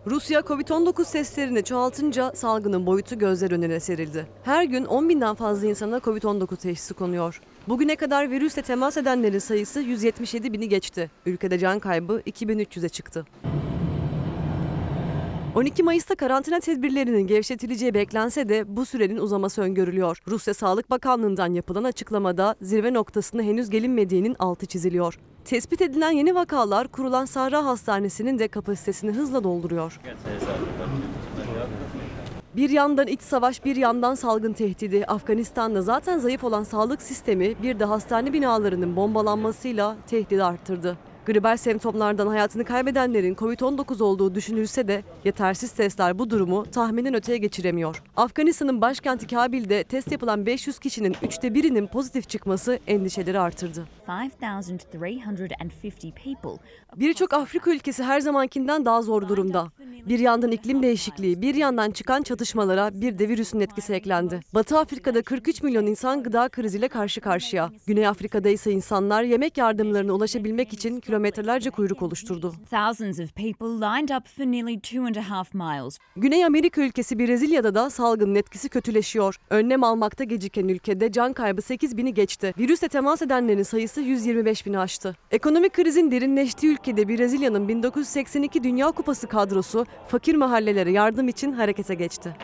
Rusya Covid-19 testlerini çoğaltınca salgının boyutu gözler önüne serildi. Her gün 10 binden fazla insana Covid-19 teşhisi konuyor. Bugüne kadar virüsle temas edenlerin sayısı 177 bini geçti. Ülkede can kaybı 2300'e çıktı. 12 Mayıs'ta karantina tedbirlerinin gevşetileceği beklense de bu sürenin uzaması öngörülüyor. Rusya Sağlık Bakanlığı'ndan yapılan açıklamada zirve noktasına henüz gelinmediğinin altı çiziliyor. Tespit edilen yeni vakalar kurulan Sahra Hastanesi'nin de kapasitesini hızla dolduruyor. Bir yandan iç savaş, bir yandan salgın tehdidi. Afganistan'da zaten zayıf olan sağlık sistemi bir de hastane binalarının bombalanmasıyla tehdidi arttırdı. Gribal semptomlardan hayatını kaybedenlerin Covid-19 olduğu düşünülse de yetersiz testler bu durumu tahminin öteye geçiremiyor. Afganistan'ın başkenti Kabil'de test yapılan 500 kişinin üçte birinin pozitif çıkması endişeleri artırdı. 5,350 people Birçok Afrika ülkesi her zamankinden daha zor durumda. Bir yandan iklim değişikliği, bir yandan çıkan çatışmalara bir de virüsün etkisi eklendi. Batı Afrika'da 43 milyon insan gıda kriziyle karşı karşıya. Güney Afrika'da ise insanlar yemek yardımlarına ulaşabilmek için kilometrelerce kuyruk oluşturdu. Thousands of people lined up for nearly two and a half miles. Güney Amerika ülkesi Brezilya'da da salgının etkisi kötüleşiyor. Önlem almakta geciken ülkede can kaybı 8 bini geçti. Virüsle temas edenlerin sayısı 125 bini aştı. Ekonomik krizin derinleştiği ülkede Brezilya'nın 1982 Dünya Kupası kadrosu fakir mahallelere yardım için harekete geçti.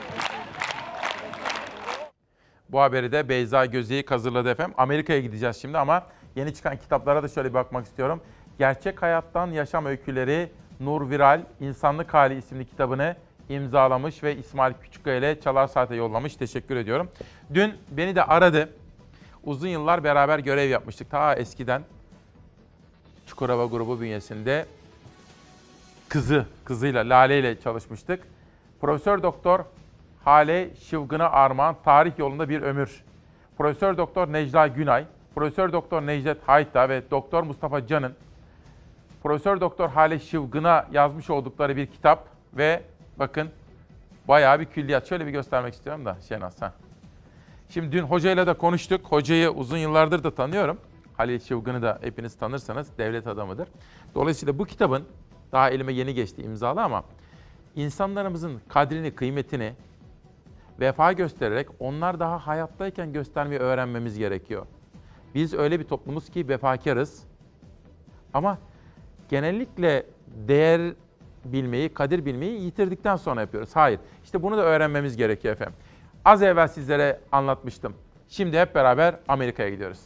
Bu haberi de Beyza Gözeyik hazırladı efendim. Amerika'ya gideceğiz şimdi ama yeni çıkan kitaplara da şöyle bir bakmak istiyorum. Gerçek Hayattan Yaşam Öyküleri Nur Viral İnsanlık Hali isimli kitabını imzalamış ve İsmail Küçükkaya ile Çalar Saat'e yollamış. Teşekkür ediyorum. Dün beni de aradı. Uzun yıllar beraber görev yapmıştık. Ta eskiden Çukurova grubu bünyesinde kızı, kızıyla, Lale ile çalışmıştık. Profesör Doktor Hale Şıvgın'a armağan tarih yolunda bir ömür. Profesör Doktor Necla Günay, Profesör Doktor Necdet Hayta ve Doktor Mustafa Can'ın Profesör Doktor Hale Şıvgın'a yazmış oldukları bir kitap ve bakın bayağı bir külliyat. Şöyle bir göstermek istiyorum da Şenaz. Ha. Şimdi dün hocayla da konuştuk. Hocayı uzun yıllardır da tanıyorum. Halil Şıvgın'ı da hepiniz tanırsanız devlet adamıdır. Dolayısıyla bu kitabın daha elime yeni geçti imzalı ama insanlarımızın kadrini, kıymetini vefa göstererek onlar daha hayattayken göstermeyi öğrenmemiz gerekiyor. Biz öyle bir toplumuz ki vefakarız. Ama genellikle değer bilmeyi, kadir bilmeyi yitirdikten sonra yapıyoruz. Hayır. İşte bunu da öğrenmemiz gerekiyor efendim. Az evvel sizlere anlatmıştım. Şimdi hep beraber Amerika'ya gidiyoruz.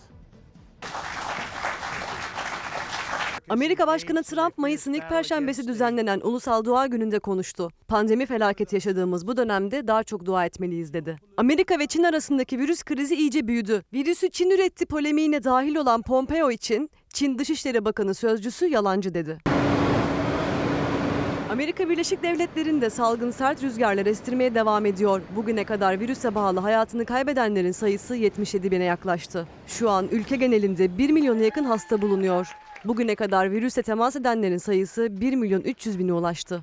Amerika Başkanı Trump Mayıs'ın ilk perşembesi düzenlenen Ulusal Dua Günü'nde konuştu. Pandemi felaketi yaşadığımız bu dönemde daha çok dua etmeliyiz dedi. Amerika ve Çin arasındaki virüs krizi iyice büyüdü. Virüsü Çin üretti polemiğine dahil olan Pompeo için Çin Dışişleri Bakanı sözcüsü yalancı dedi. Amerika Birleşik Devletleri'nde salgın sert rüzgarlar estirmeye devam ediyor. Bugüne kadar virüse bağlı hayatını kaybedenlerin sayısı 77 bine yaklaştı. Şu an ülke genelinde 1 milyona yakın hasta bulunuyor. Bugüne kadar virüse temas edenlerin sayısı 1 milyon 300 bine ulaştı.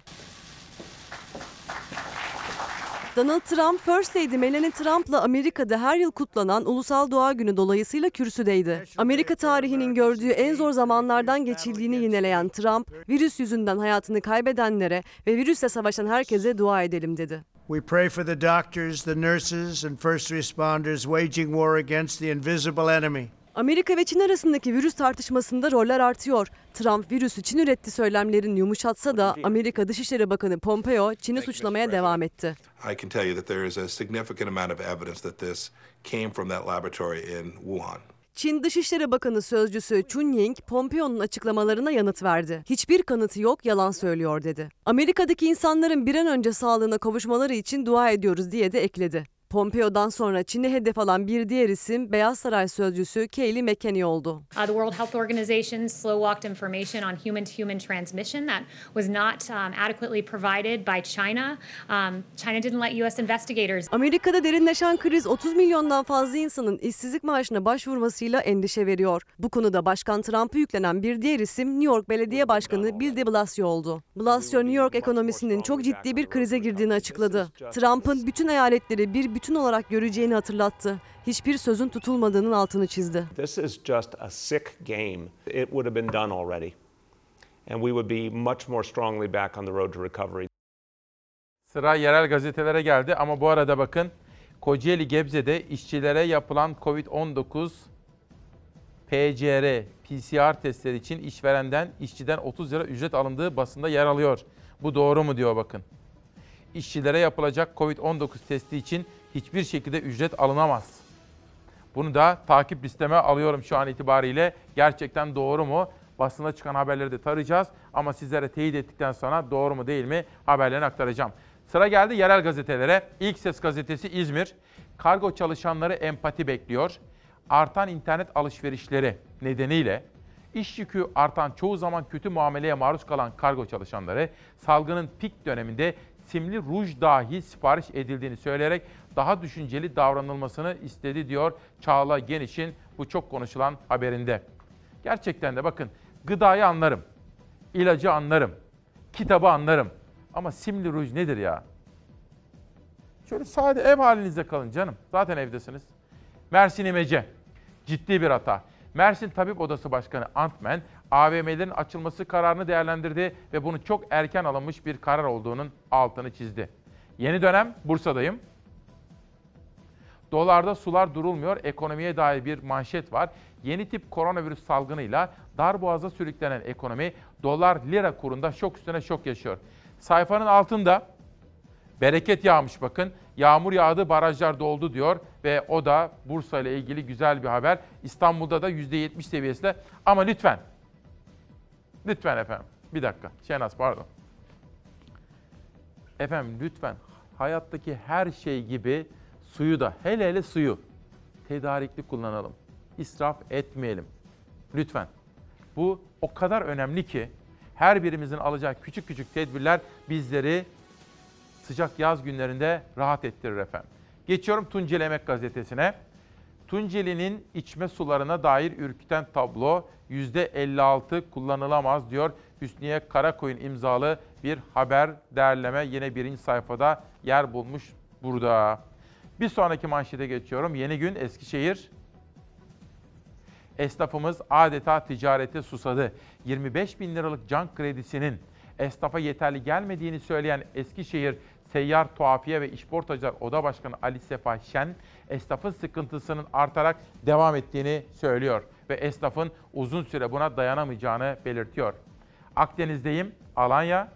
Donald Trump, First Lady Melania Trump'la Amerika'da her yıl kutlanan Ulusal Doğa Günü dolayısıyla kürsüdeydi. Amerika tarihinin gördüğü en zor zamanlardan geçildiğini yineleyen Trump, virüs yüzünden hayatını kaybedenlere ve virüsle savaşan herkese dua edelim dedi. We pray for the doctors, the nurses, and first responders waging war against the invisible enemy. Amerika ve Çin arasındaki virüs tartışmasında roller artıyor. Trump virüsü Çin üretti söylemlerini yumuşatsa da Amerika Dışişleri Bakanı Pompeo Çin'i suçlamaya devam etti. I can tell you that there is a significant amount of evidence that this came from that laboratory in Wuhan. Çin Dışişleri Bakanı sözcüsü Chun Ying, Pompeo'nun açıklamalarına yanıt verdi. Hiçbir kanıtı yok, yalan söylüyor dedi. Amerika'daki insanların bir an önce sağlığına kavuşmaları için dua ediyoruz diye de ekledi. Pompeo'dan sonra Çin'i hedef alan bir diğer isim Beyaz Saray sözcüsü Kayleigh McEnany oldu. Uh, the World Health Organization slow-walked information on human-to-human transmission that was not um, adequately provided by China. Um, China didn't let U.S. investigators. Amerika'da derinleşen kriz 30 milyondan fazla insanın işsizlik maaşına başvurmasıyla endişe veriyor. Bu konuda Başkan Trump'a yüklenen bir diğer isim New York Belediye Başkanı Bill de Blasio oldu. Blasio New York ekonomisinin çok ciddi bir krize girdiğini açıkladı. Trump'ın bütün eyaletleri bir bütün olarak göreceğini hatırlattı. Hiçbir sözün tutulmadığının altını çizdi. This is just a sick game. It would have been done already. And we would be much more strongly back on the road to recovery. Sıra yerel gazetelere geldi ama bu arada bakın Kocaeli Gebze'de işçilere yapılan Covid-19 PCR, PCR testleri için işverenden, işçiden 30 lira ücret alındığı basında yer alıyor. Bu doğru mu diyor bakın. işçilere yapılacak COVID-19 testi için hiçbir şekilde ücret alınamaz. Bunu da takip listeme alıyorum şu an itibariyle. Gerçekten doğru mu? Basına çıkan haberleri de tarayacağız ama sizlere teyit ettikten sonra doğru mu değil mi haberlerini aktaracağım. Sıra geldi yerel gazetelere. İlk Ses gazetesi İzmir. Kargo çalışanları empati bekliyor. Artan internet alışverişleri nedeniyle iş yükü artan çoğu zaman kötü muameleye maruz kalan kargo çalışanları salgının pik döneminde simli ruj dahi sipariş edildiğini söyleyerek daha düşünceli davranılmasını istedi diyor Çağla Geniş'in bu çok konuşulan haberinde. Gerçekten de bakın gıdayı anlarım, ilacı anlarım, kitabı anlarım ama simli ruj nedir ya? Şöyle sade ev halinizde kalın canım. Zaten evdesiniz. Mersin İmece. Ciddi bir hata. Mersin Tabip Odası Başkanı Antmen, AVM'lerin açılması kararını değerlendirdi ve bunu çok erken alınmış bir karar olduğunun altını çizdi. Yeni dönem Bursa'dayım. Dolarda sular durulmuyor. Ekonomiye dair bir manşet var. Yeni tip koronavirüs salgınıyla darboğaza sürüklenen ekonomi dolar lira kurunda şok üstüne şok yaşıyor. Sayfanın altında bereket yağmış bakın. Yağmur yağdı, barajlar doldu diyor ve o da Bursa ile ilgili güzel bir haber. İstanbul'da da %70 seviyesinde. Ama lütfen, lütfen efendim, bir dakika. Şenaz pardon. Efendim lütfen hayattaki her şey gibi suyu da, hele hele suyu tedarikli kullanalım. İsraf etmeyelim. Lütfen. Bu o kadar önemli ki her birimizin alacağı küçük küçük tedbirler bizleri sıcak yaz günlerinde rahat ettirir efendim. Geçiyorum Tunceli Emek Gazetesi'ne. Tunceli'nin içme sularına dair ürküten tablo %56 kullanılamaz diyor. Hüsniye Karakoyun imzalı bir haber derleme yine birinci sayfada yer bulmuş burada. Bir sonraki manşete geçiyorum. Yeni gün Eskişehir. Esnafımız adeta ticarete susadı. 25 bin liralık can kredisinin esnafa yeterli gelmediğini söyleyen Eskişehir Seyyar Tuhafiye ve İşportacılar Oda Başkanı Ali Sefa Şen, esnafın sıkıntısının artarak devam ettiğini söylüyor ve esnafın uzun süre buna dayanamayacağını belirtiyor. Akdeniz'deyim, Alanya.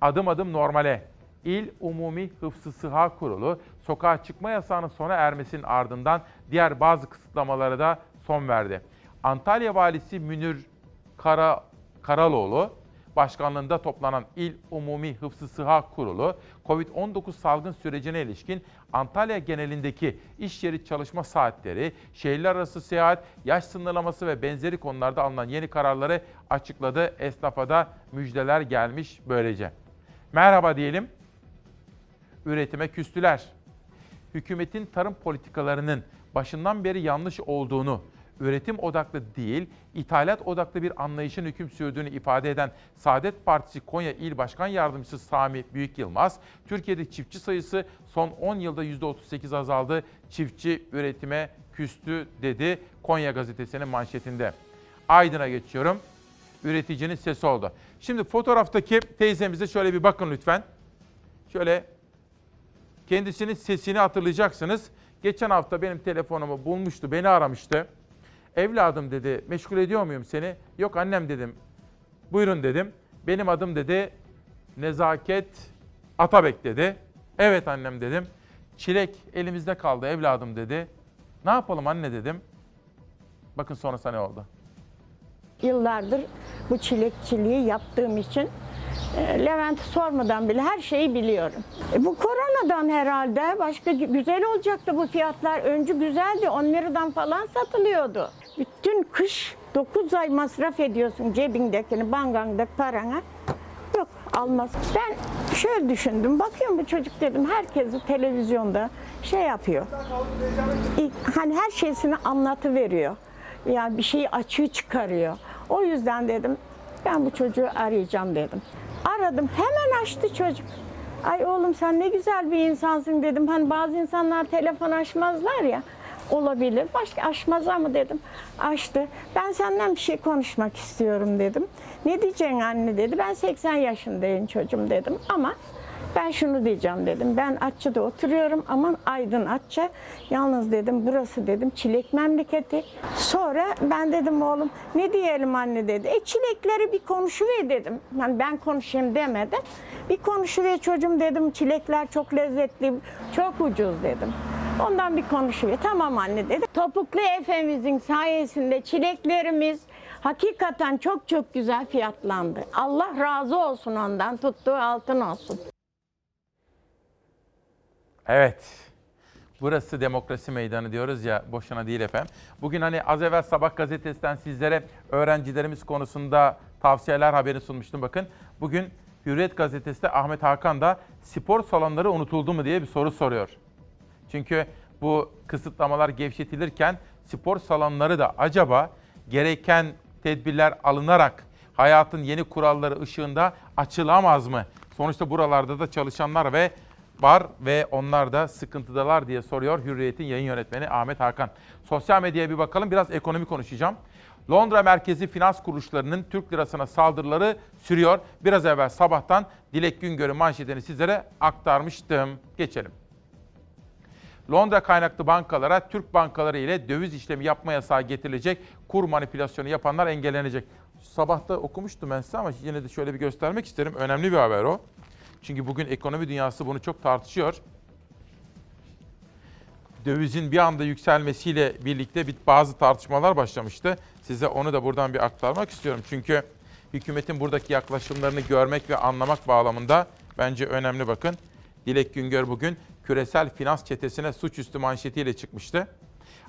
Adım adım normale. İl Umumi Hıfzı Sıha Kurulu sokağa çıkma yasağının sona ermesinin ardından diğer bazı kısıtlamalara da son verdi. Antalya Valisi Münir Kara, Karaloğlu, başkanlığında toplanan İl Umumi Hıfzı Sıha Kurulu, COVID-19 salgın sürecine ilişkin Antalya genelindeki iş yeri çalışma saatleri, şehirler arası seyahat, yaş sınırlaması ve benzeri konularda alınan yeni kararları açıkladı. Esnafa da müjdeler gelmiş böylece. Merhaba diyelim. Üretime küstüler. Hükümetin tarım politikalarının başından beri yanlış olduğunu, üretim odaklı değil, ithalat odaklı bir anlayışın hüküm sürdüğünü ifade eden Saadet Partisi Konya İl Başkan Yardımcısı Sami Büyük Yılmaz, Türkiye'de çiftçi sayısı son 10 yılda %38 azaldı, çiftçi üretime küstü dedi Konya gazetesinin manşetinde. Aydın'a geçiyorum. Üreticinin sesi oldu. Şimdi fotoğraftaki teyzemize şöyle bir bakın lütfen. Şöyle kendisinin sesini hatırlayacaksınız. Geçen hafta benim telefonumu bulmuştu, beni aramıştı. Evladım dedi, meşgul ediyor muyum seni? Yok annem dedim. Buyurun dedim. Benim adım dedi Nezaket Atabek dedi. Evet annem dedim. Çilek elimizde kaldı evladım dedi. Ne yapalım anne dedim. Bakın sonrası ne oldu? Yıllardır bu çilekçiliği yaptığım için e, Levent'i sormadan bile her şeyi biliyorum. E, bu koronadan herhalde başka güzel olacaktı bu fiyatlar. Öncü güzeldi 10 liradan falan satılıyordu. Bütün kış 9 ay masraf ediyorsun cebindekini, bankandaki parana. Yok almaz. Ben şöyle düşündüm. Bakıyorum bu çocuk dedim herkesi televizyonda şey yapıyor. Hani her şeysini anlatıveriyor. Yani bir şeyi açığı çıkarıyor. O yüzden dedim ben bu çocuğu arayacağım dedim. Aradım hemen açtı çocuk. Ay oğlum sen ne güzel bir insansın dedim. Hani bazı insanlar telefon açmazlar ya. Olabilir. Başka açmaz mı dedim. Açtı. Ben senden bir şey konuşmak istiyorum dedim. Ne diyeceksin anne dedi. Ben 80 yaşındayım çocuğum dedim ama Ben şunu diyeceğim dedim. Ben Atçı'da oturuyorum ama Aydın Atçı. Yalnız dedim burası dedim çilek memleketi. Sonra ben dedim oğlum ne diyelim anne dedi. E çilekleri bir konuşuver dedim. Yani ben konuşayım demedim. Bir konuşuver çocuğum dedim. Çilekler çok lezzetli, çok ucuz dedim. Ondan bir konuşuyor. Tamam anne dedi. Topuklu Efemizin sayesinde çileklerimiz hakikaten çok çok güzel fiyatlandı. Allah razı olsun ondan. Tuttuğu altın olsun. Evet. Burası demokrasi meydanı diyoruz ya boşuna değil efendim. Bugün hani az evvel Sabah gazetesinden sizlere öğrencilerimiz konusunda tavsiyeler haberi sunmuştum bakın. Bugün Hürriyet gazetesi de Ahmet Hakan da spor salonları unutuldu mu diye bir soru soruyor. Çünkü bu kısıtlamalar gevşetilirken spor salonları da acaba gereken tedbirler alınarak hayatın yeni kuralları ışığında açılamaz mı? Sonuçta buralarda da çalışanlar ve var ve onlar da sıkıntıdalar diye soruyor Hürriyet'in yayın yönetmeni Ahmet Hakan. Sosyal medyaya bir bakalım biraz ekonomi konuşacağım. Londra merkezi finans kuruluşlarının Türk lirasına saldırıları sürüyor. Biraz evvel sabahtan Dilek Güngör'ün manşetini sizlere aktarmıştım. Geçelim. Londra kaynaklı bankalara Türk bankaları ile döviz işlemi yapma yasağı getirilecek. Kur manipülasyonu yapanlar engellenecek. Sabahta okumuştum ben size ama yine de şöyle bir göstermek isterim. Önemli bir haber o. Çünkü bugün ekonomi dünyası bunu çok tartışıyor. Dövizin bir anda yükselmesiyle birlikte bir bazı tartışmalar başlamıştı. Size onu da buradan bir aktarmak istiyorum. Çünkü hükümetin buradaki yaklaşımlarını görmek ve anlamak bağlamında bence önemli bakın. Dilek Güngör bugün küresel finans çetesine suçüstü manşetiyle çıkmıştı.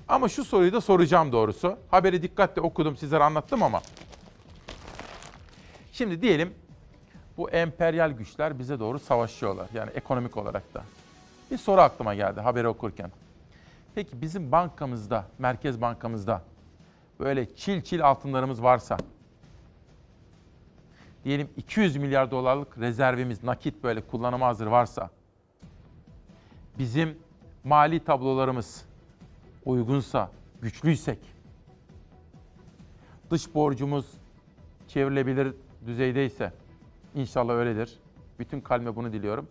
Ama şu soruyu da soracağım doğrusu. Haberi dikkatle okudum, sizlere anlattım ama. Şimdi diyelim bu emperyal güçler bize doğru savaşıyorlar. Yani ekonomik olarak da. Bir soru aklıma geldi haberi okurken. Peki bizim bankamızda, Merkez Bankamızda böyle çil çil altınlarımız varsa, diyelim 200 milyar dolarlık rezervimiz nakit böyle kullanıma hazır varsa, bizim mali tablolarımız uygunsa, güçlüysek, dış borcumuz çevrilebilir düzeydeyse, inşallah öyledir. Bütün kalbe bunu diliyorum.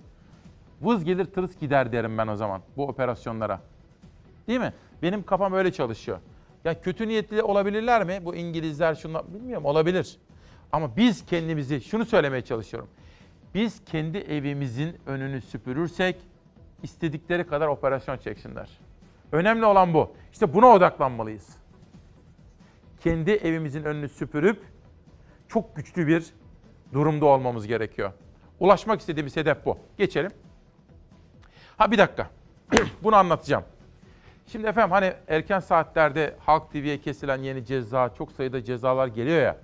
Vız gelir tırıs gider derim ben o zaman bu operasyonlara. Değil mi? Benim kafam öyle çalışıyor. Ya kötü niyetli olabilirler mi? Bu İngilizler şunlar bilmiyorum olabilir. Ama biz kendimizi şunu söylemeye çalışıyorum. Biz kendi evimizin önünü süpürürsek istedikleri kadar operasyon çeksinler. Önemli olan bu. İşte buna odaklanmalıyız. Kendi evimizin önünü süpürüp çok güçlü bir durumda olmamız gerekiyor. Ulaşmak istediğimiz hedef bu. Geçelim. Ha bir dakika. Bunu anlatacağım. Şimdi efendim hani erken saatlerde Halk TV'ye kesilen yeni ceza, çok sayıda cezalar geliyor ya.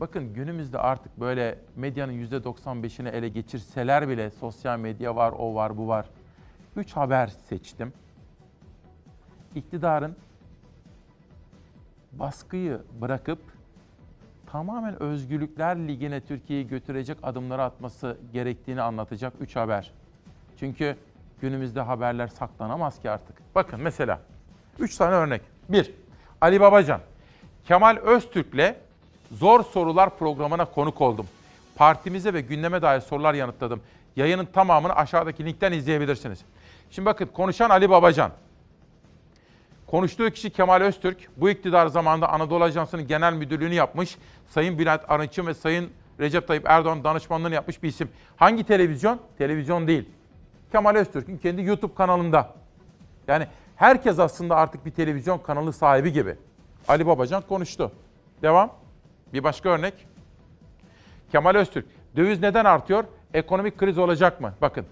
Bakın günümüzde artık böyle medyanın %95'ini ele geçirseler bile sosyal medya var, o var, bu var. Üç haber seçtim. İktidarın baskıyı bırakıp tamamen Özgürlükler Ligi'ne Türkiye'yi götürecek adımları atması gerektiğini anlatacak üç haber. Çünkü günümüzde haberler saklanamaz ki artık. Bakın mesela üç tane örnek. Bir, Ali Babacan. Kemal Öztürk'le Zor Sorular programına konuk oldum. Partimize ve gündeme dair sorular yanıtladım. Yayının tamamını aşağıdaki linkten izleyebilirsiniz. Şimdi bakın konuşan Ali Babacan. Konuştuğu kişi Kemal Öztürk. Bu iktidar zamanında Anadolu Ajansı'nın genel müdürlüğünü yapmış. Sayın Bülent Arınç'ın ve Sayın Recep Tayyip Erdoğan danışmanlığını yapmış bir isim. Hangi televizyon? Televizyon değil. Kemal Öztürk'ün kendi YouTube kanalında. Yani herkes aslında artık bir televizyon kanalı sahibi gibi. Ali Babacan konuştu. Devam. Bir başka örnek. Kemal Öztürk. Döviz neden artıyor? Ekonomik kriz olacak mı? Bakın.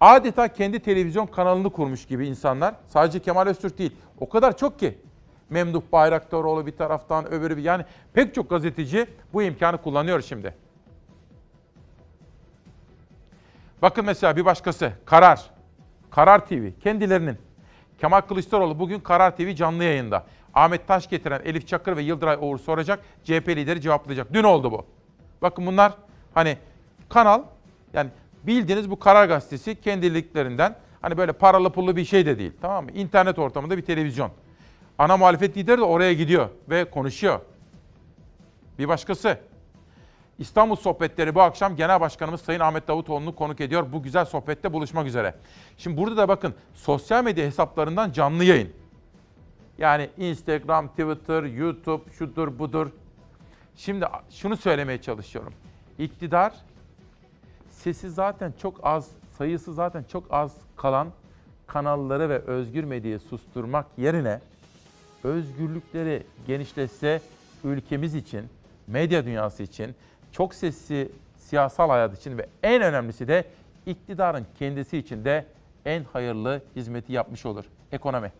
Adeta kendi televizyon kanalını kurmuş gibi insanlar. Sadece Kemal Öztürk değil. O kadar çok ki. Memduh Bayraktaroğlu bir taraftan, öbürü bir. Yani pek çok gazeteci bu imkanı kullanıyor şimdi. Bakın mesela bir başkası. Karar. Karar TV. Kendilerinin. Kemal Kılıçdaroğlu bugün Karar TV canlı yayında. Ahmet Taş getiren Elif Çakır ve Yıldıray Oğur soracak. CHP lideri cevaplayacak. Dün oldu bu. Bakın bunlar hani kanal yani bildiğiniz bu Karar Gazetesi kendiliklerinden hani böyle paralı pullu bir şey de değil. Tamam mı? İnternet ortamında bir televizyon. Ana muhalefet lideri de oraya gidiyor ve konuşuyor. Bir başkası. İstanbul Sohbetleri bu akşam Genel Başkanımız Sayın Ahmet Davutoğlu'nu konuk ediyor. Bu güzel sohbette buluşmak üzere. Şimdi burada da bakın sosyal medya hesaplarından canlı yayın. Yani Instagram, Twitter, YouTube, şudur budur. Şimdi şunu söylemeye çalışıyorum. İktidar sesi zaten çok az, sayısı zaten çok az kalan kanalları ve özgür medyayı susturmak yerine özgürlükleri genişletse ülkemiz için, medya dünyası için, çok sesli siyasal hayat için ve en önemlisi de iktidarın kendisi için de en hayırlı hizmeti yapmış olur. Ekonomi.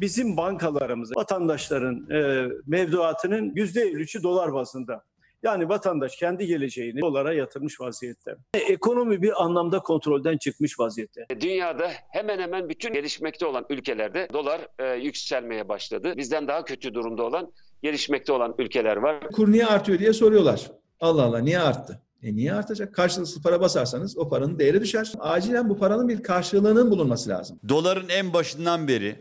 Bizim bankalarımız vatandaşların e, mevduatının %53'ü dolar bazında. Yani vatandaş kendi geleceğini dolara yatırmış vaziyette. Ekonomi bir anlamda kontrolden çıkmış vaziyette. Dünyada hemen hemen bütün gelişmekte olan ülkelerde dolar e, yükselmeye başladı. Bizden daha kötü durumda olan gelişmekte olan ülkeler var. Kur niye artıyor diye soruyorlar. Allah Allah niye arttı? E niye artacak? Karşılıksız para basarsanız o paranın değeri düşer. Acilen bu paranın bir karşılığının bulunması lazım. Doların en başından beri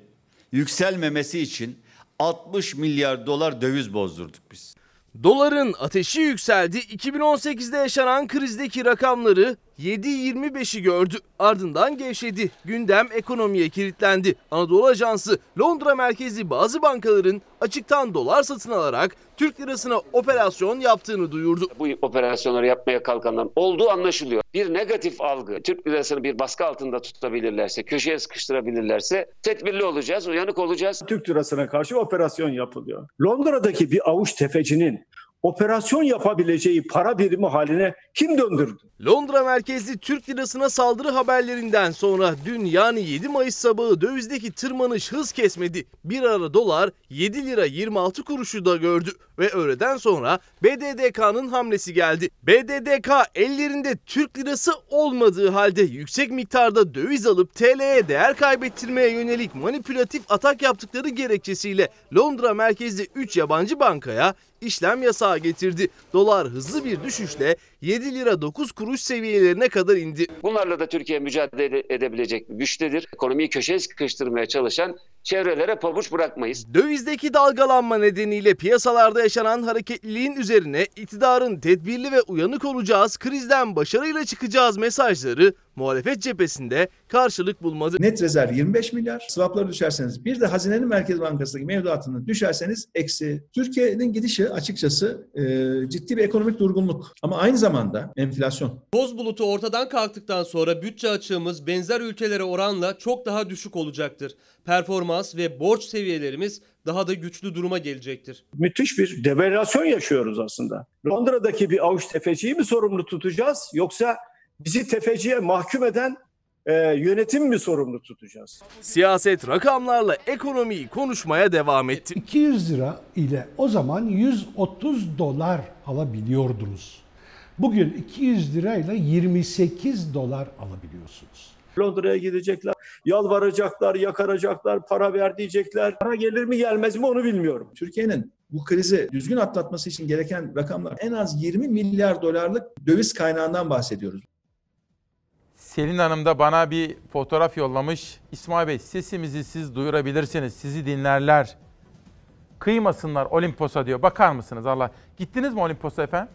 yükselmemesi için 60 milyar dolar döviz bozdurduk biz. Doların ateşi yükseldi. 2018'de yaşanan krizdeki rakamları 7.25'i gördü. Ardından gevşedi. Gündem ekonomiye kilitlendi. Anadolu Ajansı Londra merkezli bazı bankaların açıktan dolar satın alarak Türk lirasına operasyon yaptığını duyurdu. Bu operasyonları yapmaya kalkanların olduğu anlaşılıyor. Bir negatif algı, Türk lirasını bir baskı altında tutabilirlerse, köşeye sıkıştırabilirlerse tedbirli olacağız, uyanık olacağız. Türk lirasına karşı operasyon yapılıyor. Londra'daki bir avuç tefecinin operasyon yapabileceği para birimi haline kim döndürdü? Londra merkezli Türk lirasına saldırı haberlerinden sonra dün yani 7 Mayıs sabahı dövizdeki tırmanış hız kesmedi. Bir ara dolar 7 lira 26 kuruşu da gördü ve öğleden sonra BDDK'nın hamlesi geldi. BDDK ellerinde Türk lirası olmadığı halde yüksek miktarda döviz alıp TL'ye değer kaybettirmeye yönelik manipülatif atak yaptıkları gerekçesiyle Londra merkezli 3 yabancı bankaya işlem yasağı getirdi. Dolar hızlı bir düşüşle 7 lira 9 kuruş seviyelerine kadar indi. Bunlarla da Türkiye mücadele edebilecek güçtedir. Ekonomiyi köşeye sıkıştırmaya çalışan çevrelere pabuç bırakmayız. Dövizdeki dalgalanma nedeniyle piyasalarda yaşanan hareketliliğin üzerine iktidarın tedbirli ve uyanık olacağız, krizden başarıyla çıkacağız mesajları muhalefet cephesinde karşılık bulmadı. Net rezerv 25 milyar. Swapları düşerseniz bir de Hazinenin Merkez Bankası'ndaki mevduatını düşerseniz eksi. Türkiye'nin gidişi açıkçası e, ciddi bir ekonomik durgunluk. Ama aynı zamanda enflasyon. Toz bulutu ortadan kalktıktan sonra bütçe açığımız benzer ülkelere oranla çok daha düşük olacaktır. Performans ve borç seviyelerimiz daha da güçlü duruma gelecektir. Müthiş bir devalüasyon yaşıyoruz aslında. Londra'daki bir avuç tefeciyi mi sorumlu tutacağız yoksa bizi tefeciye mahkum eden e, yönetim mi sorumlu tutacağız? Siyaset rakamlarla ekonomiyi konuşmaya devam etti. 200 lira ile o zaman 130 dolar alabiliyordunuz. Bugün 200 lirayla 28 dolar alabiliyorsunuz. Londra'ya gidecekler, yalvaracaklar, yakaracaklar, para ver diyecekler. Para gelir mi gelmez mi onu bilmiyorum. Türkiye'nin bu krizi düzgün atlatması için gereken rakamlar en az 20 milyar dolarlık döviz kaynağından bahsediyoruz. Selin Hanım da bana bir fotoğraf yollamış. İsmail Bey sesimizi siz duyurabilirsiniz. Sizi dinlerler. Kıymasınlar Olimpos'a diyor. Bakar mısınız Allah? Gittiniz mi Olimpos'a efendim?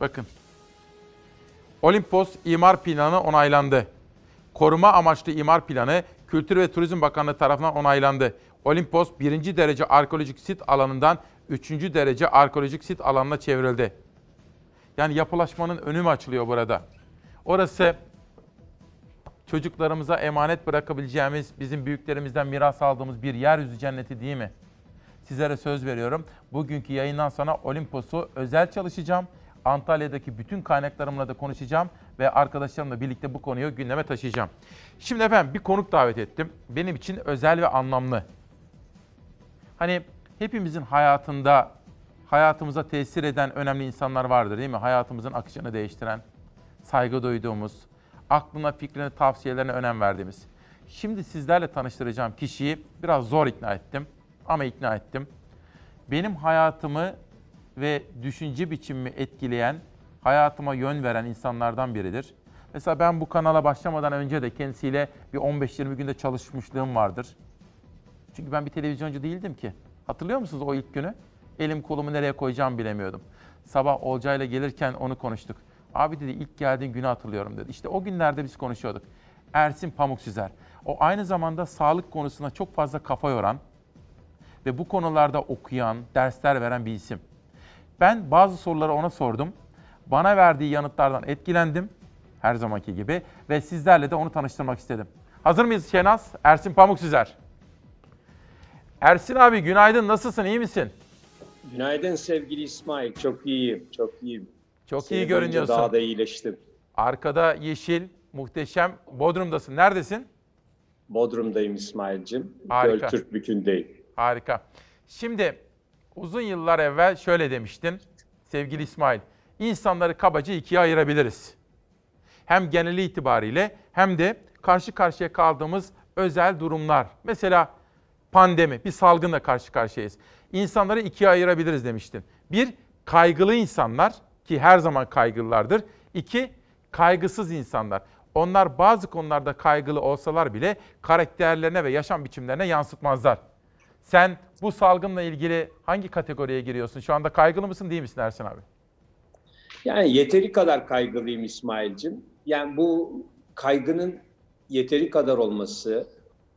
Bakın. Olimpos imar planı onaylandı. Koruma amaçlı imar planı Kültür ve Turizm Bakanlığı tarafından onaylandı. Olimpos birinci derece arkeolojik sit alanından üçüncü derece arkeolojik sit alanına çevrildi. Yani yapılaşmanın önü mü açılıyor burada? Orası çocuklarımıza emanet bırakabileceğimiz, bizim büyüklerimizden miras aldığımız bir yeryüzü cenneti değil mi? Sizlere söz veriyorum. Bugünkü yayından sonra Olimpos'u özel çalışacağım. Antalya'daki bütün kaynaklarımla da konuşacağım ve arkadaşlarımla birlikte bu konuyu gündeme taşıyacağım. Şimdi efendim bir konuk davet ettim. Benim için özel ve anlamlı. Hani hepimizin hayatında hayatımıza tesir eden önemli insanlar vardır değil mi? Hayatımızın akışını değiştiren, saygı duyduğumuz, aklına, fikrine, tavsiyelerine önem verdiğimiz. Şimdi sizlerle tanıştıracağım kişiyi biraz zor ikna ettim ama ikna ettim. Benim hayatımı ve düşünce biçimimi etkileyen, hayatıma yön veren insanlardan biridir. Mesela ben bu kanala başlamadan önce de kendisiyle bir 15-20 günde çalışmışlığım vardır. Çünkü ben bir televizyoncu değildim ki. Hatırlıyor musunuz o ilk günü? Elim kolumu nereye koyacağımı bilemiyordum. Sabah Olcay'la gelirken onu konuştuk. Abi dedi ilk geldiğin günü hatırlıyorum dedi. İşte o günlerde biz konuşuyorduk. Ersin Pamuksüzer. O aynı zamanda sağlık konusuna çok fazla kafa yoran ve bu konularda okuyan, dersler veren bir isim. Ben bazı soruları ona sordum. Bana verdiği yanıtlardan etkilendim her zamanki gibi ve sizlerle de onu tanıştırmak istedim. Hazır mıyız Şenaz? Ersin Pamuksüzer. Ersin abi günaydın nasılsın iyi misin? Günaydın sevgili İsmail. Çok iyiyim, çok iyiyim. Çok Seni iyi görünüyorsun. Daha da iyileştim. Arkada yeşil, muhteşem. Bodrum'dasın. Neredesin? Bodrum'dayım İsmail'cim. Harika. Göltürk Harika. Şimdi uzun yıllar evvel şöyle demiştin sevgili İsmail. İnsanları kabaca ikiye ayırabiliriz. Hem geneli itibariyle hem de karşı karşıya kaldığımız özel durumlar. Mesela pandemi, bir salgınla karşı karşıyayız. İnsanları ikiye ayırabiliriz demiştin. Bir, kaygılı insanlar ki her zaman kaygılılardır. İki, kaygısız insanlar. Onlar bazı konularda kaygılı olsalar bile karakterlerine ve yaşam biçimlerine yansıtmazlar. Sen bu salgınla ilgili hangi kategoriye giriyorsun? Şu anda kaygılı mısın değil misin Ersin abi? Yani yeteri kadar kaygılıyım İsmail'cim. Yani bu kaygının yeteri kadar olması,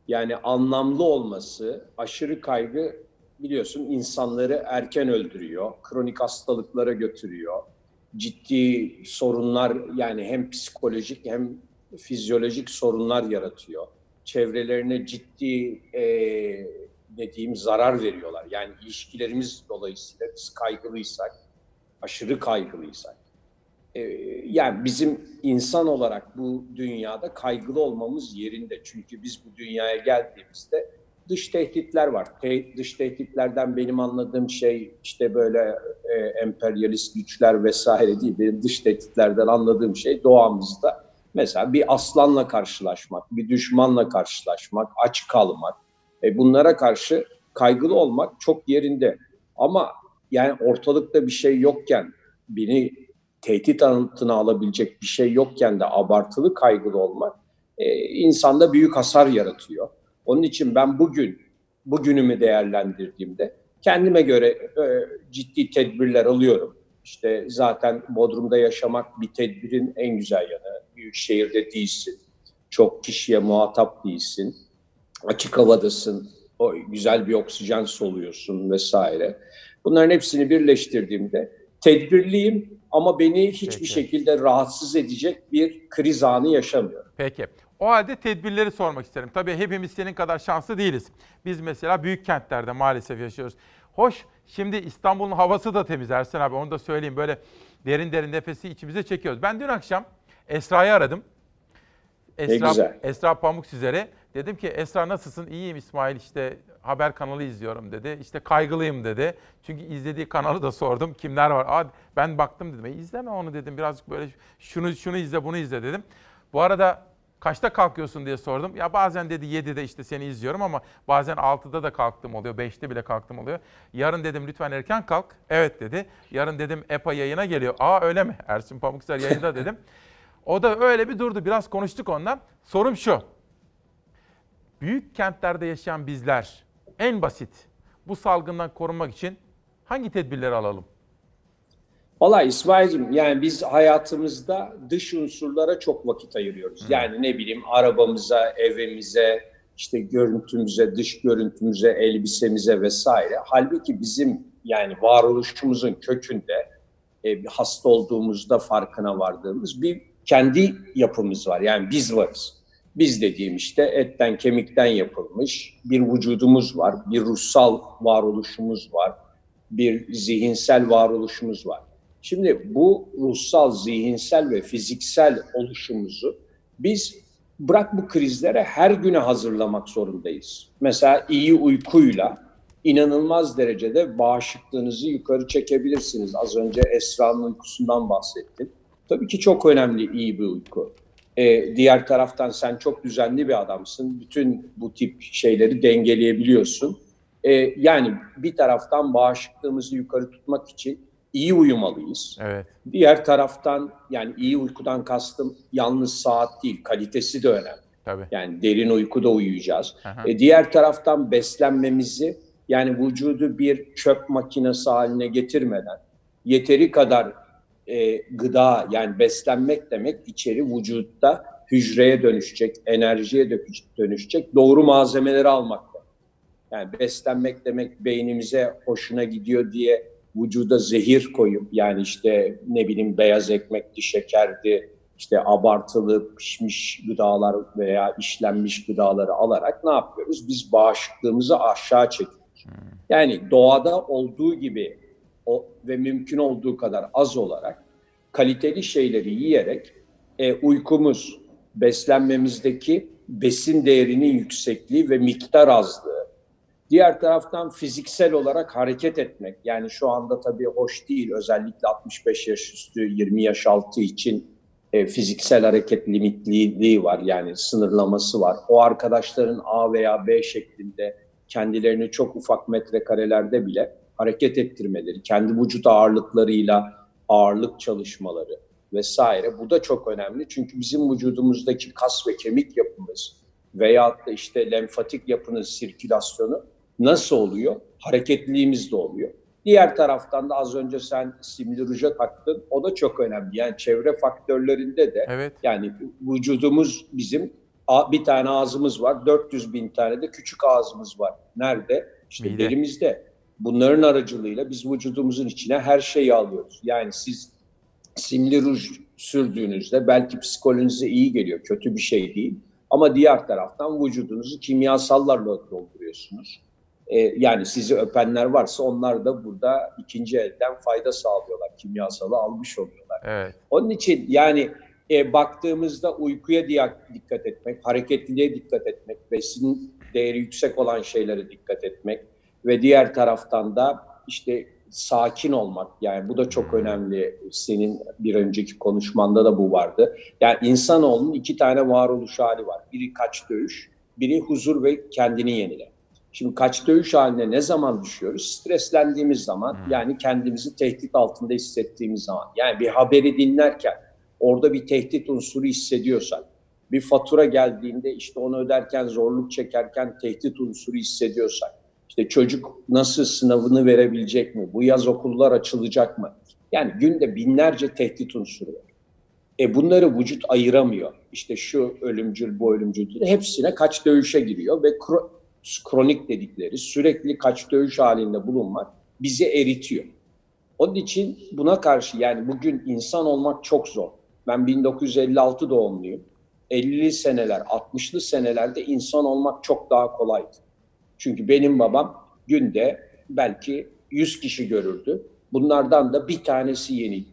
yani anlamlı olması, aşırı kaygı biliyorsun insanları erken öldürüyor, kronik hastalıklara götürüyor. Ciddi sorunlar yani hem psikolojik hem fizyolojik sorunlar yaratıyor. Çevrelerine ciddi e, dediğim zarar veriyorlar. Yani ilişkilerimiz dolayısıyla biz kaygılıysak, aşırı kaygılıysak, e, yani bizim insan olarak bu dünyada kaygılı olmamız yerinde. Çünkü biz bu dünyaya geldiğimizde dış tehditler var. Te- dış tehditlerden benim anladığım şey işte böyle e, emperyalist güçler vesaire değil. Benim dış tehditlerden anladığım şey doğamızda mesela bir aslanla karşılaşmak, bir düşmanla karşılaşmak, aç kalmak. E, bunlara karşı kaygılı olmak çok yerinde. Ama yani ortalıkta bir şey yokken beni tehdit altına alabilecek bir şey yokken de abartılı kaygılı olmak e, insanda büyük hasar yaratıyor. Onun için ben bugün, bugünümü değerlendirdiğimde kendime göre e, ciddi tedbirler alıyorum. İşte zaten Bodrum'da yaşamak bir tedbirin en güzel yanı. Büyük şehirde değilsin. Çok kişiye muhatap değilsin. Açık havadasın. O güzel bir oksijen soluyorsun vesaire. Bunların hepsini birleştirdiğimde tedbirliyim ama beni hiçbir Peki. şekilde rahatsız edecek bir kriz anı yaşamıyorum. Peki. O halde tedbirleri sormak isterim. Tabii hepimiz senin kadar şanslı değiliz. Biz mesela büyük kentlerde maalesef yaşıyoruz. Hoş, şimdi İstanbul'un havası da temiz Ersin abi onu da söyleyeyim. Böyle derin derin nefesi içimize çekiyoruz. Ben dün akşam Esra'yı aradım. Esra. Esra Pamuk sizlere. Dedim ki Esra nasılsın? İyiyim İsmail işte haber kanalı izliyorum dedi. İşte kaygılıyım dedi. Çünkü izlediği kanalı da sordum. Kimler var? Aa, ben baktım dedim. E, izleme onu dedim. Birazcık böyle şunu şunu izle bunu izle dedim. Bu arada kaçta kalkıyorsun diye sordum. Ya bazen dedi 7'de işte seni izliyorum ama bazen 6'da da kalktım oluyor. 5'te bile kalktım oluyor. Yarın dedim lütfen erken kalk. Evet dedi. Yarın dedim EPA yayına geliyor. Aa öyle mi? Ersin Pamukser yayında dedim. O da öyle bir durdu. Biraz konuştuk ondan. Sorum şu. Büyük kentlerde yaşayan bizler en basit bu salgından korunmak için hangi tedbirleri alalım? Valla İsmail'cim yani biz hayatımızda dış unsurlara çok vakit ayırıyoruz. Yani ne bileyim arabamıza, evimize, işte görüntümüze, dış görüntümüze, elbisemize vesaire. Halbuki bizim yani varoluşumuzun kökünde e, bir hasta olduğumuzda farkına vardığımız bir kendi yapımız var. Yani biz varız. Biz dediğim işte etten kemikten yapılmış bir vücudumuz var, bir ruhsal varoluşumuz var, bir zihinsel varoluşumuz var. Şimdi bu ruhsal, zihinsel ve fiziksel oluşumuzu biz bırak bu krizlere her güne hazırlamak zorundayız. Mesela iyi uykuyla inanılmaz derecede bağışıklığınızı yukarı çekebilirsiniz. Az önce Esra'nın uykusundan bahsettim. Tabii ki çok önemli iyi bir uyku. Ee, diğer taraftan sen çok düzenli bir adamsın. Bütün bu tip şeyleri dengeleyebiliyorsun. Ee, yani bir taraftan bağışıklığımızı yukarı tutmak için iyi uyumalıyız. Evet. Diğer taraftan yani iyi uykudan kastım yalnız saat değil, kalitesi de önemli. Tabii. Yani derin uykuda uyuyacağız. Aha. E, diğer taraftan beslenmemizi yani vücudu bir çöp makinesi haline getirmeden yeteri kadar e, gıda yani beslenmek demek içeri vücutta hücreye dönüşecek, enerjiye dönüşecek doğru malzemeleri almak demek. Yani beslenmek demek beynimize hoşuna gidiyor diye vücuda zehir koyup yani işte ne bileyim beyaz ekmekti, şekerdi, işte abartılı pişmiş gıdalar veya işlenmiş gıdaları alarak ne yapıyoruz? Biz bağışıklığımızı aşağı çekiyoruz. Yani doğada olduğu gibi o, ve mümkün olduğu kadar az olarak kaliteli şeyleri yiyerek e, uykumuz, beslenmemizdeki besin değerinin yüksekliği ve miktar azlığı. Diğer taraftan fiziksel olarak hareket etmek. Yani şu anda tabii hoş değil özellikle 65 yaş üstü 20 yaş altı için e, fiziksel hareket limitliliği var yani sınırlaması var. O arkadaşların A veya B şeklinde kendilerini çok ufak metrekarelerde bile hareket ettirmeleri, kendi vücut ağırlıklarıyla ağırlık çalışmaları vesaire bu da çok önemli. Çünkü bizim vücudumuzdaki kas ve kemik yapımız veyahut da işte lenfatik yapının sirkülasyonu nasıl oluyor? Hareketliliğimiz de oluyor. Diğer taraftan da az önce sen simli ruja taktın. O da çok önemli. Yani çevre faktörlerinde de Evet. yani vücudumuz bizim bir tane ağzımız var. 400 bin tane de küçük ağzımız var. Nerede? İşte Mide. derimizde. Bunların aracılığıyla biz vücudumuzun içine her şeyi alıyoruz. Yani siz simli ruj sürdüğünüzde belki psikolojinize iyi geliyor. Kötü bir şey değil. Ama diğer taraftan vücudunuzu kimyasallarla dolduruyorsunuz. Ee, yani sizi öpenler varsa onlar da burada ikinci elden fayda sağlıyorlar. Kimyasalı almış oluyorlar. Evet. Onun için yani e, baktığımızda uykuya dikkat etmek, hareketliliğe dikkat etmek, besin değeri yüksek olan şeylere dikkat etmek ve diğer taraftan da işte sakin olmak. Yani bu da çok önemli. Senin bir önceki konuşmanda da bu vardı. Yani insanoğlunun iki tane varoluş hali var. Biri kaç dövüş, biri huzur ve kendini yenile. Şimdi kaç dövüş haline ne zaman düşüyoruz? Streslendiğimiz zaman yani kendimizi tehdit altında hissettiğimiz zaman. Yani bir haberi dinlerken orada bir tehdit unsuru hissediyorsak, bir fatura geldiğinde işte onu öderken zorluk çekerken tehdit unsuru hissediyorsak, işte çocuk nasıl sınavını verebilecek mi? Bu yaz okullar açılacak mı? Yani günde binlerce tehdit unsuru var. E bunları vücut ayıramıyor. İşte şu ölümcül, bu ölümcül. Hepsine kaç dövüşe giriyor ve kro- kronik dedikleri sürekli kaç dövüş halinde bulunmak bizi eritiyor. Onun için buna karşı yani bugün insan olmak çok zor. Ben 1956 doğumluyum. 50'li seneler, 60'lı senelerde insan olmak çok daha kolaydı. Çünkü benim babam günde belki 100 kişi görürdü. Bunlardan da bir tanesi yeni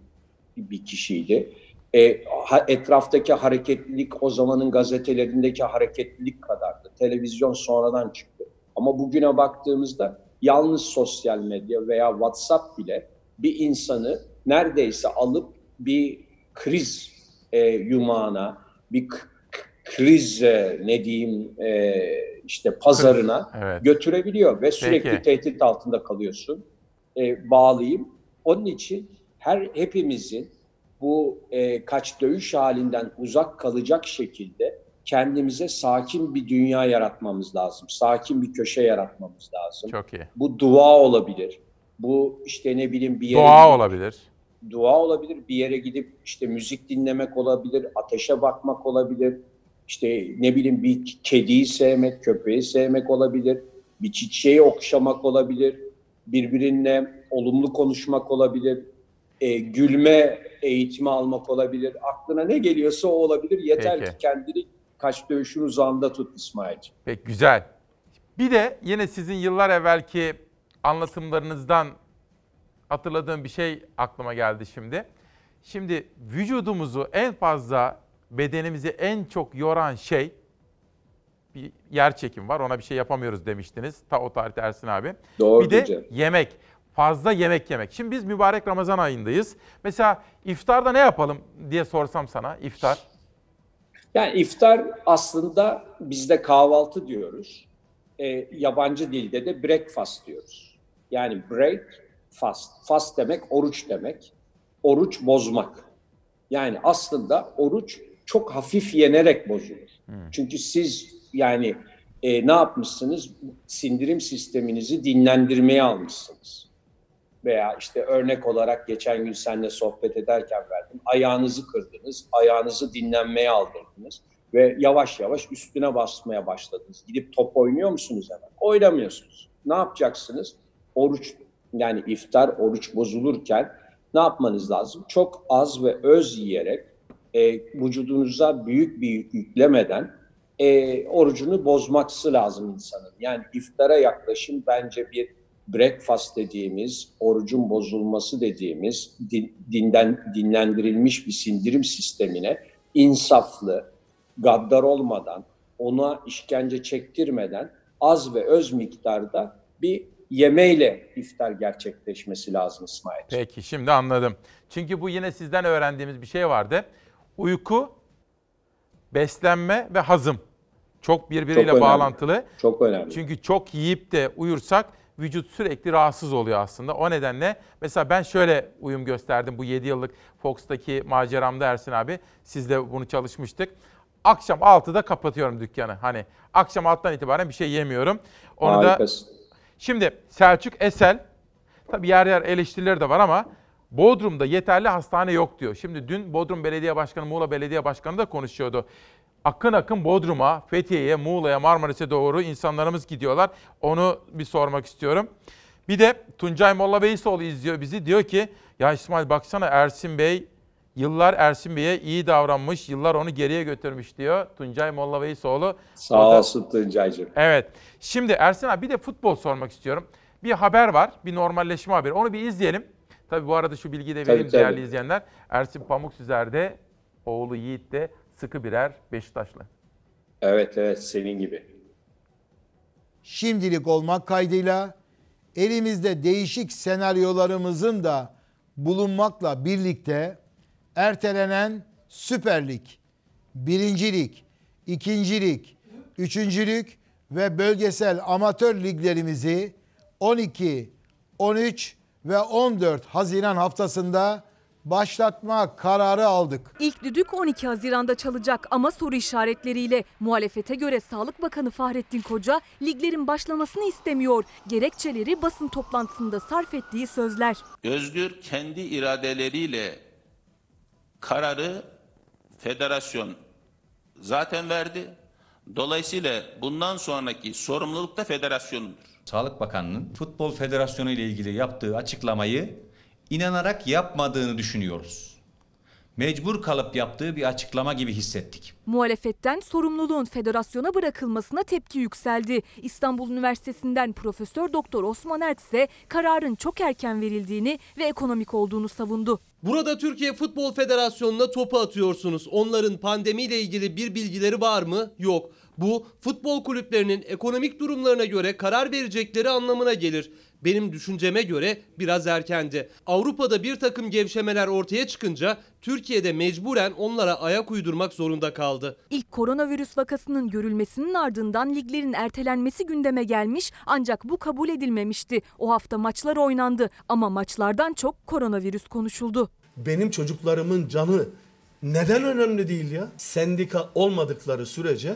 bir kişiydi. E, etraftaki hareketlilik o zamanın gazetelerindeki hareketlilik kadardı. Televizyon sonradan çıktı. Ama bugüne baktığımızda yalnız sosyal medya veya WhatsApp bile bir insanı neredeyse alıp bir kriz e, yumağına, bir kriz ne diyeyim e, işte pazarına Evet. götürebiliyor ve sürekli Peki. tehdit altında kalıyorsun. E, bağlayayım. Onun için her hepimizin bu e, kaç dövüş halinden uzak kalacak şekilde kendimize sakin bir dünya yaratmamız lazım. Sakin bir köşe yaratmamız lazım. Çok iyi. Bu dua olabilir. Bu işte ne bileyim bir yere Doğa gidip- olabilir. dua olabilir. Bir yere gidip işte müzik dinlemek olabilir, ateşe bakmak olabilir. İşte ne bileyim bir kediyi sevmek, köpeği sevmek olabilir. Bir çiçeği okşamak olabilir. Birbirininle olumlu konuşmak olabilir. E, gülme eğitimi almak olabilir. Aklına ne geliyorsa o olabilir. Yeter Peki. ki kendini kaç dövüşün uzağında tut İsmail'ciğim. Peki güzel. Bir de yine sizin yıllar evvelki anlatımlarınızdan hatırladığım bir şey aklıma geldi şimdi. Şimdi vücudumuzu en fazla bedenimizi en çok yoran şey bir yer çekim var. Ona bir şey yapamıyoruz demiştiniz. Ta o tarihte Ersin abi. Doğru bir de hocam. yemek. Fazla yemek yemek. Şimdi biz mübarek Ramazan ayındayız. Mesela iftarda ne yapalım diye sorsam sana iftar. Yani iftar aslında bizde kahvaltı diyoruz. E, yabancı dilde de breakfast diyoruz. Yani break, fast. Fast demek oruç demek. Oruç bozmak. Yani aslında oruç çok hafif yenerek bozulur. Çünkü siz yani e, ne yapmışsınız? Sindirim sisteminizi dinlendirmeye almışsınız. veya işte örnek olarak geçen gün seninle sohbet ederken verdim. Ayağınızı kırdınız, ayağınızı dinlenmeye aldırdınız ve yavaş yavaş üstüne basmaya başladınız. Gidip top oynuyor musunuz hemen? Oynamıyorsunuz. Ne yapacaksınız? Oruç yani iftar oruç bozulurken ne yapmanız lazım? Çok az ve öz yiyerek e, vücudunuza büyük bir yük yüklemeden e, orucunu bozması lazım insanın. Yani iftara yaklaşım bence bir breakfast dediğimiz, orucun bozulması dediğimiz din- dinden dinlendirilmiş bir sindirim sistemine insaflı, gaddar olmadan, ona işkence çektirmeden az ve öz miktarda bir yemeyle iftar gerçekleşmesi lazım İsmail. Peki şimdi anladım. Çünkü bu yine sizden öğrendiğimiz bir şey vardı. Uyku, beslenme ve hazım. Çok birbiriyle Çok önemli. bağlantılı. Çok önemli. Çünkü çok yiyip de uyursak vücut sürekli rahatsız oluyor aslında. O nedenle mesela ben şöyle uyum gösterdim bu 7 yıllık Fox'taki maceramda Ersin abi. Sizle bunu çalışmıştık. Akşam 6'da kapatıyorum dükkanı. Hani akşam 6'dan itibaren bir şey yemiyorum. Onu da Harikasın. Şimdi Selçuk Esel, tabii yer yer eleştirileri de var ama Bodrum'da yeterli hastane yok diyor. Şimdi dün Bodrum Belediye Başkanı, Muğla Belediye Başkanı da konuşuyordu. Akın akın Bodrum'a, Fethiye'ye, Muğla'ya, Marmaris'e doğru insanlarımız gidiyorlar. Onu bir sormak istiyorum. Bir de Tuncay Molla Beysoğlu izliyor bizi. Diyor ki ya İsmail baksana Ersin Bey yıllar Ersin Bey'e iyi davranmış, yıllar onu geriye götürmüş diyor. Tuncay Molla Beysoğlu. Sağ da- olsun Tuncay'cığım. Evet. Şimdi Ersin abi bir de futbol sormak istiyorum. Bir haber var, bir normalleşme haberi. Onu bir izleyelim. Tabii bu arada şu bilgiyi de vereyim Tabii, tabii. değerli izleyenler. Ersin Pamuksüzer de oğlu Yiğit de sıkı birer Beşiktaşlı. Evet evet senin gibi. şimdilik olmak kaydıyla elimizde değişik senaryolarımızın da bulunmakla birlikte ertelenen Süper Lig, Birincilik, İkincilik, Üçüncülük ve bölgesel amatör liglerimizi 12, 13 ve 14 Haziran haftasında başlatma kararı aldık. İlk düdük 12 Haziran'da çalacak ama soru işaretleriyle. Muhalefete göre Sağlık Bakanı Fahrettin Koca liglerin başlamasını istemiyor. Gerekçeleri basın toplantısında sarf ettiği sözler. Özgür kendi iradeleriyle kararı federasyon zaten verdi. Dolayısıyla bundan sonraki sorumluluk da federasyonundur. Sağlık Bakanı'nın Futbol Federasyonu ile ilgili yaptığı açıklamayı inanarak yapmadığını düşünüyoruz. Mecbur kalıp yaptığı bir açıklama gibi hissettik. Muhalefetten sorumluluğun federasyona bırakılmasına tepki yükseldi. İstanbul Üniversitesi'nden Profesör Doktor Osman Ert ise kararın çok erken verildiğini ve ekonomik olduğunu savundu. Burada Türkiye Futbol Federasyonu'na topu atıyorsunuz. Onların pandemiyle ilgili bir bilgileri var mı? Yok. Bu futbol kulüplerinin ekonomik durumlarına göre karar verecekleri anlamına gelir. Benim düşünceme göre biraz erkendi. Avrupa'da bir takım gevşemeler ortaya çıkınca Türkiye'de mecburen onlara ayak uydurmak zorunda kaldı. İlk koronavirüs vakasının görülmesinin ardından liglerin ertelenmesi gündeme gelmiş ancak bu kabul edilmemişti. O hafta maçlar oynandı ama maçlardan çok koronavirüs konuşuldu. Benim çocuklarımın canı neden önemli değil ya? Sendika olmadıkları sürece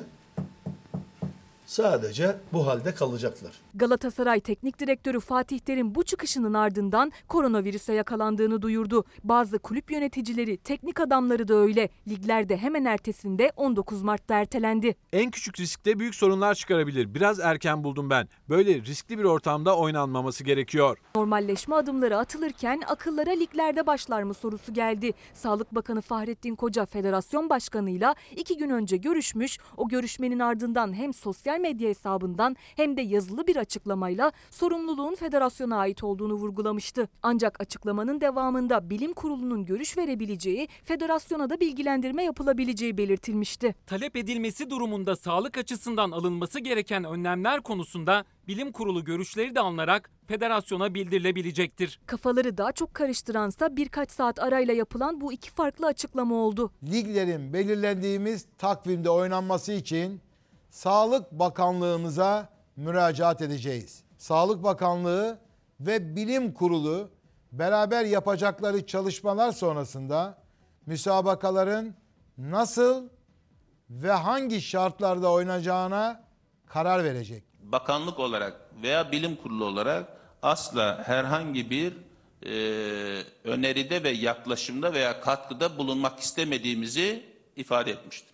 sadece bu halde kalacaklar. Galatasaray Teknik Direktörü Fatih Terim bu çıkışının ardından koronavirüse yakalandığını duyurdu. Bazı kulüp yöneticileri, teknik adamları da öyle. Liglerde hemen ertesinde 19 Mart'ta ertelendi. En küçük riskte büyük sorunlar çıkarabilir. Biraz erken buldum ben. Böyle riskli bir ortamda oynanmaması gerekiyor. Normalleşme adımları atılırken akıllara liglerde başlar mı sorusu geldi. Sağlık Bakanı Fahrettin Koca federasyon başkanıyla iki gün önce görüşmüş. O görüşmenin ardından hem sosyal medya hesabından hem de yazılı bir açıklamayla sorumluluğun federasyona ait olduğunu vurgulamıştı. Ancak açıklamanın devamında bilim kurulunun görüş verebileceği, federasyona da bilgilendirme yapılabileceği belirtilmişti. talep edilmesi durumunda sağlık açısından alınması gereken önlemler konusunda bilim kurulu görüşleri de alınarak federasyona bildirilebilecektir. Kafaları daha çok karıştıransa birkaç saat arayla yapılan bu iki farklı açıklama oldu. liglerin belirlendiğimiz takvimde oynanması için Sağlık Bakanlığımıza müracaat edeceğiz. Sağlık Bakanlığı ve Bilim Kurulu beraber yapacakları çalışmalar sonrasında müsabakaların nasıl ve hangi şartlarda oynayacağına karar verecek. Bakanlık olarak veya bilim kurulu olarak asla herhangi bir e, öneride ve yaklaşımda veya katkıda bulunmak istemediğimizi ifade etmiştim.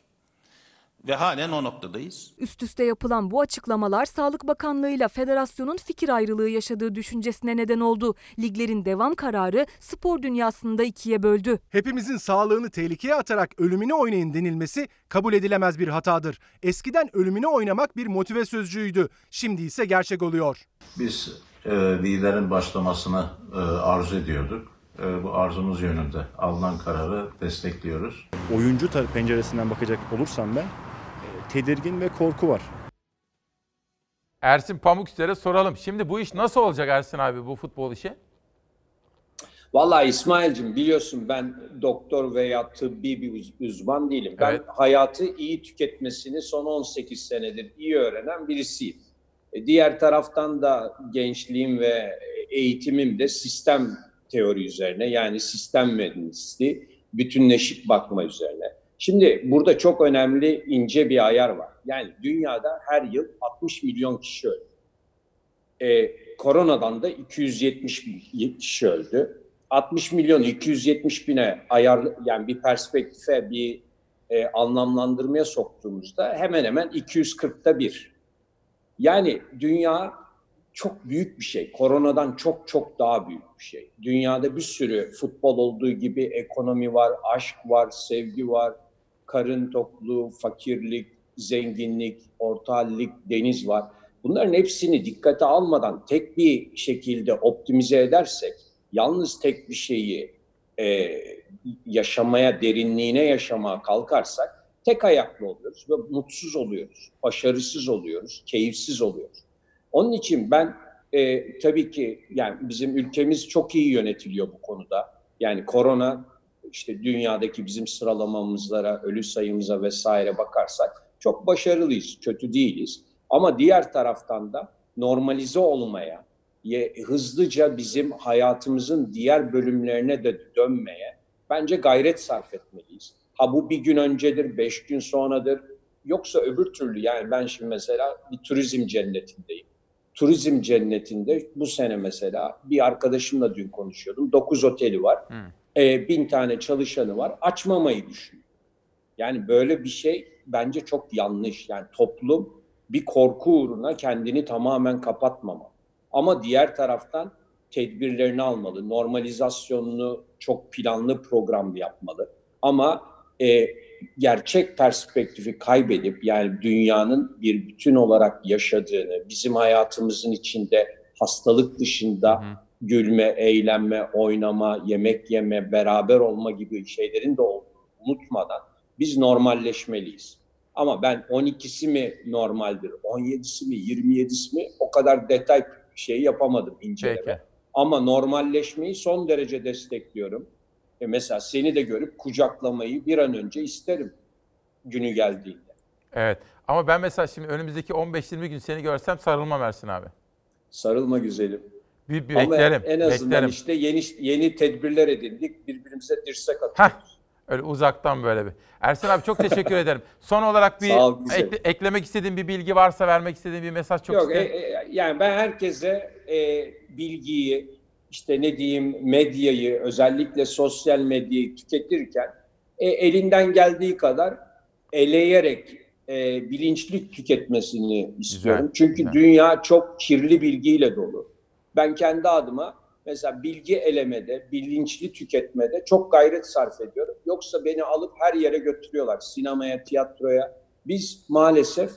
Ve halen o noktadayız. Üst üste yapılan bu açıklamalar Sağlık Bakanlığı ile federasyonun fikir ayrılığı yaşadığı düşüncesine neden oldu. Liglerin devam kararı spor dünyasında ikiye böldü. Hepimizin sağlığını tehlikeye atarak ölümüne oynayın denilmesi kabul edilemez bir hatadır. Eskiden ölümüne oynamak bir motive sözcüğüydü. Şimdi ise gerçek oluyor. Biz e, liglerin başlamasını e, arzu ediyorduk. E, bu arzumuz yönünde alınan kararı destekliyoruz. Oyuncu penceresinden bakacak olursam ben tedirgin ve korku var. Ersin Pamukser'e soralım. Şimdi bu iş nasıl olacak Ersin abi bu futbol işi? Vallahi İsmail'cim biliyorsun ben doktor veya tıbbi bir uz- uzman değilim. Ben Evet. hayatı iyi tüketmesini son 18 senedir iyi öğrenen birisiyim. E, Diğer taraftan da gençliğim ve eğitimim de sistem teori üzerine yani sistem mühendisliği, bütünleşik bakma üzerine. Şimdi burada çok önemli ince bir ayar var. Yani dünyada her yıl 60 milyon kişi ölüyor. E, koronadan da 270 bin kişi öldü. 60 milyon 270 bine ayar yani bir perspektife bir e, anlamlandırmaya soktuğumuzda hemen hemen 240'ta bir. Yani dünya çok büyük bir şey. Koronadan çok çok daha büyük bir şey. Dünyada bir sürü futbol olduğu gibi ekonomi var, aşk var, sevgi var, karın tokluğu, fakirlik, zenginlik, orta hallik, deniz var. Bunların hepsini dikkate almadan tek bir şekilde optimize edersek, yalnız tek bir şeyi e, yaşamaya, derinliğine yaşamaya kalkarsak tek ayaklı oluyoruz ve mutsuz oluyoruz, başarısız oluyoruz, keyifsiz oluyoruz. Onun için ben e, tabii ki yani bizim ülkemiz çok iyi yönetiliyor bu konuda. Yani korona işte dünyadaki bizim sıralamamızlara, ölü sayımıza vesaire bakarsak çok başarılıyız, kötü değiliz. Ama diğer taraftan da normalize olmaya, hızlıca bizim hayatımızın diğer bölümlerine de dönmeye bence gayret sarf etmeliyiz. Ha bu bir gün öncedir, beş gün sonradır. Yoksa öbür türlü yani ben şimdi mesela bir turizm cennetindeyim. Turizm cennetinde bu sene mesela bir arkadaşımla dün konuşuyordum. Dokuz oteli var. E, bin tane çalışanı var. Açmamayı düşünüyor. Yani böyle bir şey bence çok yanlış. Yani toplum bir korku uğruna kendini tamamen kapatmamalı. Ama diğer taraftan tedbirlerini almalı. Normalizasyonunu çok planlı programlı yapmalı. Ama e, gerçek perspektifi kaybedip yani dünyanın bir bütün olarak yaşadığını, bizim hayatımızın içinde hastalık dışında gülme, eğlenme, oynama, yemek yeme, beraber olma gibi şeylerin de olduğunu unutmadan biz normalleşmeliyiz. Ama ben 12'si mi normaldir, 17'si mi, 27'si mi o kadar detay şey yapamadım inceleme. Peki. Ama normalleşmeyi son derece destekliyorum. E mesela seni de görüp kucaklamayı bir an önce isterim günü geldiğinde. Evet. Ama ben mesela şimdi önümüzdeki 15-20 gün seni görsem sarılmam Ersin abi. Sarılma güzelim. Bir, bir Ama beklerim. en azından beklerim. işte yeni yeni tedbirler edindik. Birbirimize dirsek atıyoruz. Öyle uzaktan böyle bir. Ersin abi çok teşekkür ederim. Son olarak bir ol, güzel. ekle- eklemek istediğin bir bilgi varsa vermek istediğin bir mesaj çok Yok, e, isterim. e, yani ben herkese e, bilgiyi, işte ne diyeyim medyayı, özellikle sosyal medyayı tüketirken e, elinden geldiği kadar eleyerek e, bilinçli tüketmesini istiyorum. Çünkü güzel. dünya çok kirli bilgiyle dolu. Ben kendi adıma mesela bilgi elemede, bilinçli tüketmede çok gayret sarf ediyorum. Yoksa beni alıp her yere götürüyorlar. Sinemaya, tiyatroya. Biz maalesef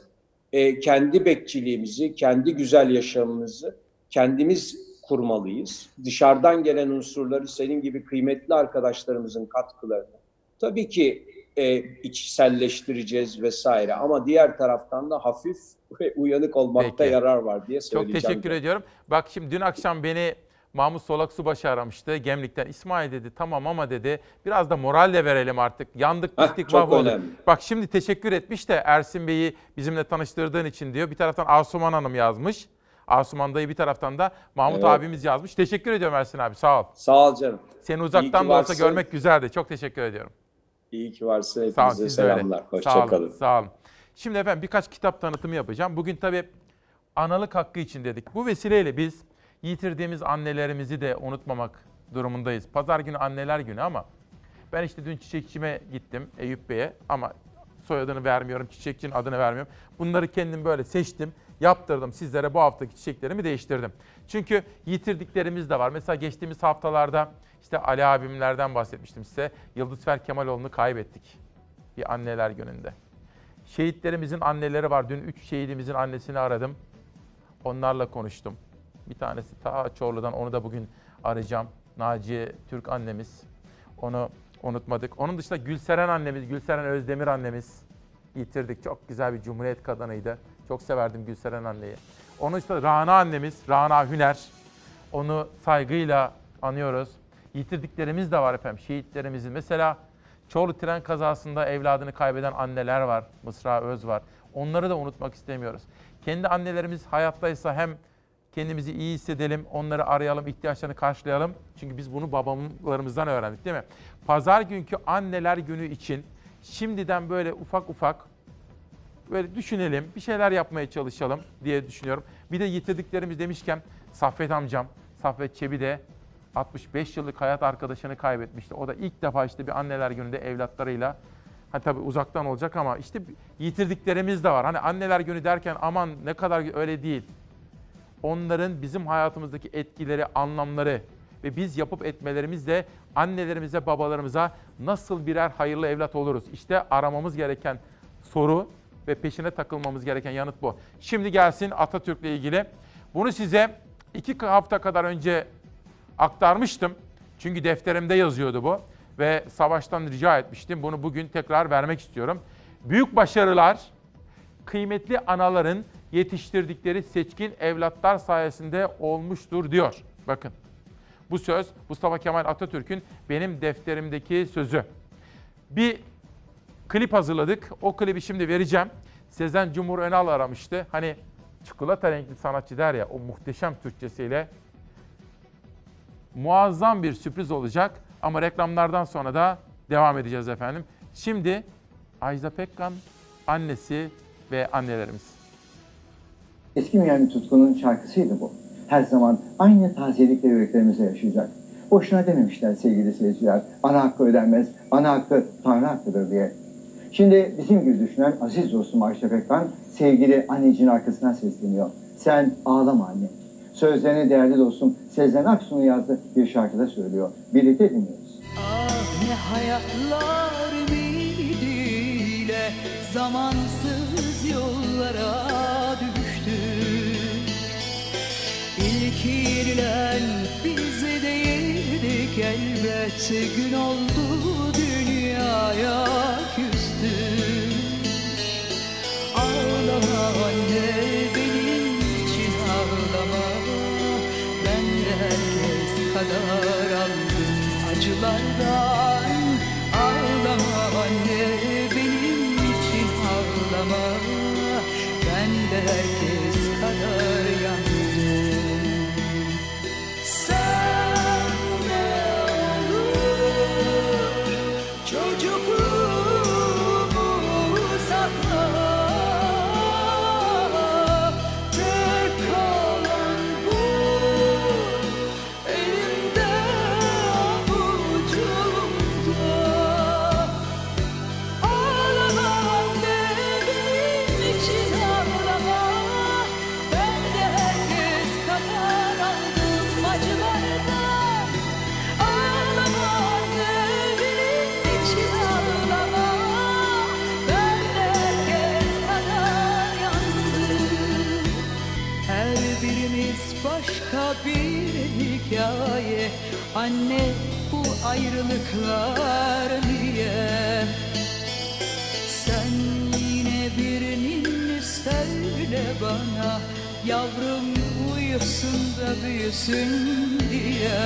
e, kendi bekçiliğimizi, kendi güzel yaşamımızı kendimiz kurmalıyız. Dışarıdan gelen unsurları senin gibi kıymetli arkadaşlarımızın katkılarını tabii ki e, içselleştireceğiz vesaire ama diğer taraftan da hafif ve uyanık olmakta Peki. yarar var diye Çok söyleyeceğim. teşekkür ediyorum. Bak şimdi dün akşam beni Mahmut Solak Subaşı aramıştı Gemlik'ten. İsmail dedi tamam ama dedi biraz da moral de verelim artık. Yandık bittik çok mahvolduk. Bak şimdi teşekkür etmiş de Ersin Bey'i bizimle tanıştırdığın için diyor. Bir taraftan Asuman Hanım yazmış. Asuman dayı bir taraftan da Mahmut Evet. abimiz yazmış. Teşekkür ediyorum Ersin abi sağ ol. Sağ ol canım. Seni uzaktan da olsa görmek güzeldi. Çok teşekkür ediyorum. İyi ki varsın. Sağ olun Hepinize selamlar. Sağ Hoşçakalın. sağ olun. Şimdi efendim birkaç kitap tanıtımı yapacağım. Bugün tabii analık hakkı için dedik. Bu vesileyle biz yitirdiğimiz annelerimizi de unutmamak durumundayız. Pazar günü anneler günü ama ben işte dün çiçekçime gittim Eyüp Bey'e ama soyadını vermiyorum, çiçekçinin adını vermiyorum. Bunları kendim böyle seçtim, yaptırdım. Sizlere bu haftaki çiçeklerimi değiştirdim. Çünkü yitirdiklerimiz de var. Mesela geçtiğimiz haftalarda işte Ali abimlerden bahsetmiştim size. Yıldızfer Kemaloğlu'nu kaybettik bir anneler gününde. Şehitlerimizin anneleri var. Dün üç şehidimizin annesini aradım. Onlarla konuştum. Bir tanesi ta Çorlu'dan onu da bugün arayacağım. Naciye Türk annemiz. Onu unutmadık. Onun dışında Gülseren annemiz, Gülseren Özdemir annemiz yitirdik. Çok güzel bir cumhuriyet kadınıydı. Çok severdim Gülseren anneyi. Onun dışında Rana annemiz, Rana Hüner. Onu saygıyla anıyoruz. Yitirdiklerimiz de var efendim, şehitlerimizin. Mesela Çorlu tren kazasında evladını kaybeden anneler var. Mısra Öz var. Onları da unutmak istemiyoruz. Kendi annelerimiz hayattaysa hem kendimizi iyi hissedelim, onları arayalım, ihtiyaçlarını karşılayalım. Çünkü biz bunu babamlarımızdan öğrendik değil mi? Pazar günkü anneler günü için şimdiden böyle ufak ufak böyle düşünelim, bir şeyler yapmaya çalışalım diye düşünüyorum. Bir de yitirdiklerimiz demişken Saffet amcam, Saffet Çebi de 65 yıllık hayat arkadaşını kaybetmişti. O da ilk defa işte bir anneler gününde evlatlarıyla Ha tabii uzaktan olacak ama işte yitirdiklerimiz de var. Hani anneler günü derken aman ne kadar öyle değil. Onların bizim hayatımızdaki etkileri, anlamları ve biz yapıp etmelerimizle annelerimize, babalarımıza nasıl birer hayırlı evlat oluruz? İşte aramamız gereken soru ve peşine takılmamız gereken yanıt bu. Şimdi gelsin Atatürk'le ilgili. Bunu size iki hafta kadar önce aktarmıştım. Çünkü defterimde yazıyordu bu ve savaştan rica etmiştim. Bunu bugün tekrar vermek istiyorum. Büyük başarılar kıymetli anaların yetiştirdikleri seçkin evlatlar sayesinde olmuştur diyor. Bakın bu söz Mustafa Kemal Atatürk'ün benim defterimdeki sözü. Bir klip hazırladık. O klibi şimdi vereceğim. Sezen Cumhur Önal aramıştı. Hani çikolata renkli sanatçı der ya o muhteşem Türkçesiyle muazzam bir sürpriz olacak. Ama reklamlardan sonra da devam edeceğiz efendim. Şimdi Ajda Pekkan, annesi ve annelerimiz. Eski Miami Tutku'nun şarkısıydı bu. Her zaman aynı tazelikle yüreklerimize yaşayacak. Boşuna dememişler sevgili seyirciler. Ana hakkı ödenmez, ana hakkı Tanrı hakkıdır diye. Şimdi bizim gibi düşünen aziz dostum Ajda Pekkan sevgili anneciğin arkasına sesleniyor. Sen ağlama anne. Sözlerini değerli dostum Sezen Aksu'nun yazdığı bir şarkıda söylüyor. Birlikte dinliyoruz. Ah ne hayatlar ümidiyle zamansız yollara düştük. İlk yenilen biz değildik elbet gün oldu dünyaya küstük. Ağlama ayrılıklar niye Sen yine birinin söyle bana Yavrum uyusun da büyüsün diye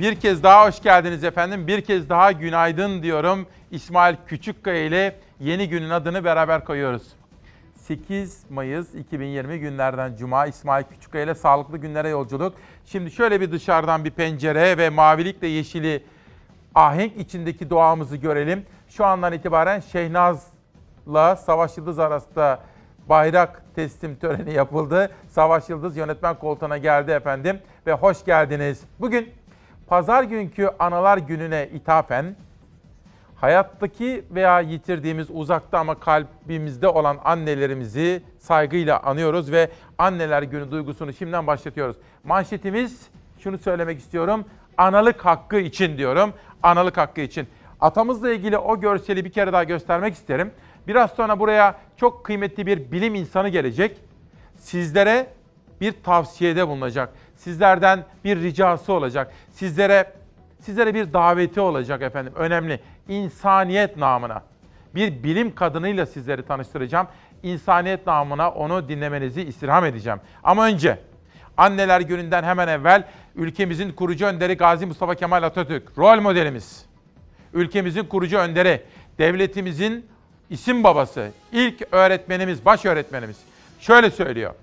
Bir kez daha hoş geldiniz efendim. Bir kez daha günaydın diyorum. İsmail Küçükkaya ile yeni günün adını beraber koyuyoruz. 8 Mayıs 2020 günlerden Cuma İsmail Küçükkaya ile sağlıklı günlere yolculuk. Şimdi şöyle bir dışarıdan bir pencere ve mavilikle yeşili ahenk içindeki doğamızı görelim. Şu andan itibaren Şehnaz'la Savaş Yıldız arasında bayrak teslim töreni yapıldı. Savaş Yıldız yönetmen koltuğuna geldi efendim ve hoş geldiniz. Bugün pazar günkü analar gününe ithafen hayattaki veya yitirdiğimiz uzakta ama kalbimizde olan annelerimizi saygıyla anıyoruz ve anneler günü duygusunu şimdiden başlatıyoruz. Manşetimiz şunu söylemek istiyorum. Analık hakkı için diyorum. Analık hakkı için. Atamızla ilgili o görseli bir kere daha göstermek isterim. Biraz sonra buraya çok kıymetli bir bilim insanı gelecek. Sizlere bir tavsiyede bulunacak. Sizlerden bir ricası olacak. Sizlere sizlere bir daveti olacak efendim. Önemli. İnsaniyet namına. Bir bilim kadınıyla sizleri tanıştıracağım. İnsaniyet namına onu dinlemenizi istirham edeceğim. Ama önce Anneler Günü'nden hemen evvel ülkemizin kurucu önderi Gazi Mustafa Kemal Atatürk, rol modelimiz. Ülkemizin kurucu önderi, devletimizin isim babası, ilk öğretmenimiz, baş öğretmenimiz. Şöyle söylüyor.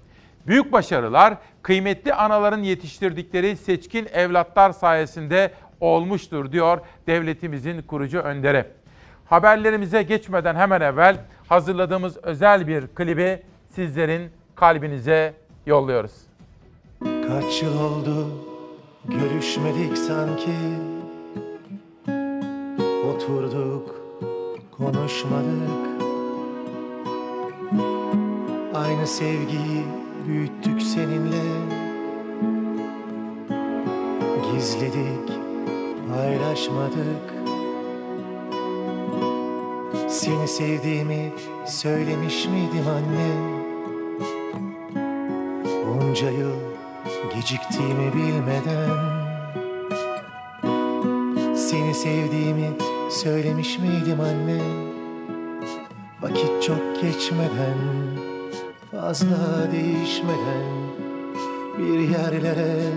Büyük başarılar kıymetli anaların yetiştirdikleri seçkin evlatlar sayesinde olmuştur diyor devletimizin kurucu önderi. Haberlerimize geçmeden hemen evvel hazırladığımız özel bir klibi sizlerin kalbinize yolluyoruz. Kaç yıl oldu görüşmedik sanki Oturduk konuşmadık Aynı sevgiyi büyüttük seninle. Gizledik paylaşmadık. Seni sevdiğimi söylemiş miydim anne? Bunca yıl geciktiğimi bilmeden. Seni sevdiğimi söylemiş miydim anne? Vakit çok geçmeden Fazla değişmeden Bir yerlere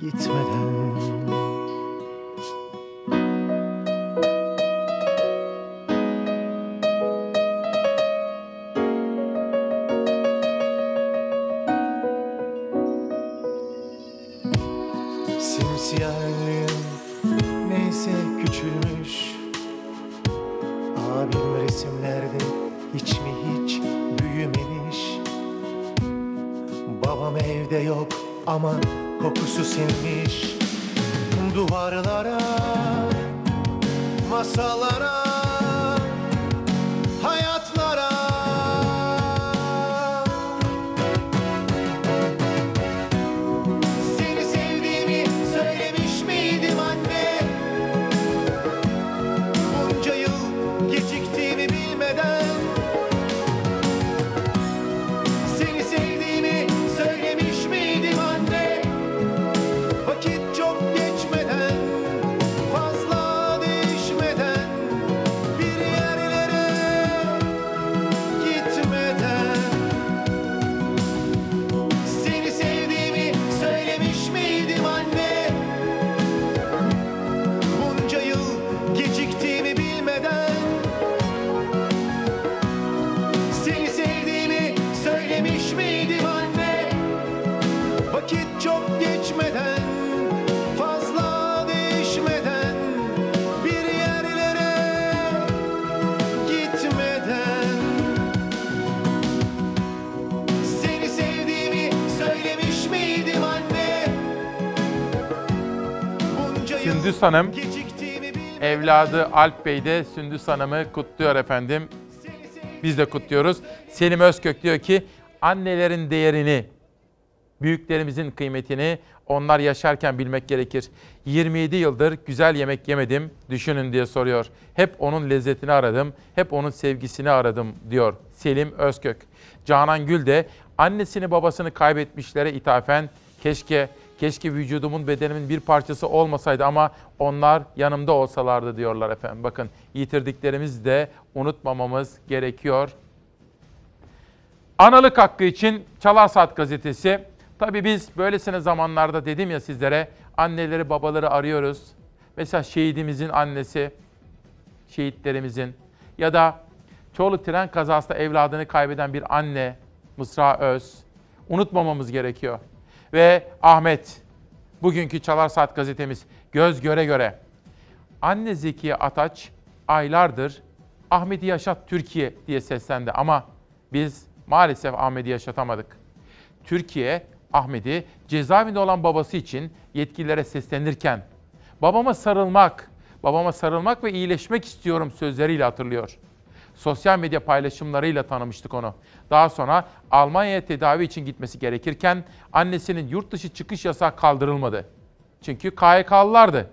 gitmeden Sündüs Hanım, evladı Alp Bey de Sündüs Hanım'ı kutluyor efendim. Biz de kutluyoruz. Selim Özkök diyor ki annelerin değerini, büyüklerimizin kıymetini onlar yaşarken bilmek gerekir. 27 yıldır güzel yemek yemedim, düşünün diye soruyor. Hep onun lezzetini aradım, hep onun sevgisini aradım diyor Selim Özkök. Canan Gül de annesini babasını kaybetmişlere ithafen keşke Keşke vücudumun bedenimin bir parçası olmasaydı ama onlar yanımda olsalardı diyorlar efendim. Bakın yitirdiklerimizi de unutmamamız gerekiyor. Analık hakkı için Çalar gazetesi. Tabii biz böylesine zamanlarda dedim ya sizlere anneleri babaları arıyoruz. Mesela şehidimizin annesi, şehitlerimizin ya da Çorlu tren kazasında evladını kaybeden bir anne Mısra Öz unutmamamız gerekiyor. Ve Ahmet bugünkü Çalar Saat gazetemiz göz göre göre anne Zekiye Ataç aylardır Ahmet'i yaşat Türkiye diye seslendi ama biz maalesef Ahmet'i yaşatamadık. Türkiye Ahmet'i cezaevinde olan babası için yetkililere seslenirken babama sarılmak, babama sarılmak ve iyileşmek istiyorum sözleriyle hatırlıyor. Sosyal medya paylaşımlarıyla tanımıştık onu. Daha sonra Almanya'ya tedavi için gitmesi gerekirken annesinin yurt dışı çıkış yasağı kaldırılmadı. Çünkü KYK'lılardı.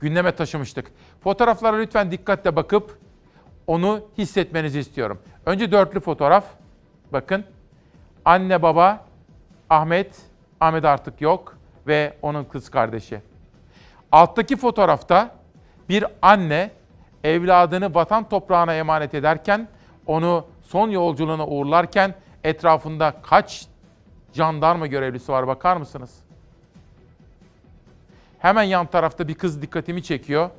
Gündeme taşımıştık. Fotoğraflara lütfen dikkatle bakıp onu hissetmenizi istiyorum. Önce dörtlü fotoğraf. Bakın. Anne baba Ahmet, Ahmet artık yok ve onun kız kardeşi. Alttaki fotoğrafta bir anne evladını vatan toprağına emanet ederken, onu son yolculuğuna uğurlarken etrafında kaç jandarma görevlisi var bakar mısınız? Hemen yan tarafta bir kız dikkatimi çekiyor.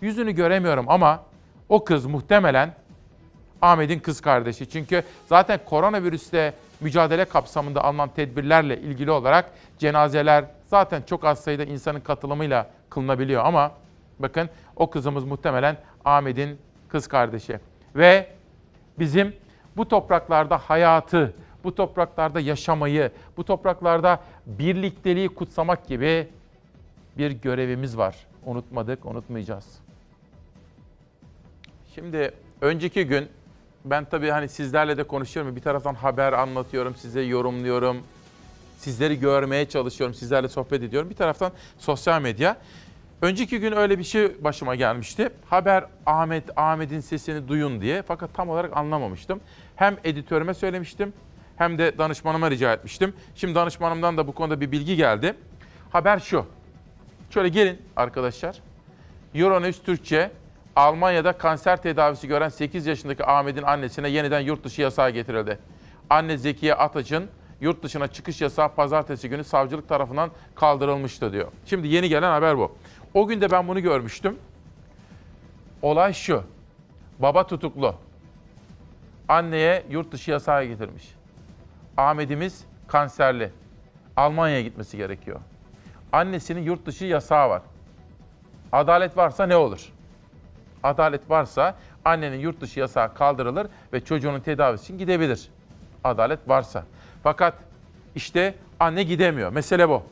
Yüzünü göremiyorum ama o kız muhtemelen Ahmet'in kız kardeşi. Çünkü zaten koronavirüsle mücadele kapsamında alınan tedbirlerle ilgili olarak cenazeler zaten çok az sayıda insanın katılımıyla kılınabiliyor ama bakın o kızımız muhtemelen Ahmet'in kız kardeşi. Ve bizim bu topraklarda hayatı, bu topraklarda yaşamayı, bu topraklarda birlikteliği kutsamak gibi bir görevimiz var. Unutmadık, unutmayacağız. Şimdi önceki gün ben tabii hani sizlerle de konuşuyorum. Bir taraftan haber anlatıyorum, size yorumluyorum. Sizleri görmeye çalışıyorum, sizlerle sohbet ediyorum. Bir taraftan sosyal medya. Önceki gün öyle bir şey başıma gelmişti. Haber Ahmet, Ahmet'in sesini duyun diye. Fakat tam olarak anlamamıştım. Hem editörüme söylemiştim hem de danışmanıma rica etmiştim. Şimdi danışmanımdan da bu konuda bir bilgi geldi. Haber şu. Şöyle gelin arkadaşlar. Euronews Türkçe Almanya'da kanser tedavisi gören 8 yaşındaki Ahmet'in annesine yeniden yurt dışı yasağı getirildi. Anne Zekiye Ataç'ın yurt dışına çıkış yasağı pazartesi günü savcılık tarafından kaldırılmıştı diyor. Şimdi yeni gelen haber bu. O gün de ben bunu görmüştüm. Olay şu. Baba tutuklu. Anneye yurt dışı yasağı getirmiş. Ahmet'imiz kanserli. Almanya'ya gitmesi gerekiyor. Annesinin yurt dışı yasağı var. Adalet varsa ne olur? Adalet varsa annenin yurt dışı yasağı kaldırılır ve çocuğunun tedavisi için gidebilir. Adalet varsa. Fakat işte anne gidemiyor. Mesele bu.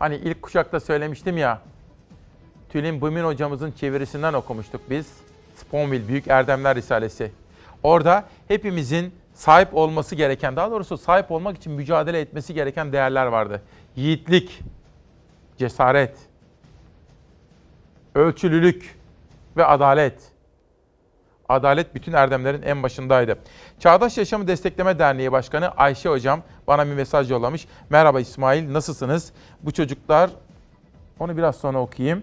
Hani ilk kuşakta söylemiştim ya, Tülin Bumin hocamızın çevirisinden okumuştuk biz. Sponville Büyük Erdemler Risalesi. Orada hepimizin sahip olması gereken, daha doğrusu sahip olmak için mücadele etmesi gereken değerler vardı. Yiğitlik, cesaret, ölçülülük ve adalet. Adalet bütün erdemlerin en başındaydı. Çağdaş Yaşamı Destekleme Derneği Başkanı Ayşe Hocam bana bir mesaj yollamış. Merhaba İsmail, nasılsınız? Bu çocuklar, onu biraz sonra okuyayım.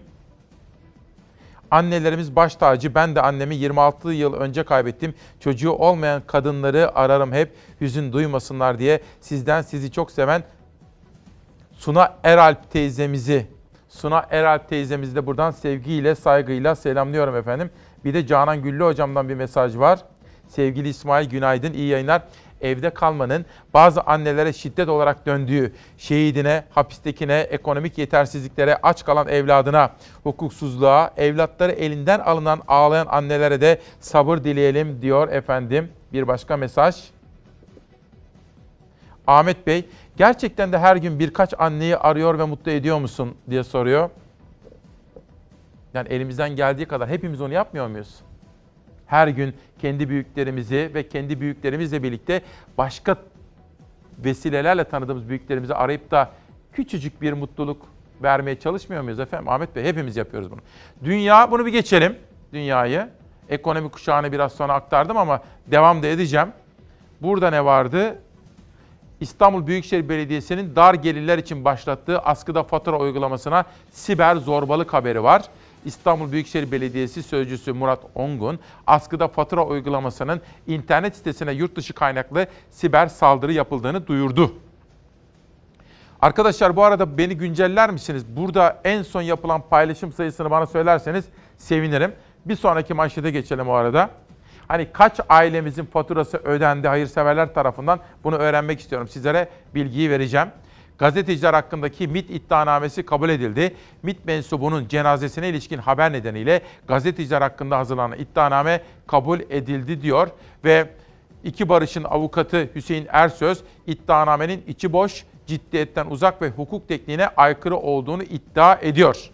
Annelerimiz baş tacı. Ben de annemi 26 yıl önce kaybettim. Çocuğu olmayan kadınları ararım hep hüzün duymasınlar diye. Sizden sizi çok seven Suna Eralp teyzemizi, Suna Eralp teyzemizi de buradan sevgiyle, saygıyla selamlıyorum efendim. Bir de Canan Güllü hocamdan bir mesaj var. Sevgili İsmail günaydın, iyi yayınlar. Evde kalmanın bazı annelere şiddet olarak döndüğü, şehidine, hapistekine, ekonomik yetersizliklere, aç kalan evladına, hukuksuzluğa, evlatları elinden alınan ağlayan annelere de sabır dileyelim diyor efendim. Bir başka mesaj. Ahmet Bey, gerçekten de her gün birkaç anneyi arıyor ve mutlu ediyor musun diye soruyor. Yani elimizden geldiği kadar hepimiz onu yapmıyor muyuz? Her gün kendi büyüklerimizi ve kendi büyüklerimizle birlikte başka vesilelerle tanıdığımız büyüklerimizi arayıp da küçücük bir mutluluk vermeye çalışmıyor muyuz efendim? Ahmet Bey hepimiz yapıyoruz bunu. Dünya, bunu bir geçelim. Dünyayı. Ekonomi kuşağını biraz sonra aktardım ama devam da edeceğim. Burada ne vardı? İstanbul Büyükşehir Belediyesi'nin dar gelirler için başlattığı askıda fatura uygulamasına siber zorbalık haberi var. İstanbul Büyükşehir Belediyesi Sözcüsü Murat Ongun, askıda fatura uygulamasının internet sitesine yurt dışı kaynaklı siber saldırı yapıldığını duyurdu. Arkadaşlar bu arada beni günceller misiniz? Burada en son yapılan paylaşım sayısını bana söylerseniz sevinirim. Bir sonraki manşete geçelim o arada. Hani kaç ailemizin faturası ödendi hayırseverler tarafından bunu öğrenmek istiyorum. Sizlere bilgiyi vereceğim. Gazeteciler hakkındaki MIT iddianamesi kabul edildi. MIT mensubunun cenazesine ilişkin haber nedeniyle gazeteciler hakkında hazırlanan iddianame kabul edildi diyor. Ve iki barışın avukatı Hüseyin Ersöz iddianamenin içi boş, ciddiyetten uzak ve hukuk tekniğine aykırı olduğunu iddia ediyor.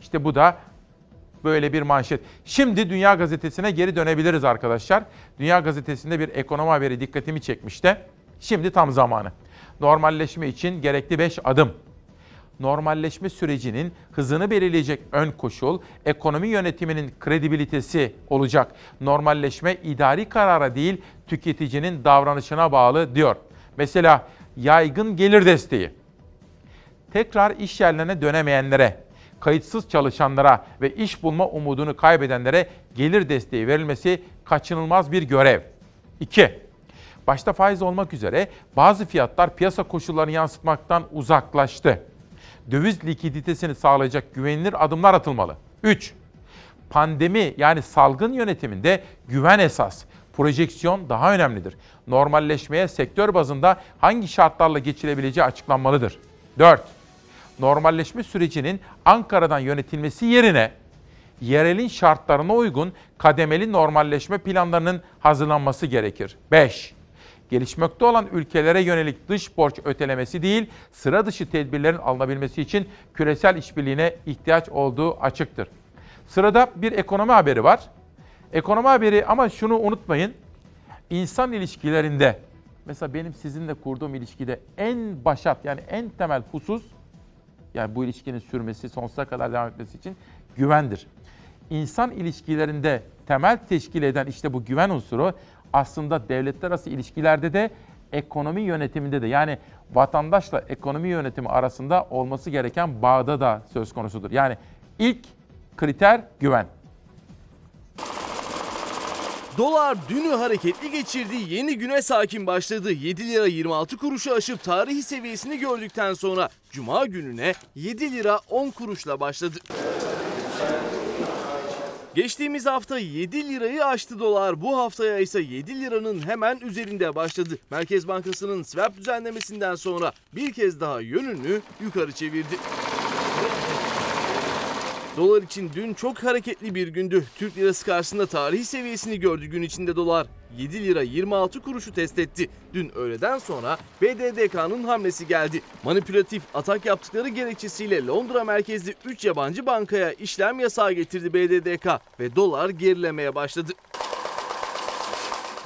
İşte bu da böyle bir manşet. Şimdi Dünya Gazetesi'ne geri dönebiliriz arkadaşlar. Dünya Gazetesi'nde bir ekonomi haberi dikkatimi çekmişti. Şimdi tam zamanı. Normalleşme için gerekli 5 adım. Normalleşme sürecinin hızını belirleyecek ön koşul ekonomi yönetiminin kredibilitesi olacak. Normalleşme idari karara değil tüketicinin davranışına bağlı diyor. Mesela yaygın gelir desteği. Tekrar iş yerlerine dönemeyenlere, kayıtsız çalışanlara ve iş bulma umudunu kaybedenlere gelir desteği verilmesi kaçınılmaz bir görev. 2. Başta faiz olmak üzere bazı fiyatlar piyasa koşullarını yansıtmaktan uzaklaştı. Döviz likiditesini sağlayacak güvenilir adımlar atılmalı. 3. Pandemi yani salgın yönetiminde güven esas. Projeksiyon daha önemlidir. Normalleşmeye sektör bazında hangi şartlarla geçilebileceği açıklanmalıdır. 4 normalleşme sürecinin Ankara'dan yönetilmesi yerine yerelin şartlarına uygun kademeli normalleşme planlarının hazırlanması gerekir. 5. Gelişmekte olan ülkelere yönelik dış borç ötelemesi değil, sıra dışı tedbirlerin alınabilmesi için küresel işbirliğine ihtiyaç olduğu açıktır. Sırada bir ekonomi haberi var. Ekonomi haberi ama şunu unutmayın. İnsan ilişkilerinde mesela benim sizinle kurduğum ilişkide en başat yani en temel husus yani bu ilişkinin sürmesi, sonsuza kadar devam etmesi için güvendir. İnsan ilişkilerinde temel teşkil eden işte bu güven unsuru aslında devletler arası ilişkilerde de ekonomi yönetiminde de yani vatandaşla ekonomi yönetimi arasında olması gereken bağda da söz konusudur. Yani ilk kriter güven. Dolar dünü hareketli geçirdi, yeni güne sakin başladı. 7 lira 26 kuruşu aşıp tarihi seviyesini gördükten sonra Cuma gününe 7 lira 10 kuruşla başladı. Geçtiğimiz hafta 7 lirayı aştı dolar. Bu haftaya ise 7 liranın hemen üzerinde başladı. Merkez Bankası'nın swap düzenlemesinden sonra bir kez daha yönünü yukarı çevirdi. Dolar için dün çok hareketli bir gündü. Türk lirası karşısında tarihi seviyesini gördü gün içinde dolar. 7 lira 26 kuruşu test etti. Dün öğleden sonra BDDK'nın hamlesi geldi. Manipülatif atak yaptıkları gerekçesiyle Londra merkezli 3 yabancı bankaya işlem yasağı getirdi BDDK ve dolar gerilemeye başladı.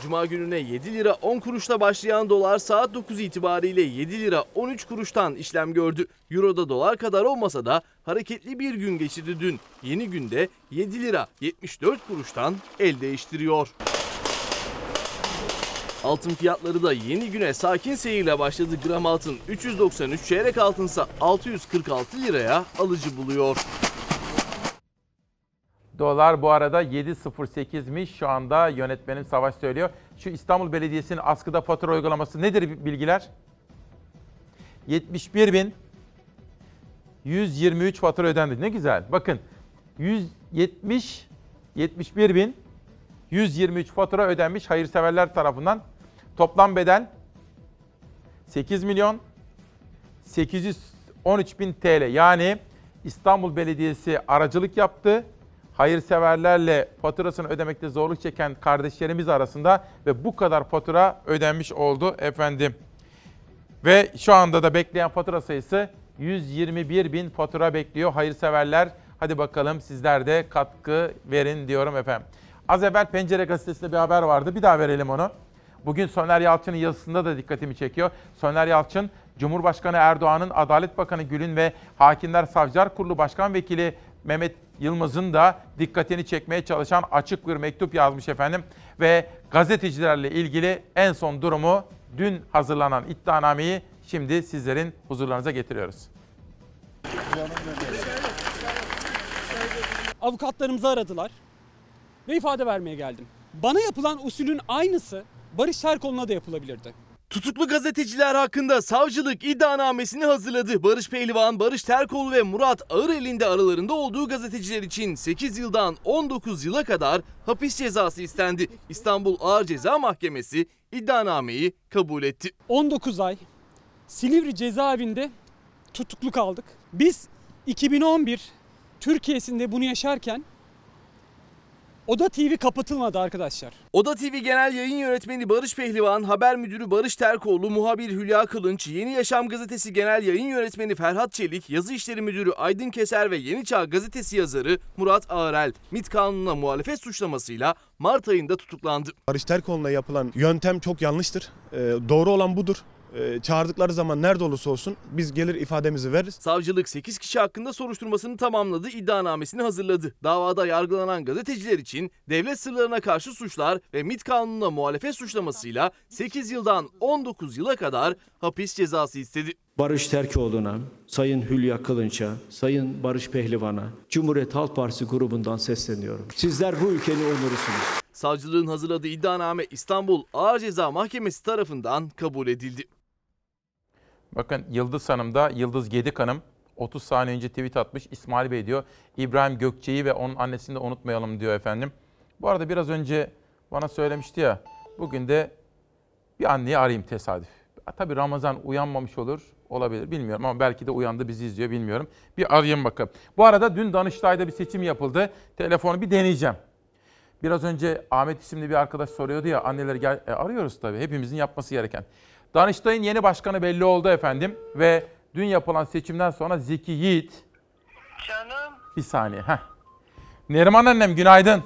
Cuma gününe 7 lira 10 kuruşla başlayan dolar saat 9 itibariyle 7 lira 13 kuruştan işlem gördü. Euro'da dolar kadar olmasa da hareketli bir gün geçirdi dün. Yeni günde 7 lira 74 kuruştan el değiştiriyor. Altın fiyatları da yeni güne sakin seyirle başladı. Gram altın 393, çeyrek altınsa 646 liraya alıcı buluyor. Dolar bu arada 7.08'miş şu anda yönetmenim Savaş söylüyor. Şu İstanbul Belediyesi'nin askıda fatura uygulaması nedir bilgiler? 71 bin 123 fatura ödendi. Ne güzel. Bakın 170 71 bin 123 fatura ödenmiş hayırseverler tarafından. Toplam bedel 8 milyon 813 bin TL. Yani İstanbul Belediyesi aracılık yaptı hayırseverlerle faturasını ödemekte zorluk çeken kardeşlerimiz arasında ve bu kadar fatura ödenmiş oldu efendim. Ve şu anda da bekleyen fatura sayısı 121 bin fatura bekliyor hayırseverler. Hadi bakalım sizler de katkı verin diyorum efendim. Az evvel Pencere Gazetesi'nde bir haber vardı. Bir daha verelim onu. Bugün Soner Yalçın'ın yazısında da dikkatimi çekiyor. Soner Yalçın, Cumhurbaşkanı Erdoğan'ın Adalet Bakanı Gül'ün ve Hakimler Savcılar Kurulu Başkan Vekili Mehmet Yılmaz'ın da dikkatini çekmeye çalışan açık bir mektup yazmış efendim. Ve gazetecilerle ilgili en son durumu dün hazırlanan iddianameyi şimdi sizlerin huzurlarınıza getiriyoruz. Avukatlarımızı aradılar ve ifade vermeye geldim. Bana yapılan usulün aynısı Barış Terkoğlu'na da yapılabilirdi. Tutuklu gazeteciler hakkında savcılık iddianamesini hazırladı. Barış Pehlivan, Barış Terkoğlu ve Murat Ağırel'in de aralarında olduğu gazeteciler için 8 yıldan 19 yıla kadar hapis cezası istendi. İstanbul Ağır Ceza Mahkemesi iddianameyi kabul etti. 19 ay Silivri cezaevinde tutuklu kaldık. Biz 2011 Türkiye'sinde bunu yaşarken Oda TV kapatılmadı arkadaşlar. Oda TV Genel Yayın Yönetmeni Barış Pehlivan, Haber Müdürü Barış Terkoğlu, muhabir Hülya Kılınç, Yeni Yaşam Gazetesi Genel Yayın Yönetmeni Ferhat Çelik, Yazı İşleri Müdürü Aydın Keser ve Yeni Çağ Gazetesi yazarı Murat Ağrel, MİT kanununa muhalefet suçlamasıyla Mart ayında tutuklandı. Barış Terkoğlu'na yapılan yöntem çok yanlıştır. Ee, doğru olan budur. Ee, çağırdıkları zaman nerede olursa olsun biz gelir ifademizi veririz. Savcılık 8 kişi hakkında soruşturmasını tamamladı, iddianamesini hazırladı. Davada yargılanan gazeteciler için devlet sırlarına karşı suçlar ve MİT kanununa muhalefet suçlamasıyla 8 yıldan 19 yıla kadar hapis cezası istedi. Barış Terkoğlu'na, Sayın Hülya Kılınç'a, Sayın Barış Pehlivan'a, Cumhuriyet Halk Partisi grubundan sesleniyorum. Sizler bu ülkenin onurusunuz. Savcılığın hazırladığı iddianame İstanbul Ağır Ceza Mahkemesi tarafından kabul edildi. Bakın Yıldız Hanım da Yıldız Gedik Hanım 30 saniye önce tweet atmış. İsmail Bey diyor İbrahim Gökçe'yi ve onun annesini de unutmayalım diyor efendim. Bu arada biraz önce bana söylemişti ya bugün de bir anneyi arayayım tesadüf. Tabii Ramazan uyanmamış olur olabilir bilmiyorum ama belki de uyandı bizi izliyor bilmiyorum. Bir arayayım bakalım. Bu arada dün Danıştay'da bir seçim yapıldı. Telefonu bir deneyeceğim. Biraz önce Ahmet isimli bir arkadaş soruyordu ya anneleri gel e, arıyoruz tabii hepimizin yapması gereken. Danıştay'ın yeni başkanı belli oldu efendim ve dün yapılan seçimden sonra Zeki Yiğit Canım, bir saniye heh. Neriman annem günaydın.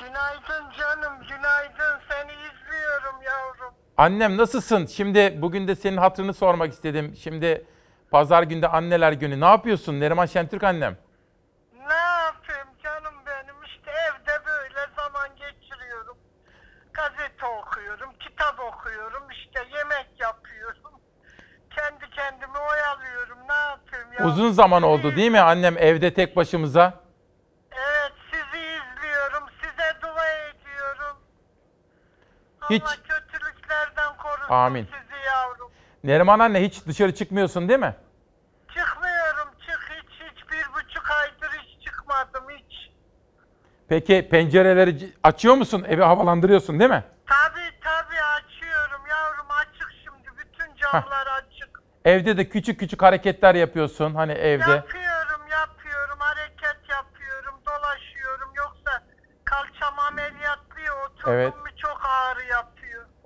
günaydın canım, günaydın. Seni izliyorum yavrum. Annem nasılsın? Şimdi bugün de senin hatırını sormak istedim. Şimdi pazar günde anneler günü. Ne yapıyorsun Neriman Şentürk annem? Ne yapayım canım benim? İşte evde böyle zaman geçiriyorum. Gazete okuyorum, kitap okuyorum, işte yemek yapıyorum. Kendi kendimi oyalıyorum. Ne yapayım ya? Uzun zaman oldu değil mi annem evde tek başımıza? Evet, sizi izliyorum, size dua ediyorum. Hiç. Allah Amin. sizi yavrum. Neriman anne hiç dışarı çıkmıyorsun değil mi? Çıkmıyorum, çık hiç, hiç bir buçuk aydır hiç çıkmadım hiç. Peki pencereleri c- açıyor musun? Evi havalandırıyorsun değil mi? Tabii tabii açıyorum yavrum açık şimdi bütün camlar açık. Evde de küçük küçük hareketler yapıyorsun hani evde. Yapıyorum yapıyorum hareket yapıyorum dolaşıyorum yoksa kalçam ameliyatlı ya oturdum Evet. mu çok ağrı yapıyor.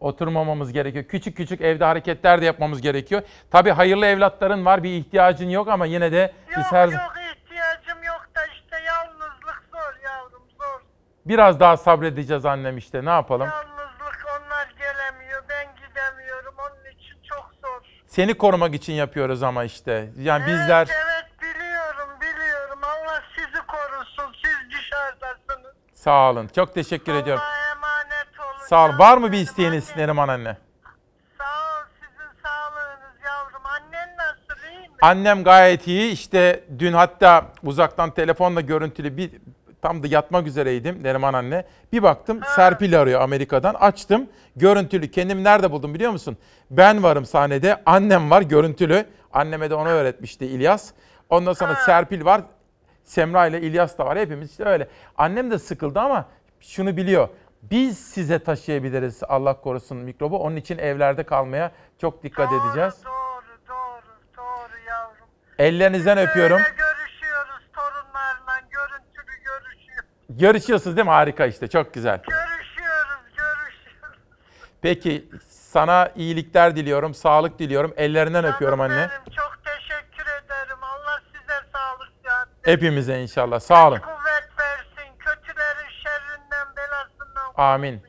Oturmamamız gerekiyor. Küçük küçük evde hareketler de yapmamız gerekiyor. Tabii hayırlı evlatların var bir ihtiyacın yok ama yine de biz Yok her yok ihtiyacım yok da işte yalnızlık zor yavrum zor. biraz daha sabredeceğiz annem işte ne yapalım. Yalnızlık onlar gelemiyor ben gidemiyorum onun için çok zor. Seni korumak için yapıyoruz ama işte. Yani bizler Evet evet biliyorum biliyorum Allah sizi korusun siz dışarıdasınız. sağ olun. Çok teşekkür ediyorum. Olun. Sağ ol. Var mı bir isteğiniz Neriman anne? Sağ ol sizin sağlığınız yavrum. Annen nasıl iyi mi? Annem gayet iyi. İşte dün hatta uzaktan telefonla görüntülü bir tam da yatmak üzereydim Neriman anne. Bir baktım Serpil arıyor Amerika'dan. Açtım. Görüntülü. Kendimi nerede buldum biliyor musun? Ben varım sahnede. Annem var görüntülü. Anneme de onu öğretmişti İlyas. Ondan sonra Serpil var. Semra ile İlyas da var. Hepimiz işte öyle. Annem de sıkıldı ama şunu biliyor. Biz size taşıyabiliriz Allah korusun mikrobu. Onun için evlerde kalmaya çok dikkat edeceğiz. Ellerinizden öpüyorum. Böyle görüşüyoruz torunlarla. Görüntülü görüşüyoruz. Görüşüyorsunuz değil mi? Harika işte. Çok güzel. Görüşüyoruz, görüşüyoruz. Peki sana iyilikler diliyorum, sağlık diliyorum. Ellerinden öpüyorum anne. Benim çok teşekkür ederim. Allah size sağlık ya. Hepimize inşallah. Sağ olun. Kuvvet Amin.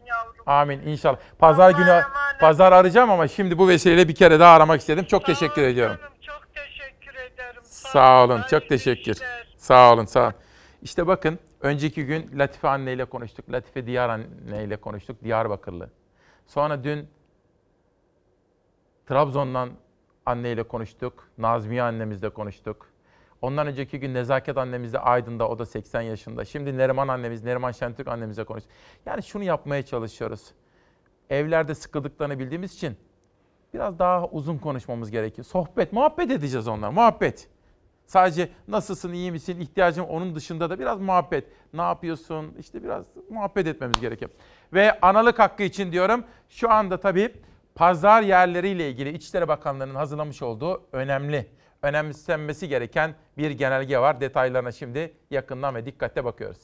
Amin inşallah. Pazar günü pazar arayacağım ama şimdi bu vesileyle bir kere daha aramak istedim. Çok teşekkür ediyorum. Çok teşekkür ederim. Sağ olun. Çok teşekkür. Sağ olun, sağ olun. İşte bakın önceki gün Latife anne ile konuştuk. Latife Diyar anne ile konuştuk. Diyarbakırlı. Sonra dün Trabzon'dan anneyle konuştuk. Nazmiye annemizle konuştuk. Ondan önceki gün Nezaket annemiz de Aydın'da, o da 80 yaşında. Şimdi Neriman annemiz, Neriman Şentürk annemizle konuştuk. Yani şunu yapmaya çalışıyoruz. Evlerde sıkıldıklarını bildiğimiz için biraz daha uzun konuşmamız gerekiyor. Sohbet, muhabbet edeceğiz onlar, muhabbet. Sadece nasılsın, iyi misin, ihtiyacın onun dışında da biraz muhabbet. Ne yapıyorsun, işte biraz muhabbet etmemiz gerekiyor. Ve analık hakkı için diyorum, şu anda tabii pazar yerleriyle ilgili İçişleri Bakanlığı'nın hazırlamış olduğu önemli, önemsenmesi gereken bir genelge var. Detaylarına şimdi yakından ve dikkatle bakıyoruz.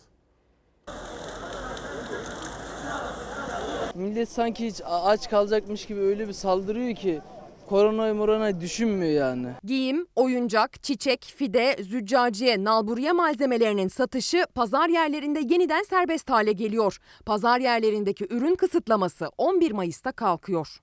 Millet sanki hiç aç kalacakmış gibi öyle bir saldırıyor ki koronayı morona düşünmüyor yani. Giyim, oyuncak, çiçek, fide, züccaciye, nalburiye malzemelerinin satışı pazar yerlerinde yeniden serbest hale geliyor. Pazar yerlerindeki ürün kısıtlaması 11 Mayıs'ta kalkıyor.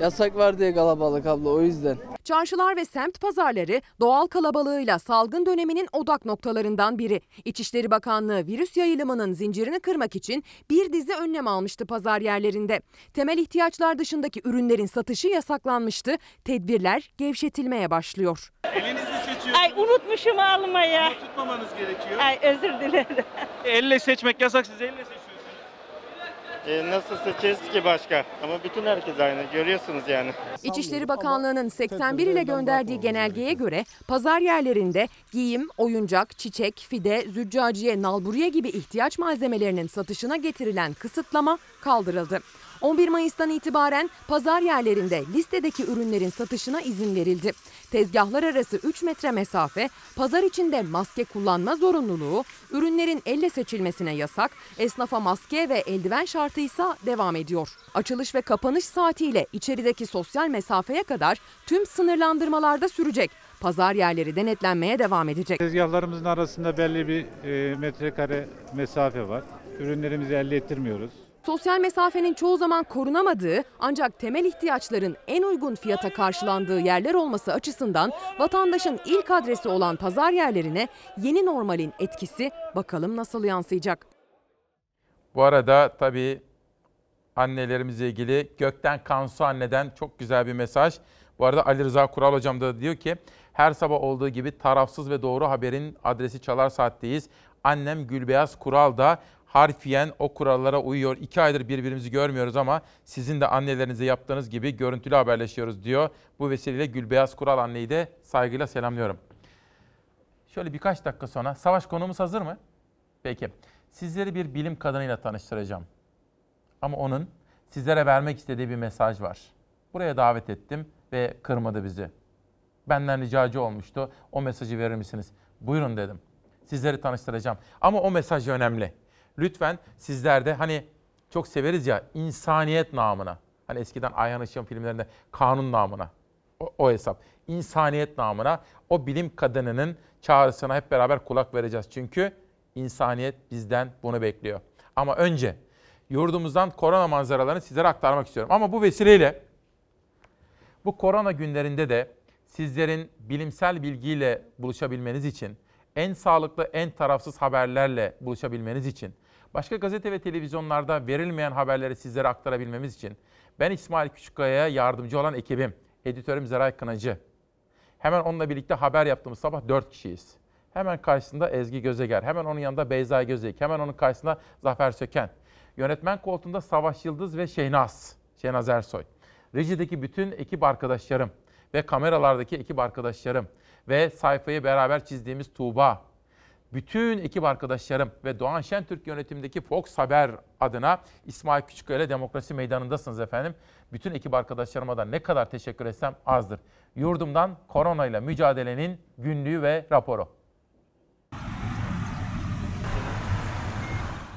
Yasak var diye kalabalık abla o yüzden. Çarşılar ve semt pazarları doğal kalabalığıyla salgın döneminin odak noktalarından biri. İçişleri Bakanlığı virüs yayılımının zincirini kırmak için bir dizi önlem almıştı pazar yerlerinde. Temel ihtiyaçlar dışındaki ürünlerin satışı yasaklanmıştı. Tedbirler gevşetilmeye başlıyor. Elinizi seçiyorsunuz. Ay unutmuşum almaya. Ama tutmamanız gerekiyor. Ay özür dilerim. Elle seçmek yasak siz elle seçiyorsunuz. E, nasıl seçeriz ki başka? Ama bütün herkes aynı. Görüyorsunuz yani. İçişleri Bakanlığı'nın 81 ile gönderdiği genelgeye göre pazar yerlerinde giyim, oyuncak, çiçek, fide, züccaciye, nalburiye gibi ihtiyaç malzemelerinin satışına getirilen kısıtlama kaldırıldı. 11 Mayıs'tan itibaren pazar yerlerinde listedeki ürünlerin satışına izin verildi. Tezgahlar arası 3 metre mesafe, pazar içinde maske kullanma zorunluluğu, ürünlerin elle seçilmesine yasak, esnafa maske ve eldiven şartı ise devam ediyor. Açılış ve kapanış saatiyle içerideki sosyal mesafeye kadar tüm sınırlandırmalarda sürecek. Pazar yerleri denetlenmeye devam edecek. Tezgahlarımızın arasında belli bir e, metrekare mesafe var. Ürünlerimizi elde ettirmiyoruz. Sosyal mesafenin çoğu zaman korunamadığı ancak temel ihtiyaçların en uygun fiyata karşılandığı yerler olması açısından vatandaşın ilk adresi olan pazar yerlerine yeni normalin etkisi bakalım nasıl yansıyacak. Bu arada tabii annelerimizle ilgili Gökten Kansu anneden çok güzel bir mesaj. Bu arada Ali Rıza Kural hocam da diyor ki her sabah olduğu gibi tarafsız ve doğru haberin adresi Çalar Saat'teyiz. Annem Gülbeyaz Kural da harfiyen o kurallara uyuyor. İki aydır birbirimizi görmüyoruz ama sizin de annelerinize yaptığınız gibi görüntülü haberleşiyoruz diyor. Bu vesileyle Gülbeyaz Kural anneyi de saygıyla selamlıyorum. Şöyle birkaç dakika sonra savaş konumuz hazır mı? Peki. Sizleri bir bilim kadınıyla tanıştıracağım. Ama onun sizlere vermek istediği bir mesaj var. Buraya davet ettim ve kırmadı bizi. Benden ricacı olmuştu. O mesajı verir misiniz? Buyurun dedim. Sizleri tanıştıracağım. Ama o mesaj önemli. Lütfen sizler de hani çok severiz ya insaniyet namına. Hani eskiden Ayhan Işık'ın filmlerinde kanun namına. O, o hesap. İnsaniyet namına o bilim kadınının çağrısına hep beraber kulak vereceğiz. Çünkü insaniyet bizden bunu bekliyor. Ama önce yurdumuzdan korona manzaralarını sizlere aktarmak istiyorum. Ama bu vesileyle bu korona günlerinde de sizlerin bilimsel bilgiyle buluşabilmeniz için, en sağlıklı, en tarafsız haberlerle buluşabilmeniz için, başka gazete ve televizyonlarda verilmeyen haberleri sizlere aktarabilmemiz için ben İsmail Küçükkaya'ya yardımcı olan ekibim, editörüm Zeray Kınacı. Hemen onunla birlikte haber yaptığımız sabah 4 kişiyiz. Hemen karşısında Ezgi Gözeger, hemen onun yanında Beyza Gözeyik, hemen onun karşısında Zafer Söken. Yönetmen koltuğunda Savaş Yıldız ve Şehnaz, Şehnaz Ersoy. Rejideki bütün ekip arkadaşlarım ve kameralardaki ekip arkadaşlarım ve sayfayı beraber çizdiğimiz Tuğba, bütün ekip arkadaşlarım ve Doğan Şentürk yönetimindeki Fox Haber adına İsmail Küçükkaya ile Demokrasi Meydanı'ndasınız efendim. Bütün ekip arkadaşlarıma da ne kadar teşekkür etsem azdır. Yurdumdan koronayla mücadelenin günlüğü ve raporu.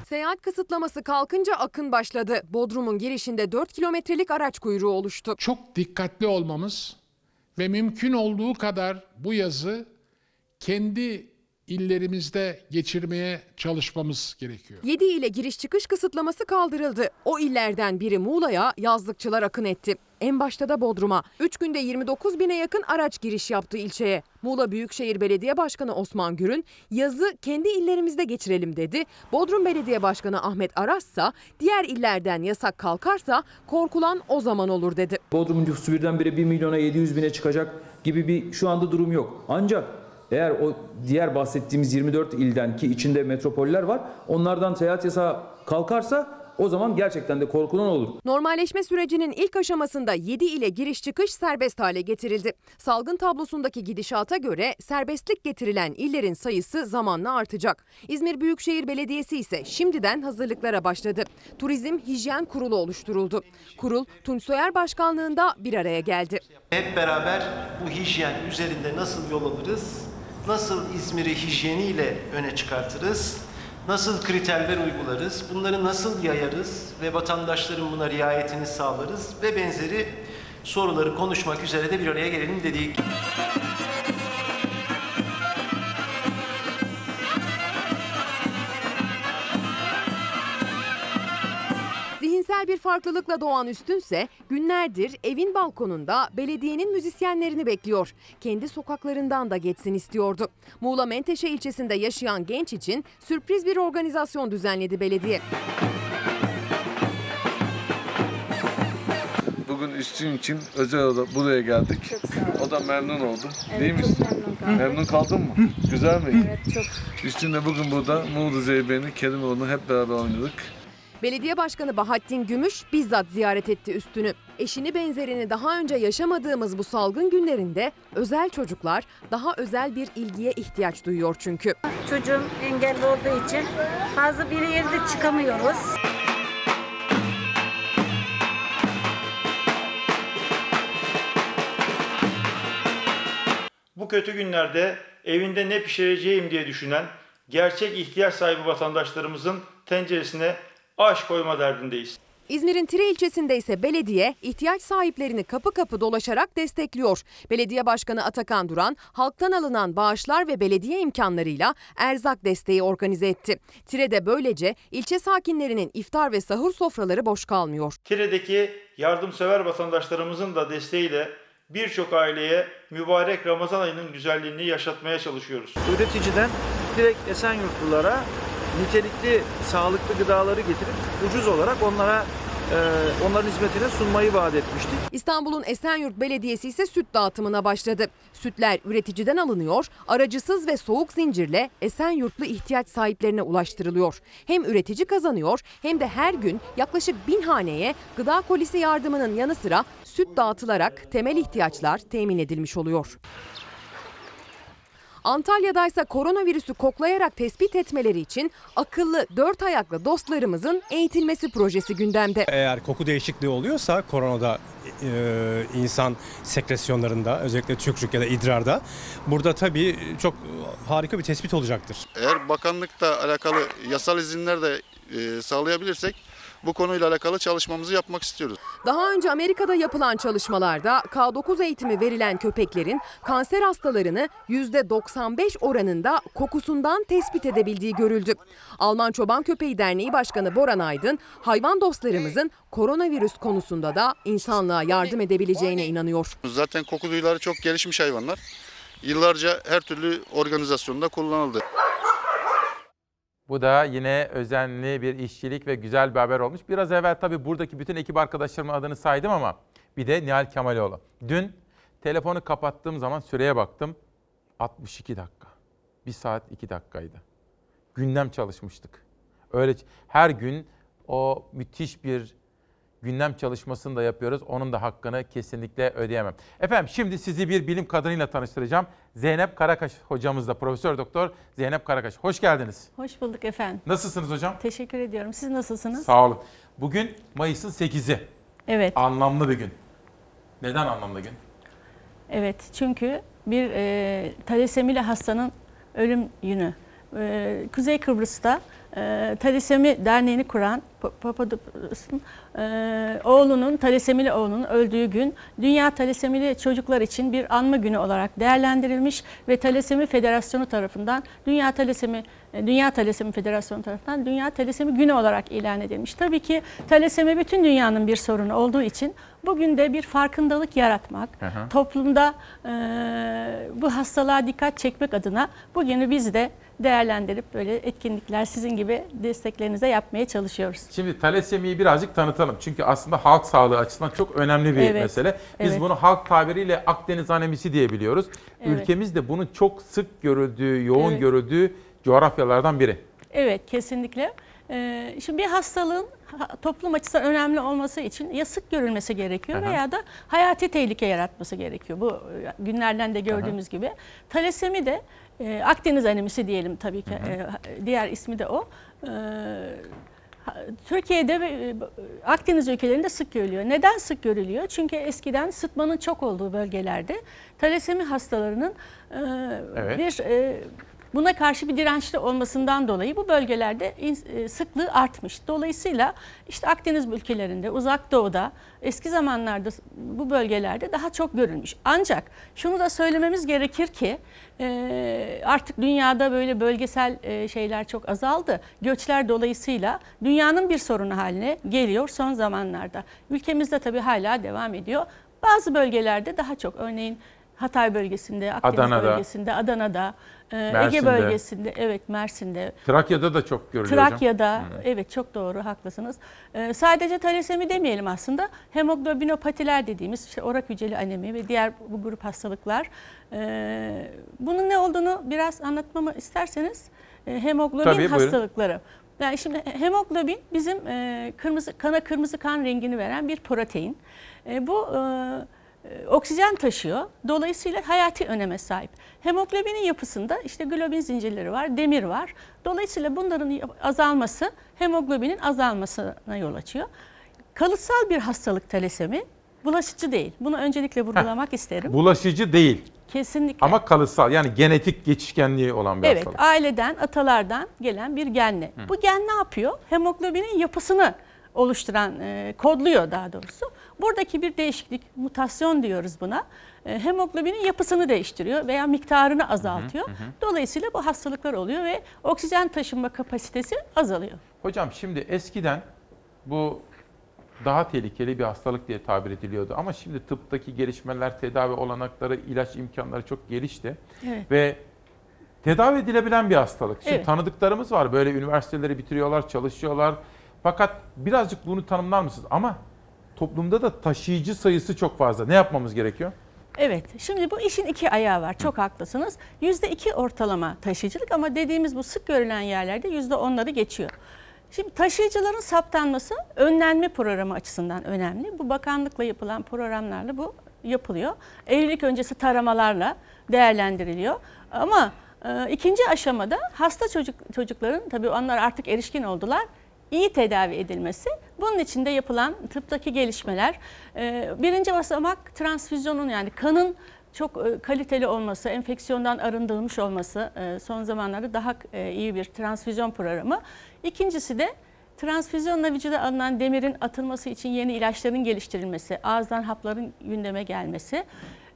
Seyahat kısıtlaması kalkınca akın başladı. Bodrum'un girişinde 4 kilometrelik araç kuyruğu oluştu. Çok dikkatli olmamız ve mümkün olduğu kadar bu yazı kendi illerimizde geçirmeye çalışmamız gerekiyor. 7 ile giriş çıkış kısıtlaması kaldırıldı. O illerden biri Muğla'ya yazlıkçılar akın etti. En başta da Bodrum'a. 3 günde 29 bine yakın araç giriş yaptı ilçeye. Muğla Büyükşehir Belediye Başkanı Osman Gürün yazı kendi illerimizde geçirelim dedi. Bodrum Belediye Başkanı Ahmet Aras'sa diğer illerden yasak kalkarsa korkulan o zaman olur dedi. Bodrum nüfusu birdenbire 1 milyona 700 bine çıkacak gibi bir şu anda durum yok. Ancak eğer o diğer bahsettiğimiz 24 ilden ki içinde metropoller var onlardan seyahat yasağı kalkarsa o zaman gerçekten de korkulan olur. Normalleşme sürecinin ilk aşamasında 7 ile giriş çıkış serbest hale getirildi. Salgın tablosundaki gidişata göre serbestlik getirilen illerin sayısı zamanla artacak. İzmir Büyükşehir Belediyesi ise şimdiden hazırlıklara başladı. Turizm Hijyen Kurulu oluşturuldu. Kurul Tunç Soyer Başkanlığında bir araya geldi. Hep beraber bu hijyen üzerinde nasıl yol alırız? Nasıl İzmir'i hijyeniyle öne çıkartırız? Nasıl kriterler uygularız? Bunları nasıl yayarız ve vatandaşların buna riayetini sağlarız ve benzeri soruları konuşmak üzere de bir araya gelelim dedik. Zihinsel bir farklılıkla doğan Üstünse günlerdir evin balkonunda belediyenin müzisyenlerini bekliyor. Kendi sokaklarından da geçsin istiyordu. Muğla Menteşe ilçesinde yaşayan genç için sürpriz bir organizasyon düzenledi belediye. Bugün üstün için özel olarak buraya geldik. O da memnun oldu. Değil mi Üstün? Memnun kaldın mı? Güzel miydi? Evet çok. Üstün de bugün burada Muğlu Zeybe'ni, Kerimoğlu'nu hep beraber oynadık. Belediye Başkanı Bahattin Gümüş bizzat ziyaret etti üstünü. Eşini benzerini daha önce yaşamadığımız bu salgın günlerinde özel çocuklar daha özel bir ilgiye ihtiyaç duyuyor çünkü. Çocuğum engelli olduğu için fazla bir yerde çıkamıyoruz. Bu kötü günlerde evinde ne pişireceğim diye düşünen gerçek ihtiyaç sahibi vatandaşlarımızın tenceresine aş koyma derdindeyiz. İzmir'in Tire ilçesinde ise belediye ihtiyaç sahiplerini kapı kapı dolaşarak destekliyor. Belediye Başkanı Atakan Duran halktan alınan bağışlar ve belediye imkanlarıyla erzak desteği organize etti. Tire'de böylece ilçe sakinlerinin iftar ve sahur sofraları boş kalmıyor. Tire'deki yardımsever vatandaşlarımızın da desteğiyle birçok aileye mübarek Ramazan ayının güzelliğini yaşatmaya çalışıyoruz. Üreticiden direkt Esenyurtlulara nitelikli, sağlıklı gıdaları getirip ucuz olarak onlara e, onların hizmetine sunmayı vaat etmiştik. İstanbul'un Esenyurt Belediyesi ise süt dağıtımına başladı. Sütler üreticiden alınıyor, aracısız ve soğuk zincirle Esenyurtlu ihtiyaç sahiplerine ulaştırılıyor. Hem üretici kazanıyor hem de her gün yaklaşık bin haneye gıda kolisi yardımının yanı sıra süt dağıtılarak temel ihtiyaçlar temin edilmiş oluyor. Antalya'da ise koronavirüsü koklayarak tespit etmeleri için akıllı dört ayaklı dostlarımızın eğitilmesi projesi gündemde. Eğer koku değişikliği oluyorsa koronada e, insan sekresyonlarında özellikle tükürük ya da idrarda burada tabii çok harika bir tespit olacaktır. Eğer bakanlıkla alakalı yasal izinler de e, sağlayabilirsek bu konuyla alakalı çalışmamızı yapmak istiyoruz. Daha önce Amerika'da yapılan çalışmalarda K9 eğitimi verilen köpeklerin kanser hastalarını %95 oranında kokusundan tespit edebildiği görüldü. Alman Çoban Köpeği Derneği Başkanı Boran Aydın, hayvan dostlarımızın koronavirüs konusunda da insanlığa yardım edebileceğine inanıyor. Zaten koku duyuları çok gelişmiş hayvanlar. Yıllarca her türlü organizasyonda kullanıldı. Bu da yine özenli bir işçilik ve güzel bir haber olmuş. Biraz evvel tabii buradaki bütün ekip arkadaşlarımın adını saydım ama bir de Nihal Kemaloğlu. Dün telefonu kapattığım zaman süreye baktım. 62 dakika. 1 saat 2 dakikaydı. Gündem çalışmıştık. Öyle her gün o müthiş bir gündem çalışmasını da yapıyoruz. Onun da hakkını kesinlikle ödeyemem. Efendim şimdi sizi bir bilim kadınıyla tanıştıracağım. Zeynep Karakaş hocamızla Profesör Doktor Zeynep Karakaş. Hoş geldiniz. Hoş bulduk efendim. Nasılsınız hocam? Teşekkür ediyorum. Siz nasılsınız? Sağ olun. Bugün Mayıs'ın 8'i. Evet. Anlamlı bir gün. Neden anlamlı gün? Evet çünkü bir e, talasemili hastanın ölüm günü. E, Kuzey Kıbrıs'ta e, Talasemi Derneği'ni kuran Pa- Papadopoulos'un e, oğlunun, talasemili oğlunun öldüğü gün Dünya Talasemili Çocuklar için bir anma günü olarak değerlendirilmiş ve Talasemi Federasyonu tarafından Dünya Talasemi e, Dünya Talasemi Federasyonu tarafından Dünya Talasemi Günü olarak ilan edilmiş. Tabii ki talasemi bütün dünyanın bir sorunu olduğu için bugün de bir farkındalık yaratmak, hı. toplumda e, bu hastalığa dikkat çekmek adına bugünü biz de değerlendirip böyle etkinlikler sizin gibi desteklerinize yapmaya çalışıyoruz. Şimdi talasemiyi birazcık tanıtalım. Çünkü aslında halk sağlığı açısından çok önemli bir Evet, mesele. Biz evet. bunu halk tabiriyle Akdeniz anemisi diye biliyoruz. Evet. Ülkemizde bunun çok sık görüldüğü, yoğun Evet. görüldüğü coğrafyalardan biri. Evet kesinlikle. Ee, şimdi bir hastalığın ha- toplum açısından önemli olması için ya sık görülmesi gerekiyor Aha. veya da hayati tehlike yaratması gerekiyor. Bu e, günlerden de gördüğümüz gibi. Talasemi de e, Akdeniz anemisi diyelim tabii ki. E, diğer ismi de o. E, Türkiye'de ve e, Akdeniz ülkelerinde sık görülüyor. Neden sık görülüyor? Çünkü eskiden sıtmanın çok olduğu bölgelerde talasemi hastalarının e, Evet. bir e, buna karşı bir dirençli olmasından dolayı bu bölgelerde e, sıklığı artmış. Dolayısıyla işte Akdeniz ülkelerinde, Uzak Doğu'da eski zamanlarda bu bölgelerde daha çok görülmüş. Ancak şunu da söylememiz gerekir ki e, artık dünyada böyle bölgesel e, şeyler çok azaldı. Göçler dolayısıyla dünyanın bir sorunu haline geliyor son zamanlarda. Ülkemizde tabii hala devam ediyor. Bazı bölgelerde daha çok örneğin Hatay bölgesinde, Akdeniz Adana'da. bölgesinde, Adana'da, e, Ege Mersin'de. bölgesinde, evet Mersin'de, Trakya'da da çok görülüyor hocam. Trakya'da, evet çok doğru haklısınız. Ee, sadece talasemi demeyelim aslında. Hemoglobinopatiler dediğimiz işte orak hücreli anemi ve diğer bu grup hastalıklar. Ee, bunun ne olduğunu biraz anlatmamı isterseniz e, hemoglobin Tabii, buyurun. hastalıkları. Yani şimdi hemoglobin bizim e, kırmızı kana kırmızı kan rengini veren bir protein. E, bu e, e, oksijen taşıyor. Dolayısıyla hayati öneme sahip. Hemoglobinin yapısında işte globin zincirleri var, demir var. Dolayısıyla bunların azalması hemoglobinin azalmasına yol açıyor. Kalıtsal bir hastalık talasemi bulaşıcı değil. Bunu öncelikle vurgulamak isterim. Bulaşıcı değil Kesinlikle. ama kalıtsal yani genetik geçişkenliği olan bir Evet, hastalık. aileden, atalardan gelen bir genle. Bu gen ne yapıyor? Hemoglobinin yapısını oluşturan, e, kodluyor daha doğrusu. Buradaki bir değişiklik, mutasyon diyoruz buna. E, hemoglobinin yapısını değiştiriyor veya miktarını azaltıyor. Dolayısıyla bu hastalıklar oluyor ve oksijen taşınma kapasitesi azalıyor. Hocam şimdi eskiden bu daha tehlikeli bir hastalık diye tabir ediliyordu. Ama şimdi tıptaki gelişmeler, tedavi olanakları, ilaç imkanları çok gelişti. Evet. Ve tedavi edilebilen bir hastalık. Şimdi Evet. tanıdıklarımız var. Böyle üniversiteleri bitiriyorlar, çalışıyorlar. Fakat birazcık bunu tanımlar mısınız? Ama toplumda da taşıyıcı sayısı çok fazla. Ne yapmamız gerekiyor? Evet, şimdi bu işin iki ayağı var. Çok haklısınız. Yüzde iki ortalama taşıyıcılık ama dediğimiz bu sık görülen yerlerde yüzde onları geçiyor. Şimdi taşıyıcıların saptanması önlenme programı açısından önemli. Bu bakanlıkla yapılan programlarla bu yapılıyor. Evlilik öncesi taramalarla değerlendiriliyor. Ama e, ikinci aşamada hasta çocuk çocukların tabii onlar artık erişkin oldular iyi tedavi edilmesi. Bunun için de yapılan tıptaki gelişmeler. e, Birinci basamak transfüzyonun yani kanın çok e, kaliteli olması, enfeksiyondan arındırılmış olması e, son zamanlarda daha iyi bir transfüzyon programı. İkincisi de transfüzyonla vücuda alınan demirin atılması için yeni ilaçların geliştirilmesi, ağızdan hapların gündeme gelmesi.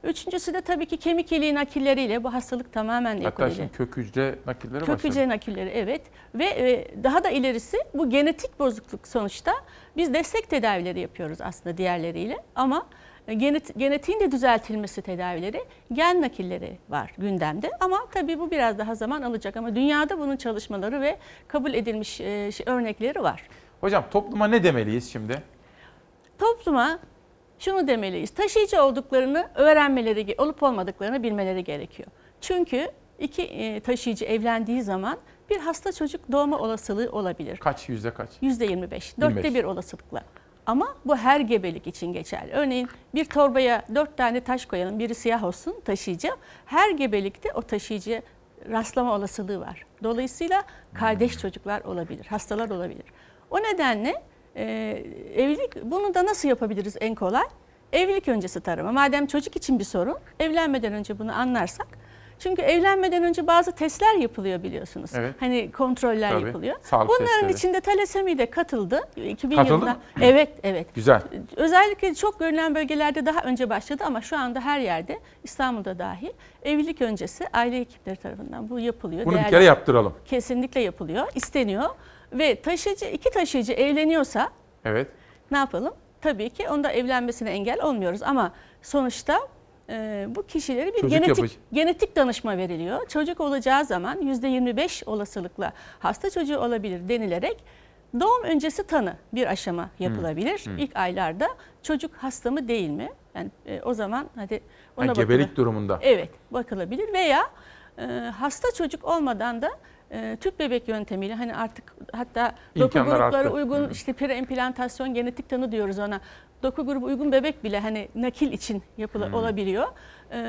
Üçüncüsü de tabii ki kemik iliği nakilleriyle bu hastalık tamamen Hatta şimdi kök hücre nakilleri Kök başladı. hücre nakilleri evet ve e, daha da ilerisi bu genetik bozukluk sonuçta biz destek tedavileri yapıyoruz aslında diğerleriyle ama e, genet, genetiğin de düzeltilmesi tedavileri gen nakilleri var gündemde ama tabii bu biraz daha zaman alacak ama dünyada bunun çalışmaları ve kabul edilmiş e, örnekleri var. Hocam topluma ne demeliyiz şimdi? Topluma şunu demeliyiz. Taşıyıcı olduklarını öğrenmeleri, olup olmadıklarını bilmeleri gerekiyor. Çünkü iki e, taşıyıcı evlendiği zaman bir hasta çocuk doğma olasılığı olabilir. Kaç yüzde kaç? Yüzde 25. Dörtte 25. bir olasılıkla. Ama bu her gebelik için geçerli. Örneğin bir torbaya dört tane taş koyalım, biri siyah olsun taşıyıcı. Her gebelikte o taşıyıcıya rastlama olasılığı var. Dolayısıyla kardeş çocuklar olabilir, hastalar olabilir. O nedenle e, evlilik, bunu da nasıl yapabiliriz en kolay? Evlilik öncesi tarama. Madem çocuk için bir sorun, evlenmeden önce bunu anlarsak Çünkü evlenmeden önce bazı testler yapılıyor biliyorsunuz. Evet. Hani kontroller Tabii. yapılıyor. Sağlık Bunların testleri. içinde talasemi de katıldı. 2000 Katıldı yılında. mı? Evet, evet. Güzel. Özellikle çok görülen bölgelerde daha önce başladı ama şu anda her yerde İstanbul'da dahil evlilik öncesi aile hekimleri tarafından bu yapılıyor. Bunu bir Değerli- kere yaptıralım. Kesinlikle yapılıyor, isteniyor ve taşıyıcı iki taşıyıcı evleniyorsa Evet. ne yapalım? Tabii ki onda evlenmesine engel olmuyoruz ama sonuçta e, bu kişilere bir Çocuk genetik yapıcı- genetik danışma veriliyor. Çocuk olacağı zaman %25 olasılıkla hasta çocuğu olabilir denilerek doğum öncesi tanı bir aşama yapılabilir. İlk aylarda çocuk hasta mı değil mi? Yani e, o zaman hadi ona bakılır. gebelik durumunda. Evet bakılabilir veya e, hasta çocuk olmadan da e, tüp bebek yöntemiyle hani artık hatta doku İmkanlar grupları arttı. uygun işte preimplantasyon genetik tanı diyoruz ona. Doku grubu uygun bebek bile hani nakil için yapıla, olabiliyor. E,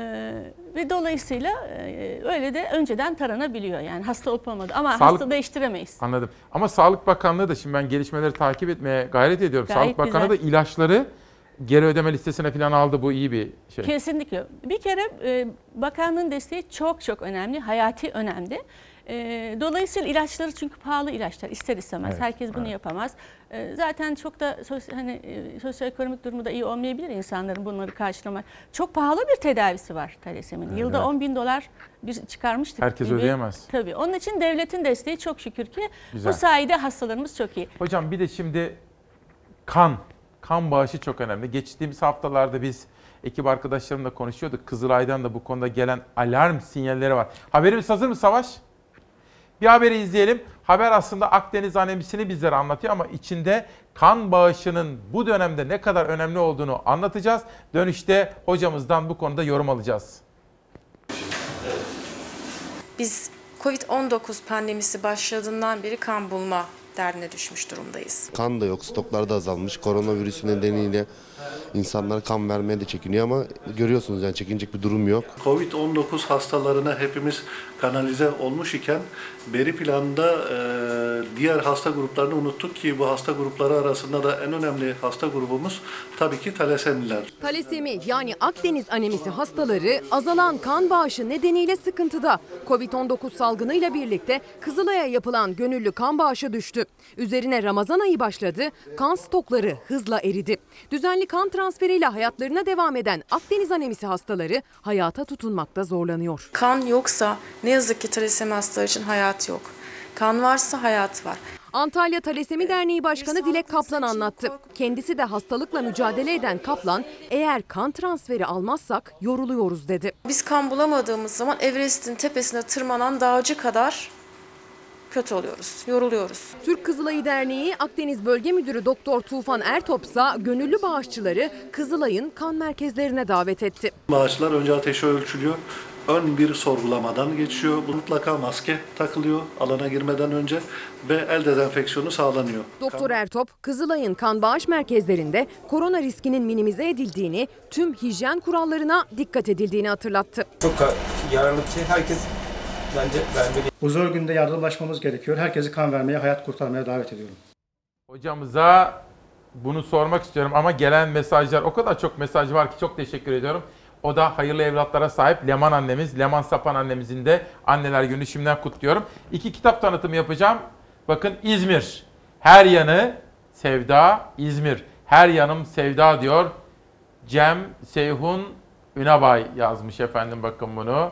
ve dolayısıyla e, öyle de önceden taranabiliyor yani hasta olup olmadı ama Sağlık- hasta değiştiremeyiz. Anladım. Ama Sağlık Bakanlığı da şimdi ben gelişmeleri takip etmeye gayret ediyorum. Gayet Sağlık güzel. da ilaçları geri ödeme listesine falan aldı. Bu iyi bir şey. Kesinlikle. Bir kere e, bakanlığın desteği çok çok önemli, hayati önemli. E, dolayısıyla ilaçları çünkü pahalı ilaçlar ister istemez. Evet, Herkes bunu evet. yapamaz. E, zaten çok da sos- hani e, sosyoekonomik durumu da iyi olmayabilir insanların bunları karşılamak. Çok pahalı bir tedavisi var talaseminin. Yılda Evet. 10 bin dolar bir çıkarmıştık. Herkes gibi. ödeyemez. Tabii. Onun için devletin desteği çok şükür ki Güzel. bu sayede hastalarımız çok iyi. Hocam bir de şimdi kan, kan bağışı çok önemli. Geçtiğimiz haftalarda biz ekip arkadaşlarımla konuşuyorduk. Kızılay'dan da bu konuda gelen alarm sinyalleri var. Haberimiz hazır mı Savaş? Bir haberi izleyelim. Haber aslında Akdeniz anemisini bizlere anlatıyor ama içinde kan bağışının bu dönemde ne kadar önemli olduğunu anlatacağız. Dönüşte hocamızdan bu konuda yorum alacağız. Biz Covid-19 pandemisi başladığından beri kan bulma derdine düşmüş durumdayız. Kan da yok, stoklar da azalmış. Koronavirüsü nedeniyle insanlar kan vermeye de çekiniyor ama görüyorsunuz yani çekinecek bir durum yok. Covid-19 hastalarına hepimiz kanalize olmuş iken beri planda e, diğer hasta gruplarını unuttuk ki bu hasta grupları arasında da en önemli hasta grubumuz tabii ki talasemiler. Talasemi yani Akdeniz anemisi hastaları azalan kan bağışı nedeniyle sıkıntıda. Covid-19 salgınıyla birlikte Kızılay'a yapılan gönüllü kan bağışı düştü. Üzerine Ramazan ayı başladı, kan stokları hızla eridi. Düzenli kan transferiyle hayatlarına devam eden Akdeniz anemisi hastaları hayata tutunmakta zorlanıyor. Kan yoksa ne yazık ki talasemi hastaları için hayat yok. Kan varsa hayat var. Antalya Talasemi Derneği Başkanı Dilek Kaplan anlattı. Kendisi de hastalıkla mücadele eden Kaplan, eğer kan transferi almazsak yoruluyoruz dedi. Biz kan bulamadığımız zaman Everest'in tepesine tırmanan dağcı kadar kötü oluyoruz, yoruluyoruz. Türk Kızılayı Derneği Akdeniz Bölge Müdürü Doktor Tufan Ertopsa gönüllü bağışçıları Kızılay'ın kan merkezlerine davet etti. Bağışlar önce ateşi ölçülüyor. Ön bir sorgulamadan geçiyor. Mutlaka maske takılıyor alana girmeden önce ve el dezenfeksiyonu sağlanıyor. Doktor Ertop, Kızılay'ın kan bağış merkezlerinde korona riskinin minimize edildiğini, tüm hijyen kurallarına dikkat edildiğini hatırlattı. Çok yararlı bir şey. Herkes bence vermeli. Bu zor günde yardımlaşmamız gerekiyor. Herkesi kan vermeye, hayat kurtarmaya davet ediyorum. Hocamıza bunu sormak istiyorum ama gelen mesajlar o kadar çok mesaj var ki çok teşekkür ediyorum. O da hayırlı evlatlara sahip Leman annemiz, Leman Sapan annemizin de anneler günü şimdiden kutluyorum. İki kitap tanıtımı yapacağım. Bakın İzmir. Her yanı sevda İzmir. Her yanım sevda diyor. Cem Seyhun Ünabay yazmış efendim bakın bunu.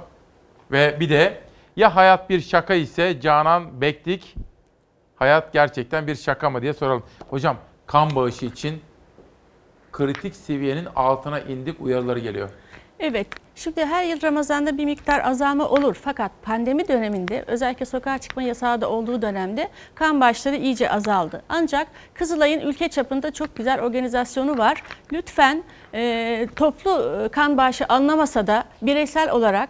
Ve bir de ya hayat bir şaka ise Canan Bektik hayat gerçekten bir şaka mı diye soralım. Hocam kan bağışı için kritik seviyenin altına indik uyarıları geliyor. Evet, şimdi her yıl Ramazan'da bir miktar azalma olur. Fakat pandemi döneminde özellikle sokağa çıkma yasağı da olduğu dönemde kan bağışları iyice azaldı. Ancak Kızılay'ın ülke çapında çok güzel organizasyonu var. Lütfen e, toplu kan bağışı alınamasa da bireysel olarak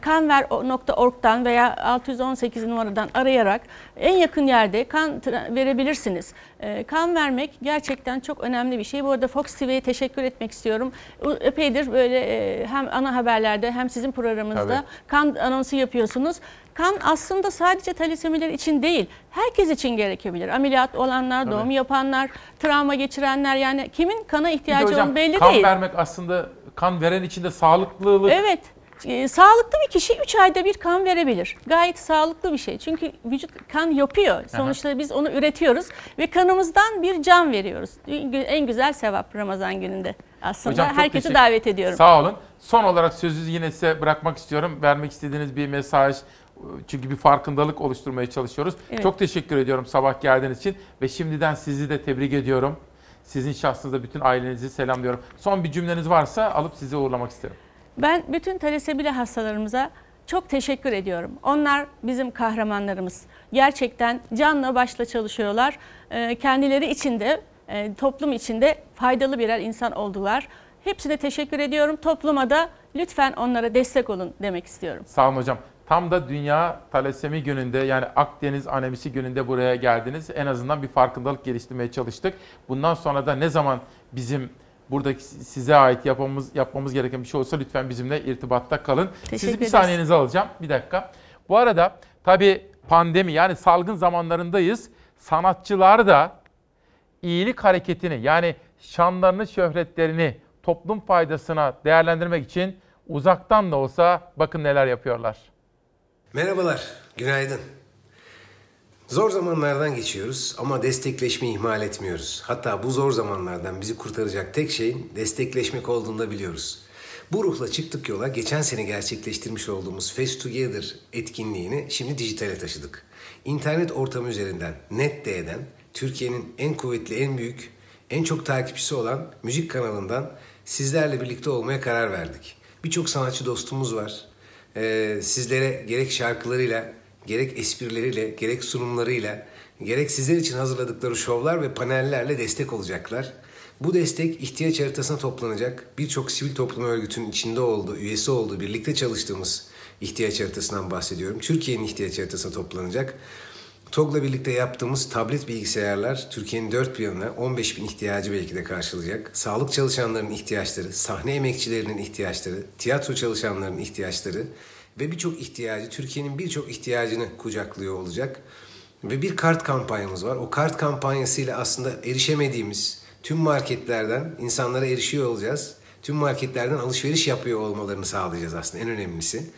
kanver.org'dan veya 618 numaradan arayarak en yakın yerde kan verebilirsiniz. E, kan vermek gerçekten çok önemli bir şey. Bu arada Fox TV'ye teşekkür etmek istiyorum. Epeydir böyle e, hem ana haberlerde hem sizin programınızda Tabii. kan anonsu yapıyorsunuz. Kan aslında sadece talasemiler için değil, herkes için gerekebilir. Ameliyat olanlar, Tabii. doğum yapanlar, travma geçirenler yani kimin kana ihtiyacı hocam olduğu belli kan değil. vermek aslında kan veren için de sağlıklılık Evet. E, sağlıklı bir kişi 3 ayda bir kan verebilir. Gayet sağlıklı bir şey. Çünkü vücut kan yapıyor. Sonuçta biz onu üretiyoruz ve kanımızdan bir can veriyoruz. En güzel sevap Ramazan gününde. Aslında Hocam herkesi davet ediyorum. Sağ olun. Son olarak sözü yine size bırakmak istiyorum. Vermek istediğiniz bir mesaj. Çünkü bir farkındalık oluşturmaya çalışıyoruz. Evet. Çok teşekkür ediyorum sabah geldiğiniz için. Ve şimdiden sizi de tebrik ediyorum. Sizin şahsınızda bütün ailenizi selamlıyorum. Son bir cümleniz varsa alıp sizi uğurlamak isterim. Ben bütün talasebili hastalarımıza çok teşekkür ediyorum. Onlar bizim kahramanlarımız. Gerçekten canla başla çalışıyorlar. Ee, Kendileri içinde, e, toplum içinde faydalı birer insan oldular. Hepsine teşekkür ediyorum. Topluma da lütfen onlara destek olun demek istiyorum. Sağ olun hocam. Tam da Dünya Talasemi Günü'nde yani Akdeniz Anemisi Günü'nde buraya geldiniz. En azından bir farkındalık geliştirmeye çalıştık. Bundan sonra da ne zaman bizim buradaki size ait yapmamız yapmamız gereken bir şey olsa lütfen bizimle irtibatta kalın. Teşekkür Sizi bir ederiz. saniyenizi alacağım. Bir dakika. Bu arada tabii pandemi yani salgın zamanlarındayız. Sanatçılar da iyilik hareketini yani şanlarını, şöhretlerini toplum faydasına değerlendirmek için uzaktan da olsa bakın neler yapıyorlar. Merhabalar, günaydın. Zor zamanlardan geçiyoruz ama destekleşmeyi ihmal etmiyoruz. Hatta bu zor zamanlardan bizi kurtaracak tek şeyin destekleşmek olduğunu da biliyoruz. Bu ruhla çıktık yola geçen sene gerçekleştirmiş olduğumuz Face Together etkinliğini şimdi dijitale taşıdık. İnternet ortamı üzerinden NetD'den Türkiye'nin en kuvvetli, en büyük, en çok takipçisi olan müzik kanalından sizlerle birlikte olmaya karar verdik. Birçok sanatçı dostumuz var. Ee, sizlere gerek şarkılarıyla, gerek esprileriyle, gerek sunumlarıyla, gerek sizler için hazırladıkları şovlar ve panellerle destek olacaklar. Bu destek ihtiyaç haritasına toplanacak. Birçok sivil toplum örgütünün içinde olduğu, üyesi olduğu, birlikte çalıştığımız ihtiyaç haritasından bahsediyorum. Türkiye'nin ihtiyaç haritasına toplanacak. TOG'la birlikte yaptığımız tablet bilgisayarlar Türkiye'nin dört bir yanına 15 bin ihtiyacı belki de karşılayacak. Sağlık çalışanlarının ihtiyaçları, sahne emekçilerinin ihtiyaçları, tiyatro çalışanlarının ihtiyaçları ve birçok ihtiyacı, Türkiye'nin birçok ihtiyacını kucaklıyor olacak. Ve bir kart kampanyamız var. O kart kampanyasıyla aslında erişemediğimiz tüm marketlerden insanlara erişiyor olacağız. Tüm marketlerden alışveriş yapıyor olmalarını sağlayacağız aslında en önemlisi.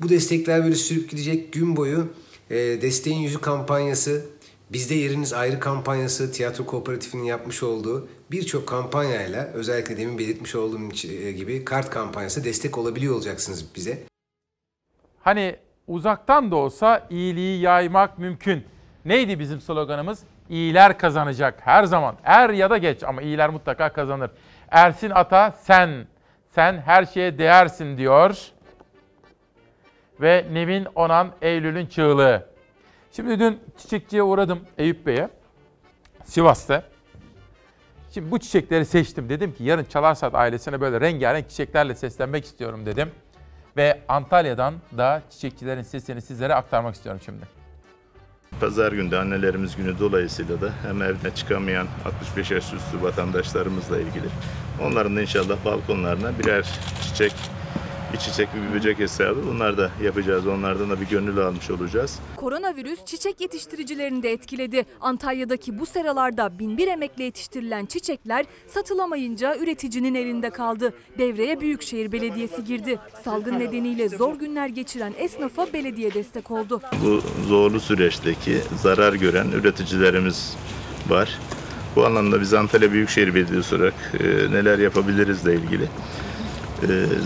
Bu destekler böyle sürüp gidecek gün boyu e, Desteğin Yüzü kampanyası, Bizde Yeriniz Ayrı kampanyası, Tiyatro Kooperatifi'nin yapmış olduğu birçok kampanyayla özellikle demin belirtmiş olduğum e, gibi kart kampanyası destek olabiliyor olacaksınız bize. Hani uzaktan da olsa iyiliği yaymak mümkün. Neydi bizim sloganımız? İyiler kazanacak her zaman. Er ya da geç ama iyiler mutlaka kazanır. Ersin Ata sen, sen her şeye değersin diyor. Ve Nevin Onan Eylül'ün çığlığı. Şimdi dün çiçekçiye uğradım Eyüp Bey'e. Sivas'ta. Şimdi bu çiçekleri seçtim. Dedim ki yarın Çalarsat ailesine böyle rengarenk çiçeklerle seslenmek istiyorum dedim. Ve Antalya'dan da çiçekçilerin sesini sizlere aktarmak istiyorum şimdi. Pazar günde annelerimiz günü dolayısıyla da hem evine çıkamayan 65 yaş üstü vatandaşlarımızla ilgili onların da inşallah balkonlarına birer çiçek, bir çiçek bir böcek hesabı bunlar da yapacağız. Onlardan da bir gönül almış olacağız. Koronavirüs çiçek yetiştiricilerini de etkiledi. Antalya'daki bu seralarda binbir emekle yetiştirilen çiçekler satılamayınca üreticinin elinde kaldı. Devreye Büyükşehir Belediyesi girdi. Salgın nedeniyle zor günler geçiren esnafa belediye destek oldu. Bu zorlu süreçteki zarar gören üreticilerimiz var. Bu anlamda biz Antalya Büyükşehir Belediyesi olarak e, neler yapabilirizle ilgili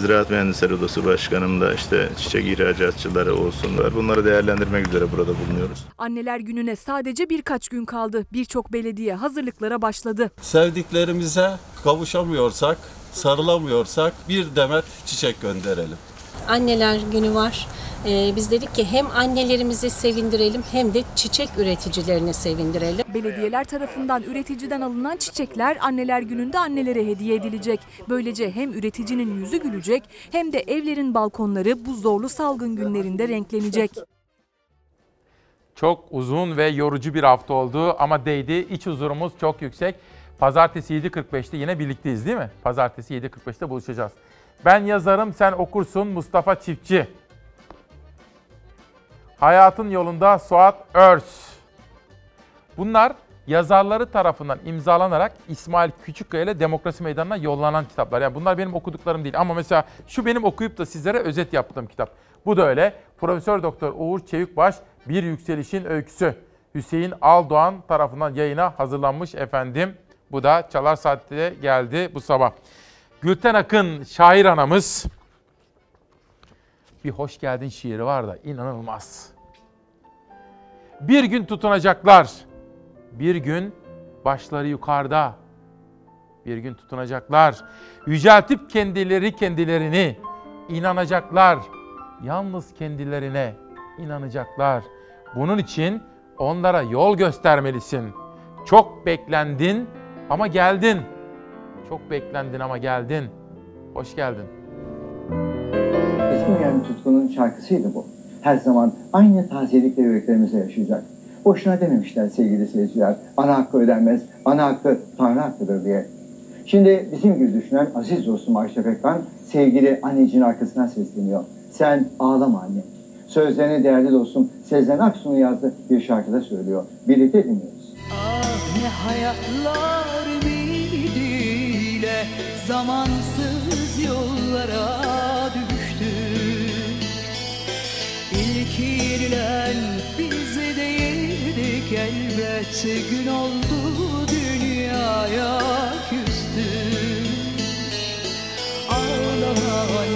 Ziraat Mühendisleri Odası Başkanımla işte çiçek ihracatçıları olsunlar. Bunları değerlendirmek üzere burada bulunuyoruz. Anneler gününe sadece birkaç gün kaldı. Birçok belediye hazırlıklara başladı. Sevdiklerimize kavuşamıyorsak, sarılamıyorsak bir demet çiçek gönderelim. Anneler günü var. Ee, biz dedik ki hem annelerimizi sevindirelim hem de çiçek üreticilerini sevindirelim. Belediyeler tarafından üreticiden alınan çiçekler anneler gününde annelere hediye edilecek. Böylece hem üreticinin yüzü gülecek hem de evlerin balkonları bu zorlu salgın günlerinde renklenecek. Çok uzun ve yorucu bir hafta oldu ama değdi. İç huzurumuz çok yüksek. Pazartesi 7.45'te yine birlikteyiz değil mi? Pazartesi 7.45'te buluşacağız. Ben yazarım, sen okursun Mustafa Çiftçi. Hayatın yolunda Suat Örs. Bunlar yazarları tarafından imzalanarak İsmail Küçükkaya ile Demokrasi Meydanı'na yollanan kitaplar. Yani bunlar benim okuduklarım değil ama mesela şu benim okuyup da sizlere özet yaptığım kitap. Bu da öyle. Profesör Doktor Uğur Çevikbaş Bir Yükselişin Öyküsü. Hüseyin Aldoğan tarafından yayına hazırlanmış efendim. Bu da Çalar Saat'te geldi bu sabah. Gülten Akın şair anamız bir hoş geldin şiiri var da inanılmaz. Bir gün tutunacaklar. Bir gün başları yukarıda. Bir gün tutunacaklar. Yüceltip kendileri kendilerini inanacaklar. Yalnız kendilerine inanacaklar. Bunun için onlara yol göstermelisin. Çok beklendin ama geldin. Çok beklendin ama geldin. Hoş geldin. Eski yani tutkunun şarkısıydı bu. Her zaman aynı tazelikle yüreklerimize yaşayacak. Boşuna dememişler sevgili seyirciler. Ana hakkı ödenmez, ana hakkı Tanrı hakkıdır diye. Şimdi bizim gibi düşünen aziz dostum Ayşe Pekkan sevgili anneciğin arkasına sesleniyor. Sen ağlama anne. Sözlerini değerli dostum Sezen Aksu'nun yazdığı bir şarkıda söylüyor. Birlikte dinliyoruz. Ne hayatlar ile zamansız yollara düştü. İlk yerilen biz değildik elbet gün oldu dünyaya küstü. Ağlama